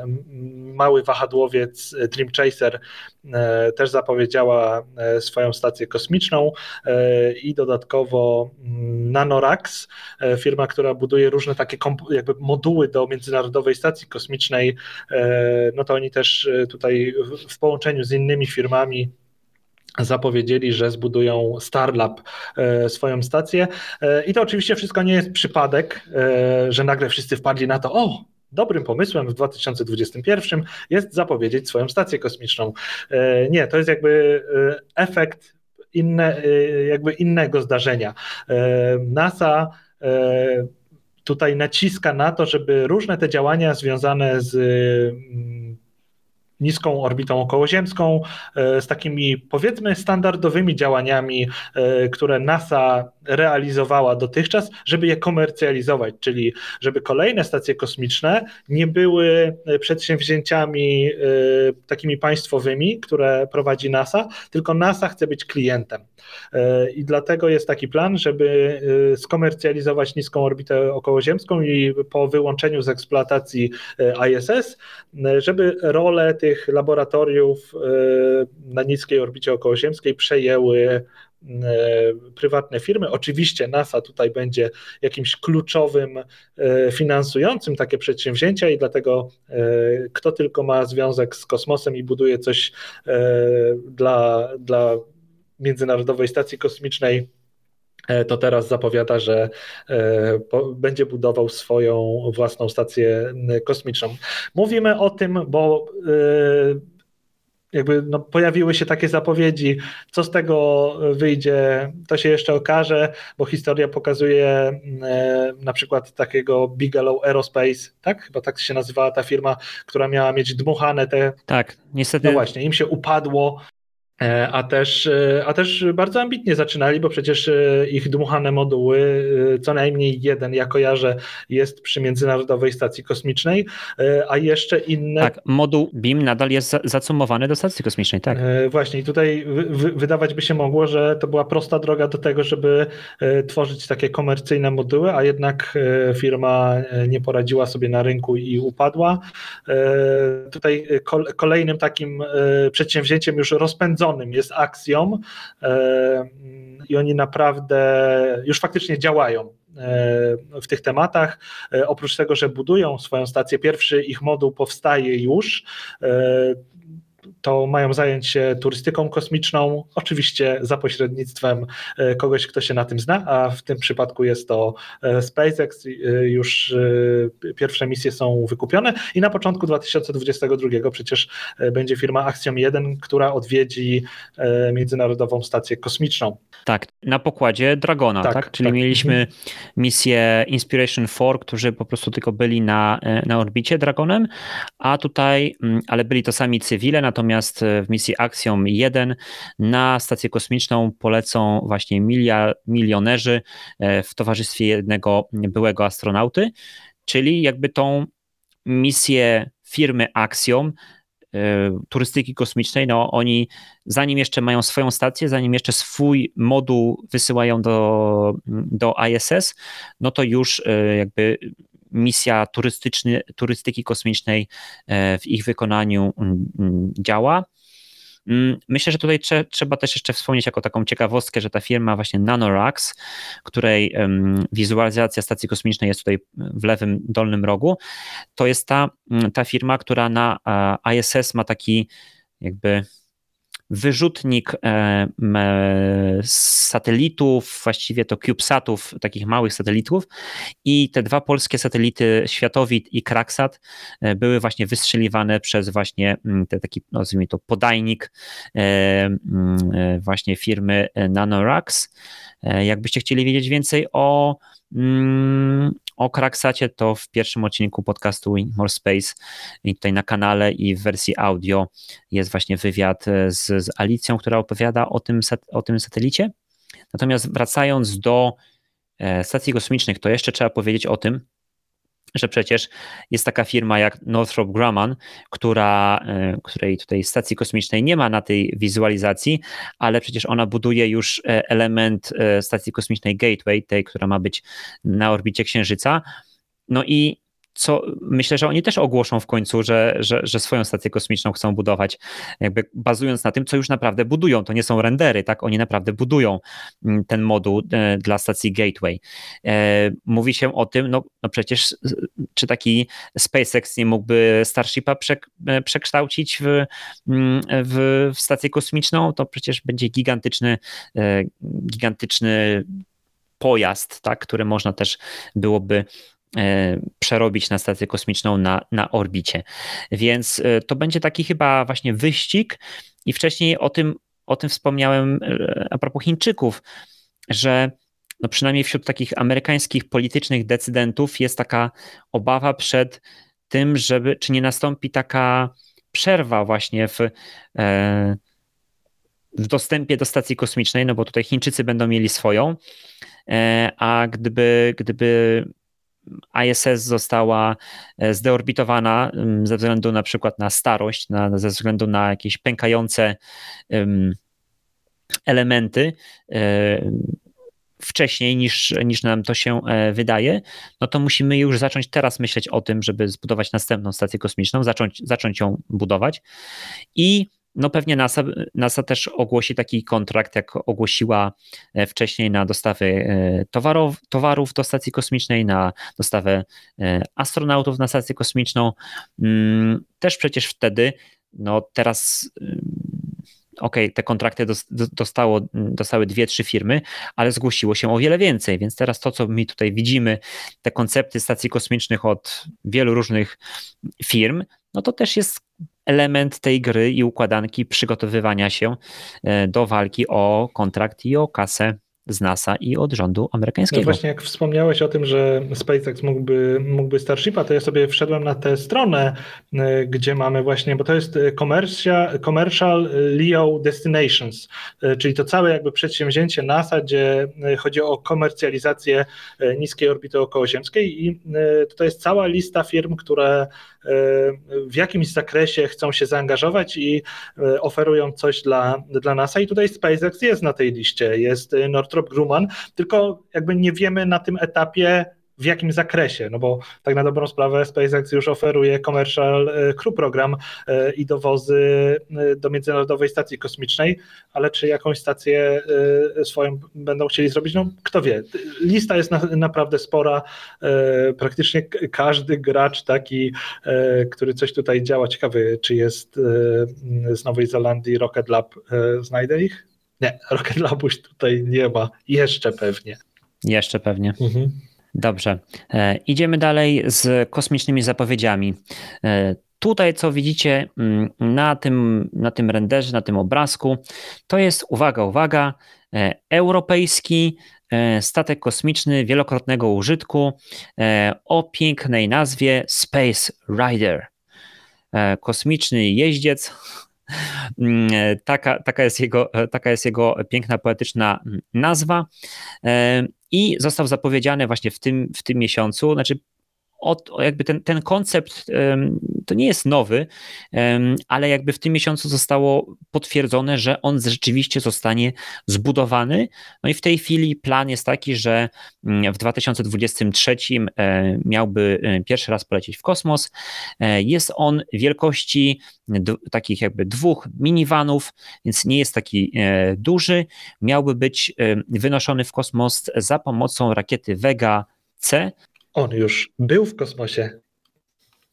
mały wahadłowiec Dream Chaser, też zapowiedziała e, swoją stację kosmiczną i dodatkowo mm, Nanorax, firma, która buduje różne takie jakby moduły do Międzynarodowej Stacji Kosmicznej, no to oni też tutaj w połączeniu z innymi firmami zapowiedzieli, że zbudują Starlab e, swoją stację. E, I to oczywiście wszystko nie jest przypadek, e, że nagle wszyscy wpadli na to, o, dobrym pomysłem w 2021 jest zapowiedzieć swoją stację kosmiczną. Nie, to jest jakby efekt inne, jakby innego zdarzenia. NASA tutaj naciska na to, żeby różne te działania związane z niską orbitą okołoziemską, e, z takimi powiedzmy standardowymi działaniami, e, które NASA realizowała dotychczas, żeby je komercjalizować, czyli żeby kolejne stacje kosmiczne nie były e, przedsięwzięciami takimi państwowymi, które prowadzi NASA, tylko NASA chce być klientem. I dlatego jest taki plan, żeby skomercjalizować niską orbitę okołoziemską i po wyłączeniu z eksploatacji ISS, żeby rolę tych laboratoriów e, na niskiej orbicie okołoziemskiej przejęły e, prywatne firmy. Oczywiście NASA tutaj będzie jakimś kluczowym e, finansującym takie przedsięwzięcia i dlatego kto tylko ma związek z kosmosem i buduje coś dla, dla Międzynarodowej Stacji Kosmicznej, to teraz zapowiada, że będzie budował swoją własną stację kosmiczną. Mówimy o tym, bo jakby no, pojawiły się takie zapowiedzi, co z tego wyjdzie, to się jeszcze okaże, bo historia pokazuje e, na przykład takiego Bigelow Aerospace, tak? Chyba tak się nazywała ta firma, która miała mieć dmuchane te... Tak, niestety... No właśnie, im się upadło a też, e, a też bardzo ambitnie zaczynali, bo przecież e, ich dmuchane moduły, co najmniej jeden, ja kojarzę, jest przy Międzynarodowej Stacji Kosmicznej, a jeszcze inne. Tak, moduł BIM nadal jest zacumowany do Stacji Kosmicznej, tak. Właśnie, i tutaj wydawać by się mogło, że to była prosta droga do tego, żeby tworzyć takie komercyjne moduły, a jednak firma nie poradziła sobie na rynku i upadła. Tutaj kolejnym takim przedsięwzięciem już rozpędzonym, jest Axiom e, i oni naprawdę już faktycznie działają e, w tych tematach. E, oprócz tego, że budują swoją stację, pierwszy ich moduł powstaje już to mają zająć się turystyką kosmiczną, oczywiście za pośrednictwem e, kogoś, kto się na tym zna, a w tym przypadku jest to e, SpaceX. E, już pierwsze misje są wykupione i na początku 2022 przecież będzie firma Axiom 1, która odwiedzi Międzynarodową Stację Kosmiczną. Tak, na pokładzie Dragona, tak? tak? Czyli tak. mieliśmy mhm. misję Inspiration 4, którzy po prostu tylko byli na, na orbicie Dragonem, a tutaj, mm, ale byli to sami cywile, natomiast e, w misji Axiom 1 na stację kosmiczną polecą właśnie milia, milionerzy e, w towarzystwie jednego byłego astronauty, czyli jakby tą misję firmy Axiom e, turystyki kosmicznej, no oni zanim jeszcze mają swoją stację, zanim jeszcze swój moduł wysyłają do, do ISS, no to już jakby misja turystyczny, turystyki kosmicznej e, w ich wykonaniu mm, mm, działa. Mm, myślę, że tutaj trze, trzeba też jeszcze wspomnieć jako taką ciekawostkę, że ta firma właśnie NanoRax, której wizualizacja stacji kosmicznej jest tutaj w lewym dolnym rogu, to jest ta, ta firma, która na ISS ma taki jakby wyrzutnik e, satelitów, właściwie to CubeSatów, takich małych satelitów i te dwa polskie satelity Światowit i Kraksat e, były właśnie wystrzeliwane przez właśnie mm, te taki, nazwijmy to podajnik e, mm, właśnie firmy NanoRax. Jakbyście chcieli wiedzieć więcej o mm, o Kraksacie to w pierwszym odcinku podcastu More Space i tutaj na kanale i w wersji audio jest właśnie wywiad e, z, z Alicją, która opowiada o tym, o tym satelicie. Natomiast wracając do e, stacji kosmicznych, to jeszcze trzeba powiedzieć o tym, że przecież jest taka firma jak Northrop Grumman, która, e, której tutaj stacji kosmicznej nie ma na tej wizualizacji, ale przecież ona buduje już e, element e, stacji kosmicznej Gateway, tej, która ma być na orbicie Księżyca. No i co myślę, że oni też ogłoszą w końcu, że, że, że, swoją stację kosmiczną chcą budować, jakby bazując na tym, co już naprawdę budują. To nie są rendery, tak? Oni naprawdę budują mm, ten moduł e, dla stacji Gateway. E, mówi się o tym, no, no przecież czy taki SpaceX nie mógłby Starshipa e, przekształcić w, mm, w, w stację kosmiczną, to przecież będzie gigantyczny, gigantyczny pojazd, tak, który można też byłoby E, przerobić na stację kosmiczną na, na orbicie. Więc e, to będzie taki chyba właśnie wyścig i wcześniej o tym, o tym wspomniałem e, a propos Chińczyków, że no przynajmniej wśród takich amerykańskich politycznych decydentów jest taka obawa przed tym, żeby, czy nie nastąpi taka przerwa właśnie w, w dostępie do stacji kosmicznej, no bo tutaj Chińczycy będą mieli swoją, a gdyby, gdyby ISS została e, zdeorbitowana mm, ze względu na przykład na starość, na, ze względu na jakieś pękające elementy e, wcześniej niż, niż nam to się e, wydaje, no to musimy już zacząć teraz myśleć o tym, żeby zbudować następną stację kosmiczną, zacząć, zacząć ją budować. I no pewnie NASA, NASA też ogłosi taki kontrakt, jak ogłosiła e, wcześniej na dostawy e, towarów, towarów do stacji kosmicznej, na dostawę e, astronautów na stację kosmiczną. Mm, też przecież wtedy, no teraz ok, te kontrakty dostało, dostały dwie, trzy firmy, ale zgłosiło się o wiele więcej, więc teraz to, co my tutaj widzimy, te koncepty stacji kosmicznych od wielu różnych firm, no to też jest element tej gry i układanki przygotowywania się do walki o kontrakt i o kasę z NASA i od rządu amerykańskiego. No właśnie jak wspomniałeś o tym, że SpaceX mógłby, mógłby Starshipa, to ja sobie wszedłem na tę stronę, y, gdzie mamy właśnie, bo to jest Commercial, commercial LEO Destinations, czyli to całe jakby przedsięwzięcie NASA, gdzie chodzi o komercjalizację niskiej orbity okołoziemskiej i tutaj jest cała lista firm, które w jakimś zakresie chcą się zaangażować i oferują coś dla, dla NASA. I tutaj SpaceX jest na tej liście, jest Northrop Northrop Grumman, tylko jakby nie wiemy na tym etapie, w jakim zakresie, no bo tak na dobrą sprawę SpaceX już oferuje Commercial e, Crew Program e, i dowozy e, do Międzynarodowej Stacji Kosmicznej, ale czy jakąś stację swoją będą chcieli zrobić, no kto wie. Lista jest na, naprawdę spora, praktycznie każdy gracz taki, który coś tutaj działa, ciekawy czy jest z Nowej Zelandii Rocket Lab, znajdę ich? Nie, Rocket Labuś tutaj nie ma. Jeszcze pewnie. Jeszcze pewnie. Mhm. Dobrze. E, idziemy dalej z kosmicznymi zapowiedziami. E, tutaj, co widzicie mm, na tym, na tym renderze, na tym obrazku, to jest, uwaga, uwaga, e, europejski statek kosmiczny wielokrotnego użytku o pięknej nazwie Space Rider. Kosmiczny jeździec Mm, taka, taka, jest jego, taka jest jego piękna, poetyczna mm, nazwa. I został zapowiedziany właśnie w tym, w tym miesiącu, znaczy od, jakby ten, ten koncept to nie jest nowy, ale jakby w tym miesiącu zostało potwierdzone, że on rzeczywiście zostanie zbudowany. No i w tej chwili plan jest taki, że mm, w 2023 e, miałby e, pierwszy raz polecieć w kosmos. E, jest on wielkości takich jakby dwóch minivanów, więc nie jest taki duży. Miałby być wynoszony w kosmos za pomocą rakiety Vega C, on już był w kosmosie.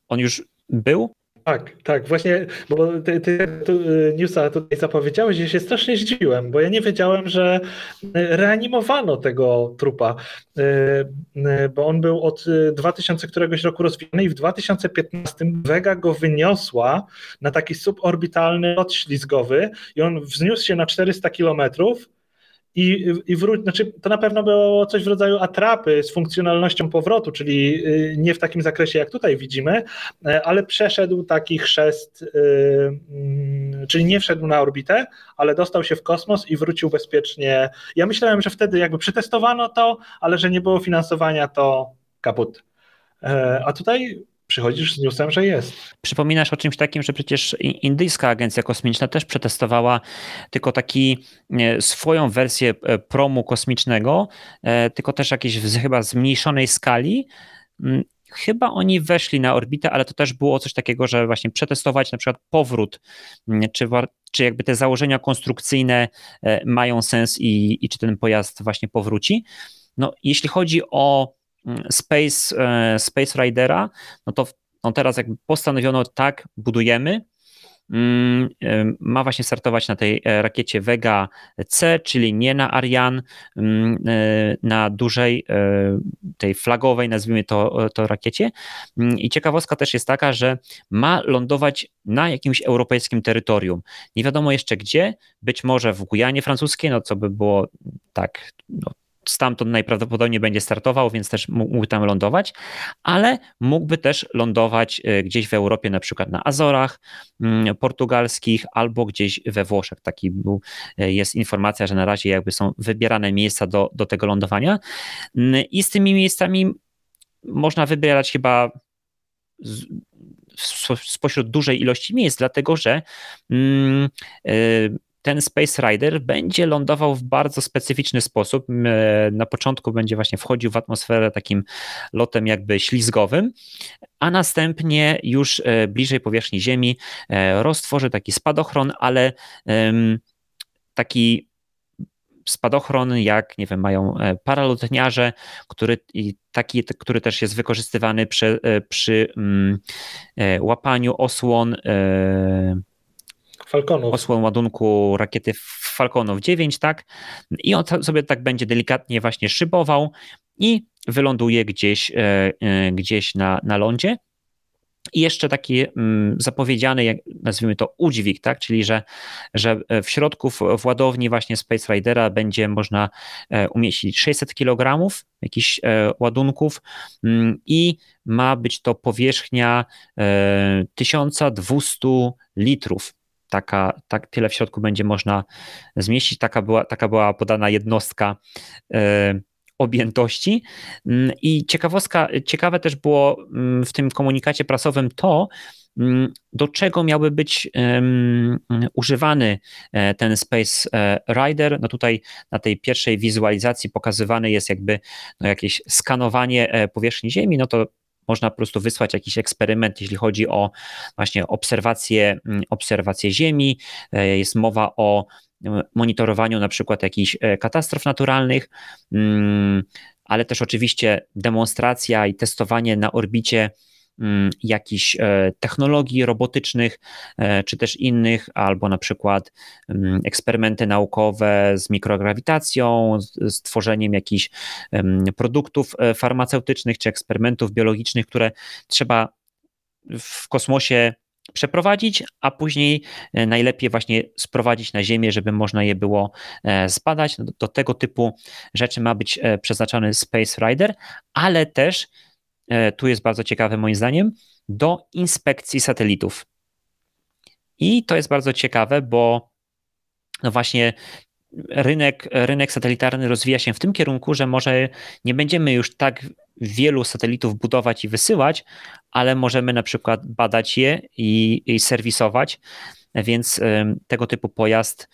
On już był? Tak, tak, właśnie, bo ty, ty tu, y, newsa tutaj zapowiedziałeś i się strasznie zdziwiłem, bo ja nie wiedziałem, że y, reanimowano tego trupa, y, bo on był od 2000 któregoś roku rozwijany i w 2015 Vega go wyniosła na taki suborbitalny lot ślizgowy i on wzniósł się na 400 kilometrów i, i wróć, znaczy to na pewno było coś w rodzaju atrapy z funkcjonalnością powrotu, czyli y, nie w takim zakresie jak tutaj widzimy, e, ale przeszedł taki chrzest, y, mm, czyli nie wszedł na orbitę, ale dostał się w kosmos i wrócił bezpiecznie. Ja myślałem, że wtedy jakby przetestowano to, ale że nie było finansowania, to kaput. E, a tutaj przychodzisz z newsem, że jest. Przypominasz o czymś takim, że przecież indyjska agencja kosmiczna też przetestowała tylko taki e, swoją wersję e, promu kosmicznego, e, tylko też jakieś chyba zmniejszonej skali. Mm, chyba oni weszli na orbitę, ale to też było coś takiego, że właśnie przetestować na przykład powrót, mm, czy, czy jakby te założenia konstrukcyjne mają sens i, i czy ten pojazd właśnie powróci. No, jeśli chodzi o Space, e, Space Ridera, no to no teraz jakby postanowiono tak, budujemy, mm, e, ma właśnie startować na tej e, rakiecie Vega C, czyli nie na Ariane, mm, na dużej, tej flagowej, nazwijmy to, to rakiecie. Mm, I ciekawostka też jest taka, że ma lądować na jakimś europejskim terytorium. Nie wiadomo jeszcze gdzie, być może w Gujanie francuskiej, no co by było tak no, stamtąd najprawdopodobniej będzie startował, więc też mógłby tam lądować, ale mógłby też lądować e, gdzieś w Europie, na przykład na Azorach mm, portugalskich albo gdzieś we Włoszech. Taki był, e, jest informacja, że na razie jakby są wybierane miejsca do, do tego lądowania i z tymi miejscami można wybierać chyba z, spośród dużej ilości miejsc, dlatego że mm, e, ten Space Rider będzie lądował w bardzo specyficzny sposób. Na początku będzie właśnie wchodził w atmosferę takim lotem jakby ślizgowym, a następnie już e, bliżej powierzchni Ziemi e, roztworzy taki spadochron, ale taki spadochron, jak nie wiem, mają e, paralotniarze, który, taki, który też jest wykorzystywany przy, przy mm, łapaniu osłon Falconów. osłon ładunku rakiety Falconów 9, tak? I on sobie tak będzie delikatnie właśnie szybował i wyląduje gdzieś, e, e, gdzieś na, na lądzie. I jeszcze taki mm, zapowiedziany, jak nazwijmy to, udźwig, tak? czyli że, że w środku w ładowni właśnie Space Ridera będzie można e, umieścić 600 kg jakichś e, ładunków mm, i ma być to powierzchnia 1200 e, litrów. Taka, tak, tyle w środku będzie można zmieścić. Taka była, taka była podana jednostka objętości. Mm, I ciekawostka, ciekawe też było mm, w tym komunikacie prasowym to, mm, do czego miałby być um, używany e, ten Space e, Rider. No tutaj na tej pierwszej wizualizacji pokazywane jest jakby no jakieś skanowanie e, powierzchni Ziemi, no to można po prostu wysłać jakiś eksperyment, jeśli chodzi o właśnie obserwację, obserwację Ziemi. Jest mowa o monitorowaniu na przykład jakichś e, katastrof naturalnych, mm, ale też oczywiście demonstracja i testowanie na orbicie mm, jakichś e, technologii robotycznych, e, czy też innych, albo na przykład mm, eksperymenty naukowe z mikrograwitacją, z tworzeniem jakichś produktów farmaceutycznych, czy eksperymentów biologicznych, które trzeba w kosmosie przeprowadzić, a później e, najlepiej właśnie sprowadzić na ziemię, żeby można je było e, zbadać. Do, do tego typu rzeczy ma być e, przeznaczony Space Rider, ale też, tu jest bardzo ciekawe moim zdaniem, do inspekcji satelitów. I to jest bardzo ciekawe, bo no właśnie rynek, rynek satelitarny rozwija się w tym kierunku, że może nie będziemy już tak wielu satelitów budować i wysyłać, ale możemy na przykład badać je i, i serwisować, więc tego typu pojazd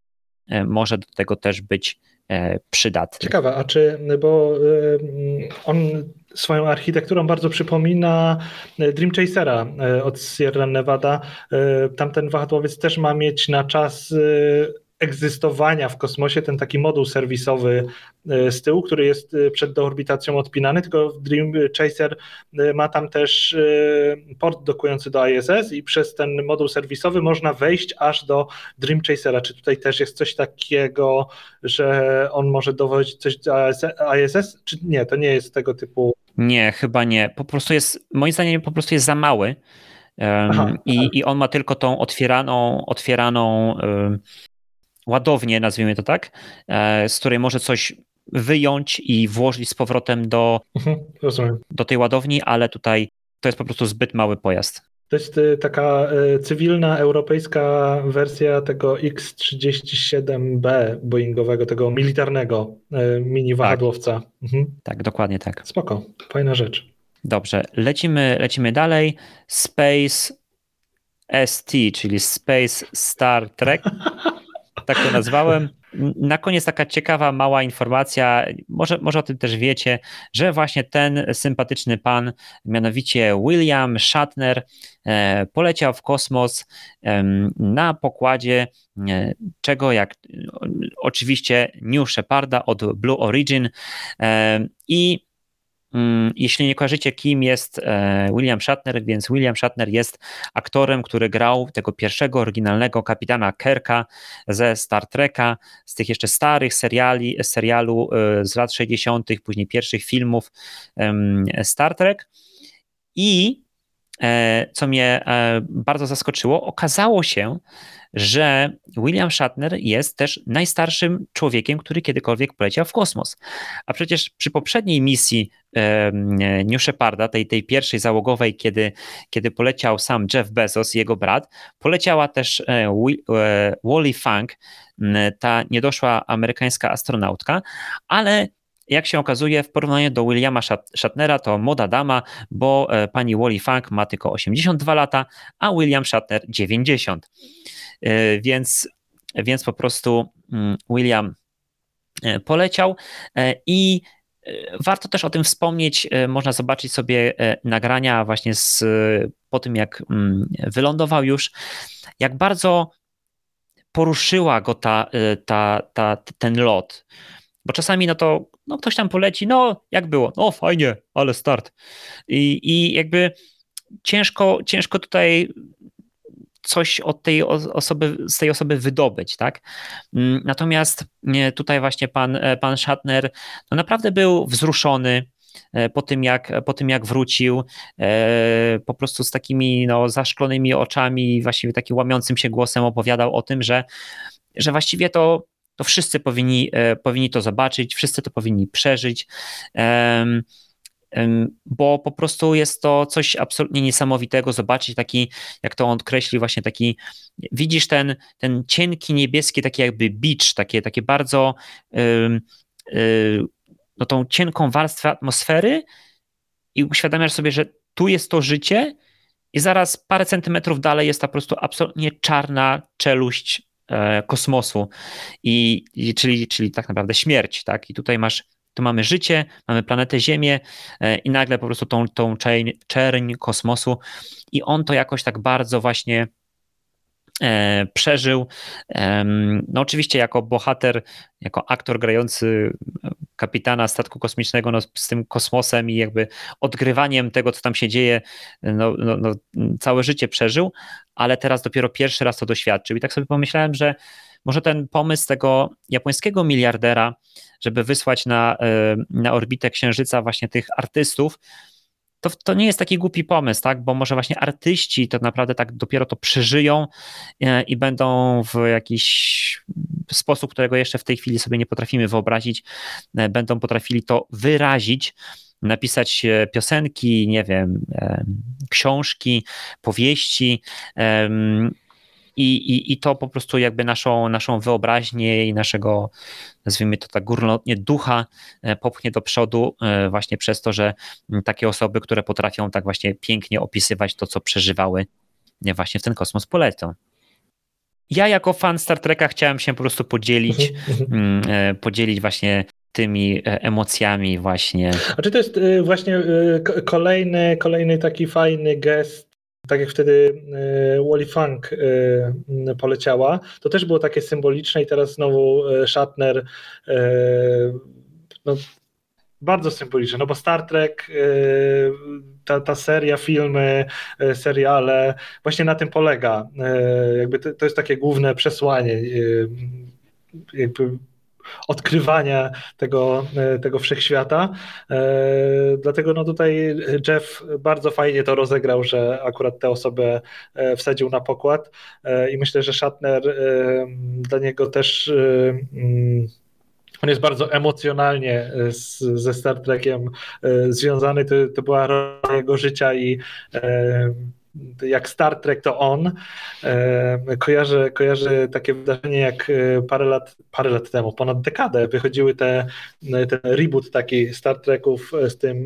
e, może do tego też być e, przydatny. Ciekawe, a czy, bo on swoją architekturą bardzo przypomina Dream Chasera e, od Sierra Nevada. Tamten wahadłowiec też ma mieć na czas egzystowania w kosmosie ten taki moduł serwisowy e, z tyłu, który jest e, przed deorbitacją odpinany, tylko Dream Chaser e, ma tam też port dokujący do ISS i przez ten moduł serwisowy można wejść aż do Dream Chasera. Czy tutaj też jest coś takiego, że on może dowodzić coś do ISS, czy nie, to nie jest tego typu... Nie, chyba nie. Po prostu jest, moim zdaniem po prostu jest za mały. Aha, I, tak. I on ma tylko tą otwieraną, otwieraną ładownię, nazwijmy to tak, e, z której może coś wyjąć i włożyć z powrotem do, mhm, do tej ładowni, ale tutaj to jest po prostu zbyt mały pojazd. To jest e, taka e, cywilna, europejska wersja tego X-37B Boeingowego, tego militarnego mini wahadłowca. Tak. Mhm. tak, dokładnie tak. Spoko, fajna rzecz. Dobrze, lecimy, lecimy dalej. Space ST, czyli Space Star Trek. tak to nazwałem. Na koniec taka ciekawa, mała informacja, może, może o tym też wiecie, że właśnie ten sympatyczny pan, mianowicie William Shatner, e, poleciał w kosmos na pokładzie e, czego jak oczywiście New Sheparda od Blue Origin e, i jeśli nie kojarzycie, kim jest e, William Shatner, więc William Shatner jest aktorem, który grał tego pierwszego oryginalnego kapitana Kerka ze Star Treka, z tych jeszcze starych seriali, serialu e, z lat 60., później pierwszych filmów Star Trek. I e, co mnie bardzo zaskoczyło, okazało się, że William Shatner jest też najstarszym człowiekiem, który kiedykolwiek poleciał w kosmos. A przecież przy poprzedniej misji New Sheparda, tej, tej pierwszej załogowej, kiedy, kiedy poleciał sam Jeff Bezos jego brat, poleciała też e, e, Wally Funk, ta niedoszła amerykańska astronautka, ale jak się okazuje, w porównaniu do Williama Shatnera to moda dama, bo e, pani Wally Funk ma tylko 82 lata, a William Shatner 90. E, więc, więc po prostu mm, William e, poleciał e, i Warto też o tym wspomnieć. Można zobaczyć sobie nagrania właśnie z, po tym, jak mm, wylądował już, jak bardzo poruszyła go ta, ta, ta, ten lot. Bo czasami no to no ktoś tam poleci, no jak było? No fajnie, ale start. I, i jakby ciężko, ciężko tutaj coś od tej osoby, z tej osoby wydobyć, tak? Mm, natomiast tutaj właśnie pan, e, pan Shatner no naprawdę był wzruszony, po tym jak, po tym jak wrócił, po prostu z takimi no, zaszklonymi oczami, właściwie takim łamiącym się głosem opowiadał o tym, że, że właściwie to, to wszyscy powinni, powinni to zobaczyć, wszyscy to powinni przeżyć bo po prostu jest to coś absolutnie niesamowitego zobaczyć taki, jak to on określi, właśnie taki, widzisz ten, ten cienki niebieski, taki jakby beach, takie, takie bardzo no tą cienką warstwę atmosfery i uświadamiasz sobie, że tu jest to życie i zaraz parę centymetrów dalej jest ta po prostu absolutnie czarna czeluść e, kosmosu, I, i, czyli, czyli tak naprawdę śmierć, tak? I tutaj masz tu mamy życie, mamy planetę Ziemię e, i nagle po prostu tą, tą czerń, czerń kosmosu i on to jakoś tak bardzo właśnie e, przeżył. No oczywiście jako bohater, jako aktor grający kapitana statku kosmicznego no, z tym kosmosem i jakby odgrywaniem tego, co tam się dzieje, no, no, no, całe życie przeżył, ale teraz dopiero pierwszy raz to doświadczył. I tak sobie pomyślałem, że może ten pomysł tego japońskiego miliardera, żeby wysłać na, e, na orbitę Księżyca właśnie tych artystów, to, to nie jest taki głupi pomysł, tak? Bo może właśnie artyści to naprawdę tak dopiero to przeżyją e, i będą w jakiś sposób, którego jeszcze w tej chwili sobie nie potrafimy wyobrazić, e, będą potrafili to wyrazić napisać piosenki, nie wiem, książki, powieści i, i, i to po prostu jakby naszą, naszą wyobraźnię i naszego, nazwijmy to tak górnolotnie, ducha e, popchnie do przodu e, właśnie przez to, że takie osoby, które potrafią tak właśnie pięknie opisywać to, co przeżywały, właśnie w ten kosmos polecą. Ja jako fan Star Treka chciałem się po prostu podzielić, mhm, mhm. E, podzielić właśnie tymi emocjami właśnie. A czy to jest właśnie kolejny, kolejny taki fajny gest tak jak wtedy e, Wally Funk e, poleciała, to też było takie symboliczne i teraz znowu e, Shatner no, bardzo symboliczne, no bo Star Trek, ta, ta seria, filmy, seriale, właśnie na tym polega. Jakby to, to jest takie główne przesłanie jakby odkrywania tego, e, tego wszechświata. E, dlatego no tutaj Jeff bardzo fajnie to rozegrał, że akurat tę osobę e, wsadził na pokład i myślę, że Shatner dla niego też mm, on jest bardzo emocjonalnie z, ze Star Trekiem związany. To, to była rola jego życia i jak Star Trek to on. E, kojarzę, kojarzę takie wydarzenie, jak e, parę lat, parę lat temu, ponad dekadę, wychodziły te, ten reboot taki Star Treków z tym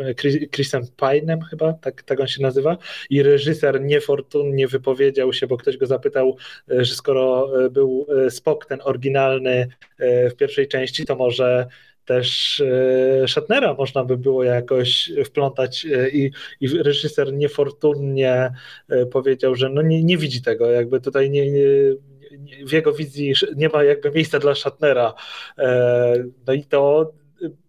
Chrisem Pine'em chyba, tak, tak on się nazywa, i reżyser niefortunnie wypowiedział się, bo ktoś go zapytał, e, że skoro był Spock ten oryginalny w pierwszej części, to może też e, Shatnera można by było jakoś wplątać e, i, i reżyser niefortunnie e, powiedział, że no nie, nie widzi tego, jakby tutaj nie, nie w jego wizji nie ma jakby miejsca dla Shatnera. No i to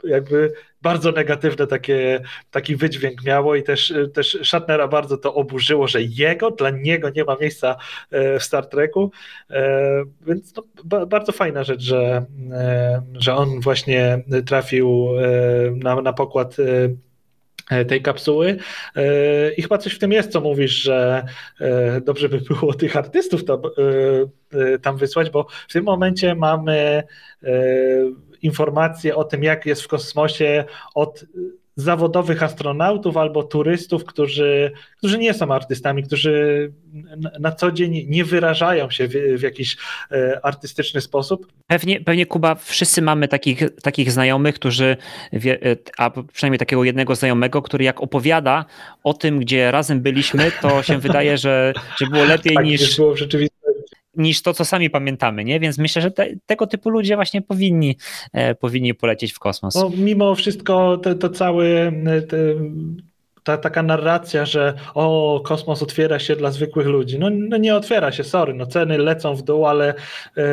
jakby bardzo negatywne takie, taki wydźwięk miało i też, też Shatnera bardzo to oburzyło, że jego, dla niego nie ma miejsca e, w Star Treku, e, więc no, bardzo fajna rzecz, że, e, że on właśnie trafił na, na pokład tej kapsuły. I chyba coś w tym jest, co mówisz, że dobrze by było tych artystów tam, tam wysłać, bo w tym momencie mamy informacje o tym, jak jest w kosmosie od zawodowych astronautów albo turystów, którzy, którzy nie są artystami, którzy na co dzień nie wyrażają się w, w jakiś e, artystyczny sposób. Pewnie, pewnie Kuba, wszyscy mamy takich, takich znajomych, którzy, e, a przynajmniej takiego jednego znajomego, który jak opowiada o tym, gdzie razem byliśmy, to się wydaje, że, że było lepiej tak, niż, było w rzeczywistości niż to, co sami pamiętamy, nie? Więc myślę, że te, tego typu ludzie właśnie powinni, e, powinni polecieć w kosmos. No, mimo wszystko to, to cały te, ta taka narracja, że o, kosmos otwiera się dla zwykłych ludzi. No, no nie otwiera się, sorry, no ceny lecą w dół, ale e,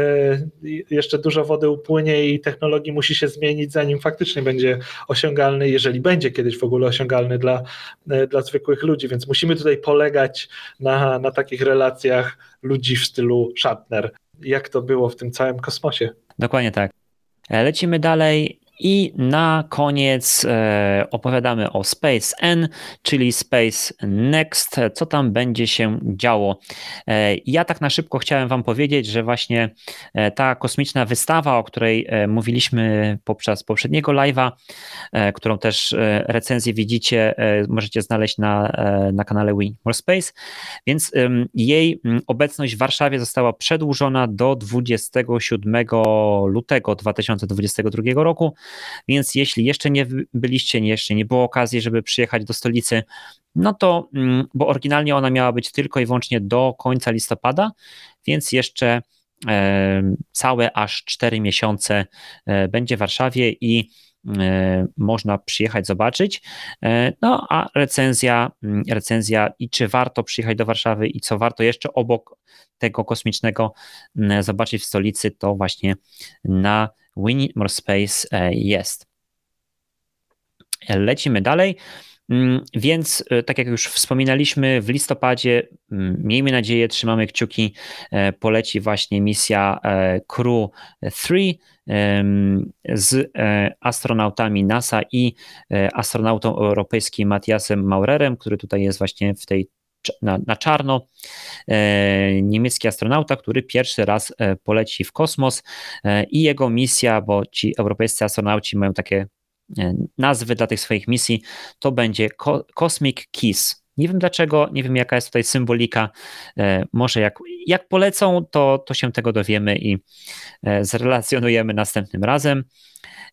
jeszcze dużo wody upłynie i technologii musi się zmienić, zanim faktycznie będzie osiągalny, jeżeli będzie kiedyś w ogóle osiągalny dla, e, dla zwykłych ludzi, więc musimy tutaj polegać na, na takich relacjach ludzi w stylu Shatner, jak to było w tym całym kosmosie. Dokładnie tak. E, lecimy dalej I na koniec e, opowiadamy o Space N, czyli Space Next, co tam będzie się działo. E, ja tak na szybko chciałem Wam powiedzieć, że właśnie e, ta kosmiczna wystawa, o której mówiliśmy podczas poprzedniego live'a, którą też recenzję widzicie, możecie znaleźć na, na kanale We More Space, więc jej obecność w Warszawie została przedłużona do 27 lutego 2022 roku. Więc jeśli jeszcze nie byliście, jeszcze nie było okazji, żeby przyjechać do stolicy, no to, mm, bo oryginalnie ona miała być tylko i wyłącznie do końca listopada, więc jeszcze e, całe aż 4 miesiące e, będzie w Warszawie i e, można przyjechać, zobaczyć. No a recenzja, mm, recenzja i czy warto przyjechać do Warszawy i co warto jeszcze obok tego kosmicznego mm, zobaczyć w stolicy, to właśnie na We Need More Space e, jest. Lecimy dalej. Mm, więc, e, tak jak już wspominaliśmy, w listopadzie, mm, miejmy nadzieję, trzymamy kciuki, e, poleci właśnie misja Crew 3 z astronautami NASA i astronautą europejskim Matthiasem Maurerem, który tutaj jest właśnie w tej na, na czarno e, niemiecki astronauta, który pierwszy raz e, poleci w kosmos e, i jego misja, bo ci europejscy astronauci mają takie nazwy dla tych swoich misji, to będzie Cosmic Kiss. Nie wiem dlaczego, nie wiem jaka jest tutaj symbolika. Może jak, jak polecą, to, to się tego dowiemy i zrelacjonujemy następnym razem.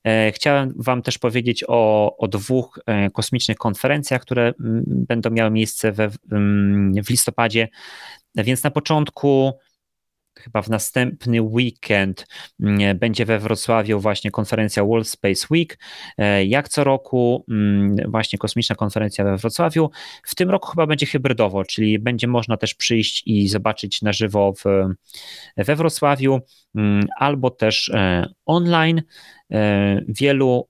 E, chciałem Wam też powiedzieć o, o dwóch e, kosmicznych konferencjach, które mm, będą miały miejsce we, w listopadzie. Więc na początku chyba w następny weekend mm, będzie we Wrocławiu właśnie konferencja World Space Week. E, jak co roku mm, właśnie kosmiczna konferencja we Wrocławiu. W tym roku chyba będzie hybrydowo, czyli będzie można też przyjść i zobaczyć na żywo w, we Wrocławiu albo też online. E, wielu,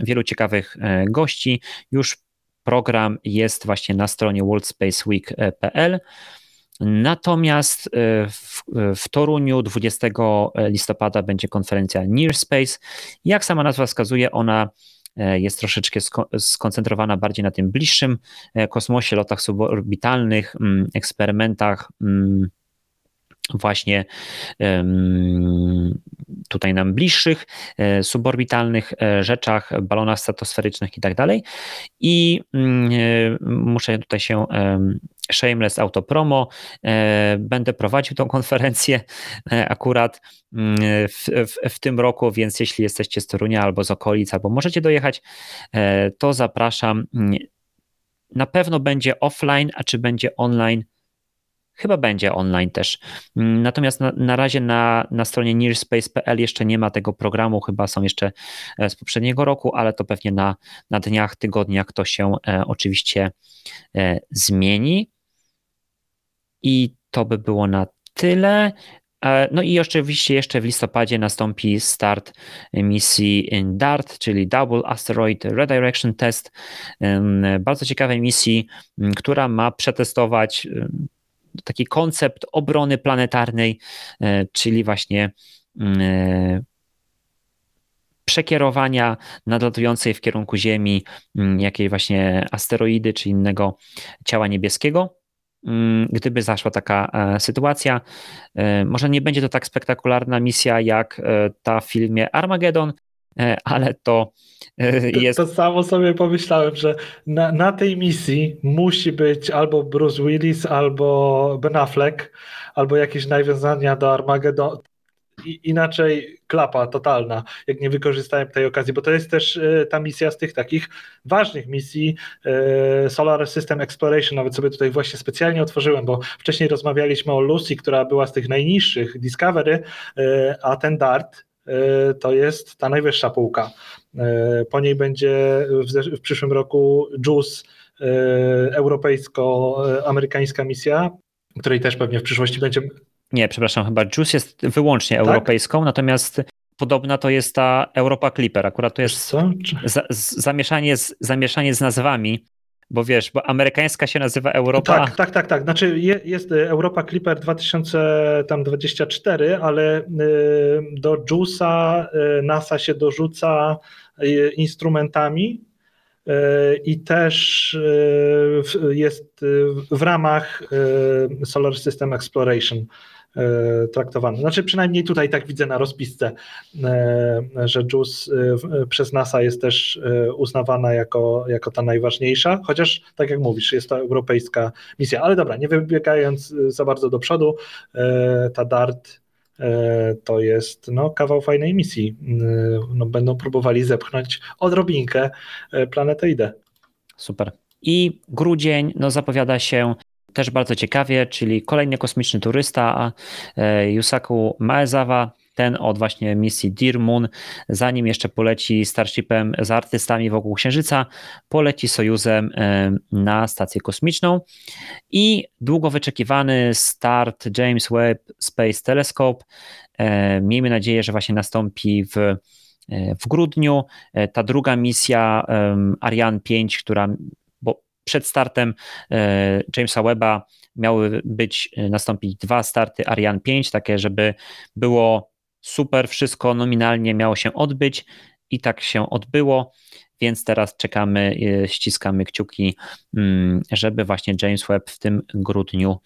wielu ciekawych e, gości. Już program jest właśnie na stronie worldspacweek.pl. Natomiast e, w, w, Toruniu 20 listopada będzie konferencja Near Space. Jak sama nazwa wskazuje, ona jest troszeczkę skoncentrowana bardziej na tym bliższym kosmosie, lotach suborbitalnych, mm, eksperymentach mm, właśnie tutaj nam bliższych, e, suborbitalnych e, rzeczach, balonach stratosferycznych i tak dalej. I mm, e, muszę tutaj się shameless autopromo. Będę prowadził tą konferencję akurat mm, w, w, w, tym roku, więc jeśli jesteście z Torunia albo z okolic, albo możecie dojechać, to zapraszam. Na pewno będzie offline, a czy będzie online, Chyba będzie online też. Mm, natomiast na, na razie na, na stronie nearspace.pl jeszcze nie ma tego programu, chyba są jeszcze e, z poprzedniego roku, ale to pewnie na, na dniach, tygodniach to się e, oczywiście e, zmieni. I to by było na tyle. E, no i oczywiście jeszcze w listopadzie nastąpi start misji DART, czyli Double Asteroid Redirection Test. Bardzo ciekawej misji, która ma przetestować taki koncept obrony planetarnej, e, czyli właśnie e, przekierowania nadlatującej w kierunku Ziemi jakiejś właśnie asteroidy czy innego ciała niebieskiego. Gdyby zaszła taka e, sytuacja, może nie będzie to tak spektakularna misja jak ta w filmie Armageddon, ale to jest... To, to samo sobie pomyślałem, że na, na tej misji musi być albo Bruce Willis, albo Ben Affleck, albo jakieś nawiązania do Armageddon. I, inaczej klapa totalna, jak nie wykorzystałem tej okazji, bo to jest też y, ta misja z tych takich ważnych misji Solar System Exploration, nawet sobie tutaj właśnie specjalnie otworzyłem, bo wcześniej rozmawialiśmy o Lucy, która była z tych najniższych, Discovery, a ten DART to jest ta najwyższa półka. E, po niej będzie w, w przyszłym roku JUICE, e, europejsko-amerykańska misja, której też pewnie w przyszłości będzie. Nie, przepraszam, chyba JUICE jest wyłącznie tak? europejską, natomiast podobna to jest ta Europa Clipper. Akurat to jest za, zamieszanie, z, zamieszanie z nazwami, bo wiesz, bo amerykańska się nazywa Europa. Tak, tak, tak, tak. Znaczy jest Europa Clipper 2024, ale do JUICa NASA się dorzuca instrumentami i też jest w ramach Solar System Exploration E, traktowany. Znaczy przynajmniej tutaj tak widzę na rozpisce, e, że JUICE e, przez NASA jest też uznawana jako, jako ta najważniejsza, chociaż tak jak mówisz, jest to europejska misja. Ale dobra, nie wybiegając za bardzo do przodu, ta DART to jest no, kawał fajnej misji. No, będą próbowali zepchnąć odrobinkę planetę ID. Super. I grudzień no, zapowiada się też bardzo ciekawie, czyli kolejny kosmiczny turysta e, Yusaku Maezawa, ten od właśnie misji Dear Moon, zanim jeszcze poleci Starshipem z artystami wokół Księżyca, poleci Sojuzem e, na stację kosmiczną. I długo wyczekiwany start James Webb Space Telescope, e, miejmy nadzieję, że właśnie nastąpi w w grudniu. Ta druga misja Ariane 5, która przed startem e, Jamesa Webba miały być, e, nastąpić dwa starty Ariane 5, takie, żeby było super, wszystko nominalnie miało się odbyć i tak się odbyło, więc teraz czekamy, e, ściskamy kciuki, mm, żeby właśnie James Webb w tym grudniu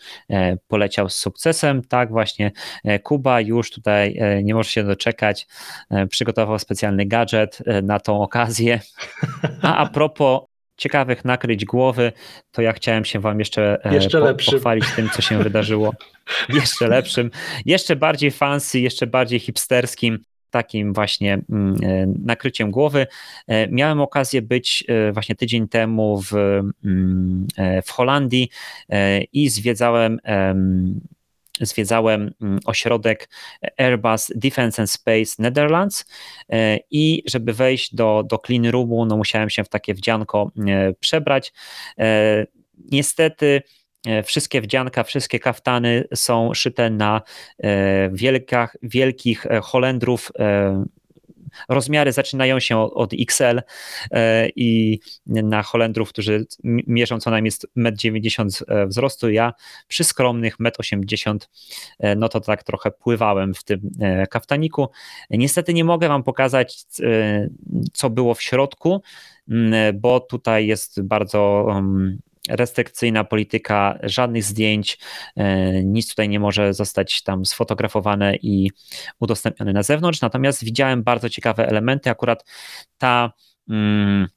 poleciał z sukcesem. Tak właśnie Kuba już tutaj nie może się doczekać, przygotował specjalny gadżet na tą okazję. A a propos ciekawych nakryć głowy, to ja chciałem się wam jeszcze, e, jeszcze po, pochwalić tym, co się wydarzyło. jeszcze lepszym, jeszcze bardziej fancy, jeszcze bardziej hipsterskim takim właśnie mm, e, nakryciem głowy. E, miałem okazję być właśnie tydzień temu w, mm, w Holandii i zwiedzałem zwiedzałem mm, ośrodek Airbus Defence and Space Netherlands e, i żeby wejść do, do clean roomu, no musiałem się w takie wdzianko e, przebrać. E, niestety wszystkie wdzianka, wszystkie kaftany są szyte na wielkach, wielkich Holendrów Rozmiary zaczynają się od, XL e, i na Holendrów, którzy mierzą co najmniej 1,90 m e, wzrostu, ja przy skromnych 1,80 m, e, no to tak trochę pływałem w tym kaftaniku. Niestety nie mogę wam pokazać, co było w środku, bo tutaj jest bardzo restrykcyjna polityka, żadnych zdjęć, e, nic tutaj nie może zostać tam sfotografowane i udostępnione na zewnątrz. Natomiast widziałem bardzo ciekawe elementy. Akurat ta. Mm,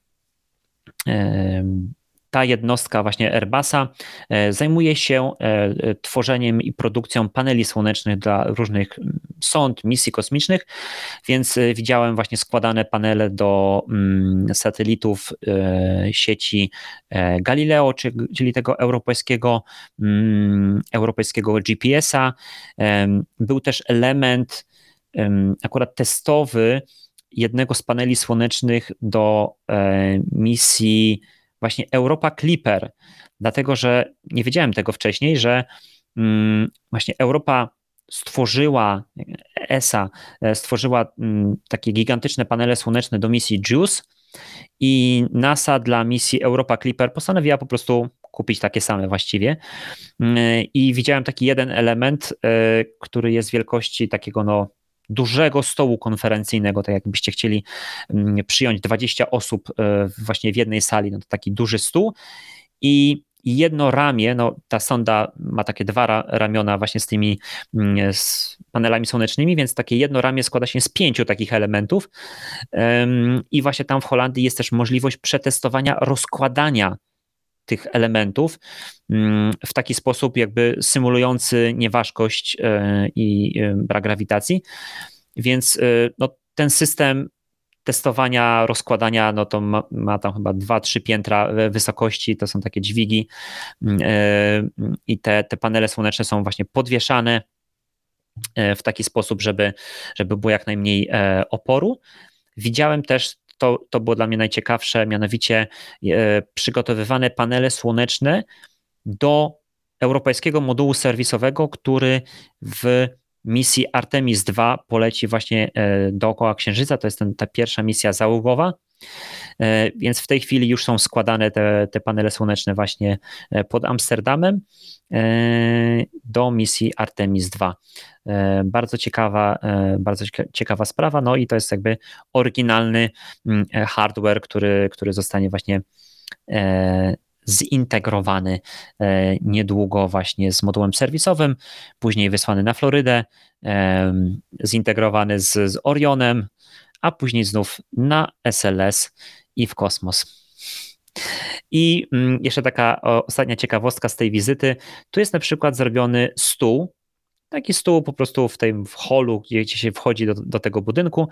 ta jednostka właśnie Airbusa e, zajmuje się e, tworzeniem i produkcją paneli słonecznych dla różnych sond, misji kosmicznych, więc e, widziałem właśnie składane panele do satelitów sieci Galileo, czyli tego europejskiego, europejskiego GPS-a. Był też element akurat testowy jednego z paneli słonecznych do misji właśnie Europa Clipper, dlatego że nie wiedziałem tego wcześniej, że mm, właśnie Europa stworzyła, ESA e, stworzyła mm, takie gigantyczne panele słoneczne do misji JUICE i NASA dla misji Europa Clipper postanowiła po prostu kupić takie same właściwie. Mm, I widziałem taki jeden element, e, który jest wielkości takiego no dużego stołu konferencyjnego, tak jakbyście chcieli mm, przyjąć 20 osób e, właśnie w jednej sali, no to taki duży stół. I jedno ramię, no ta sonda ma takie dwa ramiona właśnie z tymi mm, z panelami słonecznymi, więc takie jedno ramię składa się z pięciu takich elementów. I właśnie tam w Holandii jest też możliwość przetestowania rozkładania tych elementów mm, w taki sposób, jakby symulujący nieważkość e, i e, brak grawitacji. Więc e, no, ten system testowania, rozkładania, no to ma, ma tam chyba 2-3 piętra wysokości, to są takie dźwigi mm, i te, te panele słoneczne są właśnie podwieszane w taki sposób, żeby, żeby było jak najmniej oporu. Widziałem też to, to było dla mnie najciekawsze, mianowicie e, przygotowywane panele słoneczne do europejskiego modułu serwisowego, który w misji Artemis II poleci właśnie e, dookoła Księżyca. To jest ten, ta pierwsza misja załogowa. Więc w tej chwili już są składane te, te panele słoneczne właśnie pod Amsterdamem do misji Artemis II. Bardzo ciekawa, bardzo ciekawa sprawa, no i to jest jakby oryginalny mm, hardware, który, który zostanie właśnie zintegrowany e, niedługo właśnie z modułem serwisowym, później wysłany na Florydę, e, zintegrowany z, z Orionem, a później znów na SLS i w kosmos. I mm, jeszcze taka ostatnia ciekawostka z tej wizyty. Tu jest na przykład zrobiony stół, taki stół po prostu w tym w holu, gdzie się wchodzi do, do tego budynku,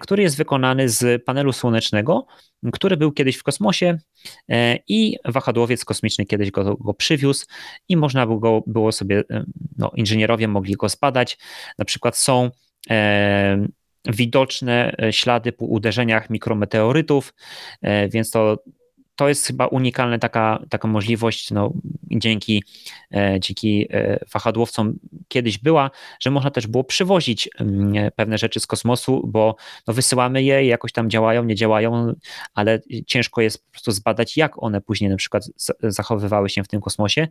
który jest wykonany z panelu słonecznego, który był kiedyś w kosmosie e, i wahadłowiec kosmiczny kiedyś go, go przywiózł i można było, było sobie, e, no, inżynierowie mogli go zbadać. Na przykład są e, widoczne ślady po uderzeniach mikrometeorytów, e, więc to to jest chyba unikalna taka, taka możliwość, no, dzięki, e, dzięki e, wahadłowcom kiedyś była, że można też było przywozić mm, pewne rzeczy z kosmosu, bo no, wysyłamy je jakoś tam działają, nie działają, ale ciężko jest po prostu zbadać, jak one później na przykład zachowywały się w tym kosmosie,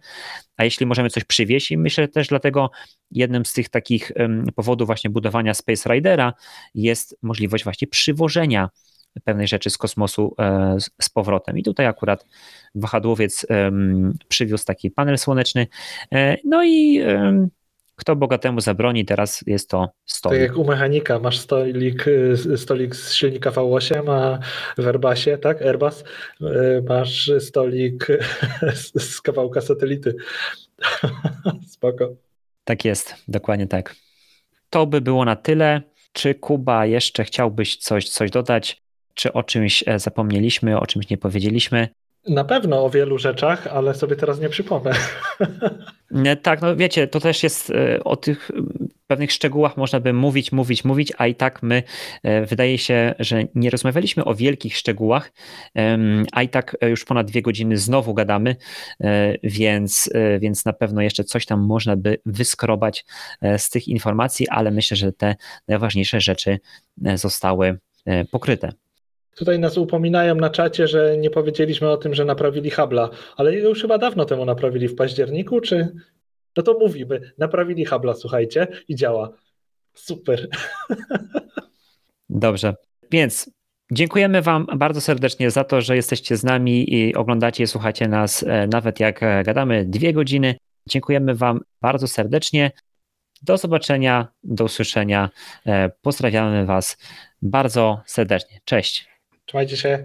a jeśli możemy coś przywieźć i myślę też dlatego jednym z tych takich powodów właśnie budowania Space Ridera jest możliwość właśnie przywożenia pewnej rzeczy z kosmosu e, z powrotem. I tutaj akurat wahadłowiec przywiózł taki panel słoneczny. E, no i kto bogatemu zabroni, teraz jest to stolik. Tak jak u mechanika, masz stolik, y, stolik z silnika V8, a w Airbusie, tak, Airbus, masz stolik z kawałka satelity. Spoko. Tak jest, dokładnie tak. To by było na tyle. Czy Kuba jeszcze chciałbyś coś, coś dodać? Czy o czymś e, zapomnieliśmy, o czymś nie powiedzieliśmy? Na pewno o wielu rzeczach, ale sobie teraz nie przypomnę. Tak, no wiecie, to też jest e, o tych pewnych szczegółach można by mówić, mówić, mówić, a i tak my e, wydaje się, że nie rozmawialiśmy o wielkich szczegółach, a i tak już ponad dwie godziny znowu gadamy, więc, więc na pewno jeszcze coś tam można by wyskrobać z tych informacji, ale myślę, że te najważniejsze rzeczy zostały pokryte. Tutaj nas upominają na czacie, że nie powiedzieliśmy o tym, że naprawili Habla, ale już chyba dawno temu naprawili w październiku, czy... No to mówimy, naprawili Habla, słuchajcie, i działa. Super. Dobrze, więc dziękujemy Wam bardzo serdecznie za to, że jesteście z nami i oglądacie i słuchacie nas, e, nawet jak e, gadamy dwie godziny. Dziękujemy Wam bardzo serdecznie. Do zobaczenia, do usłyszenia. E, pozdrawiamy Was bardzo serdecznie. Cześć. Try to share.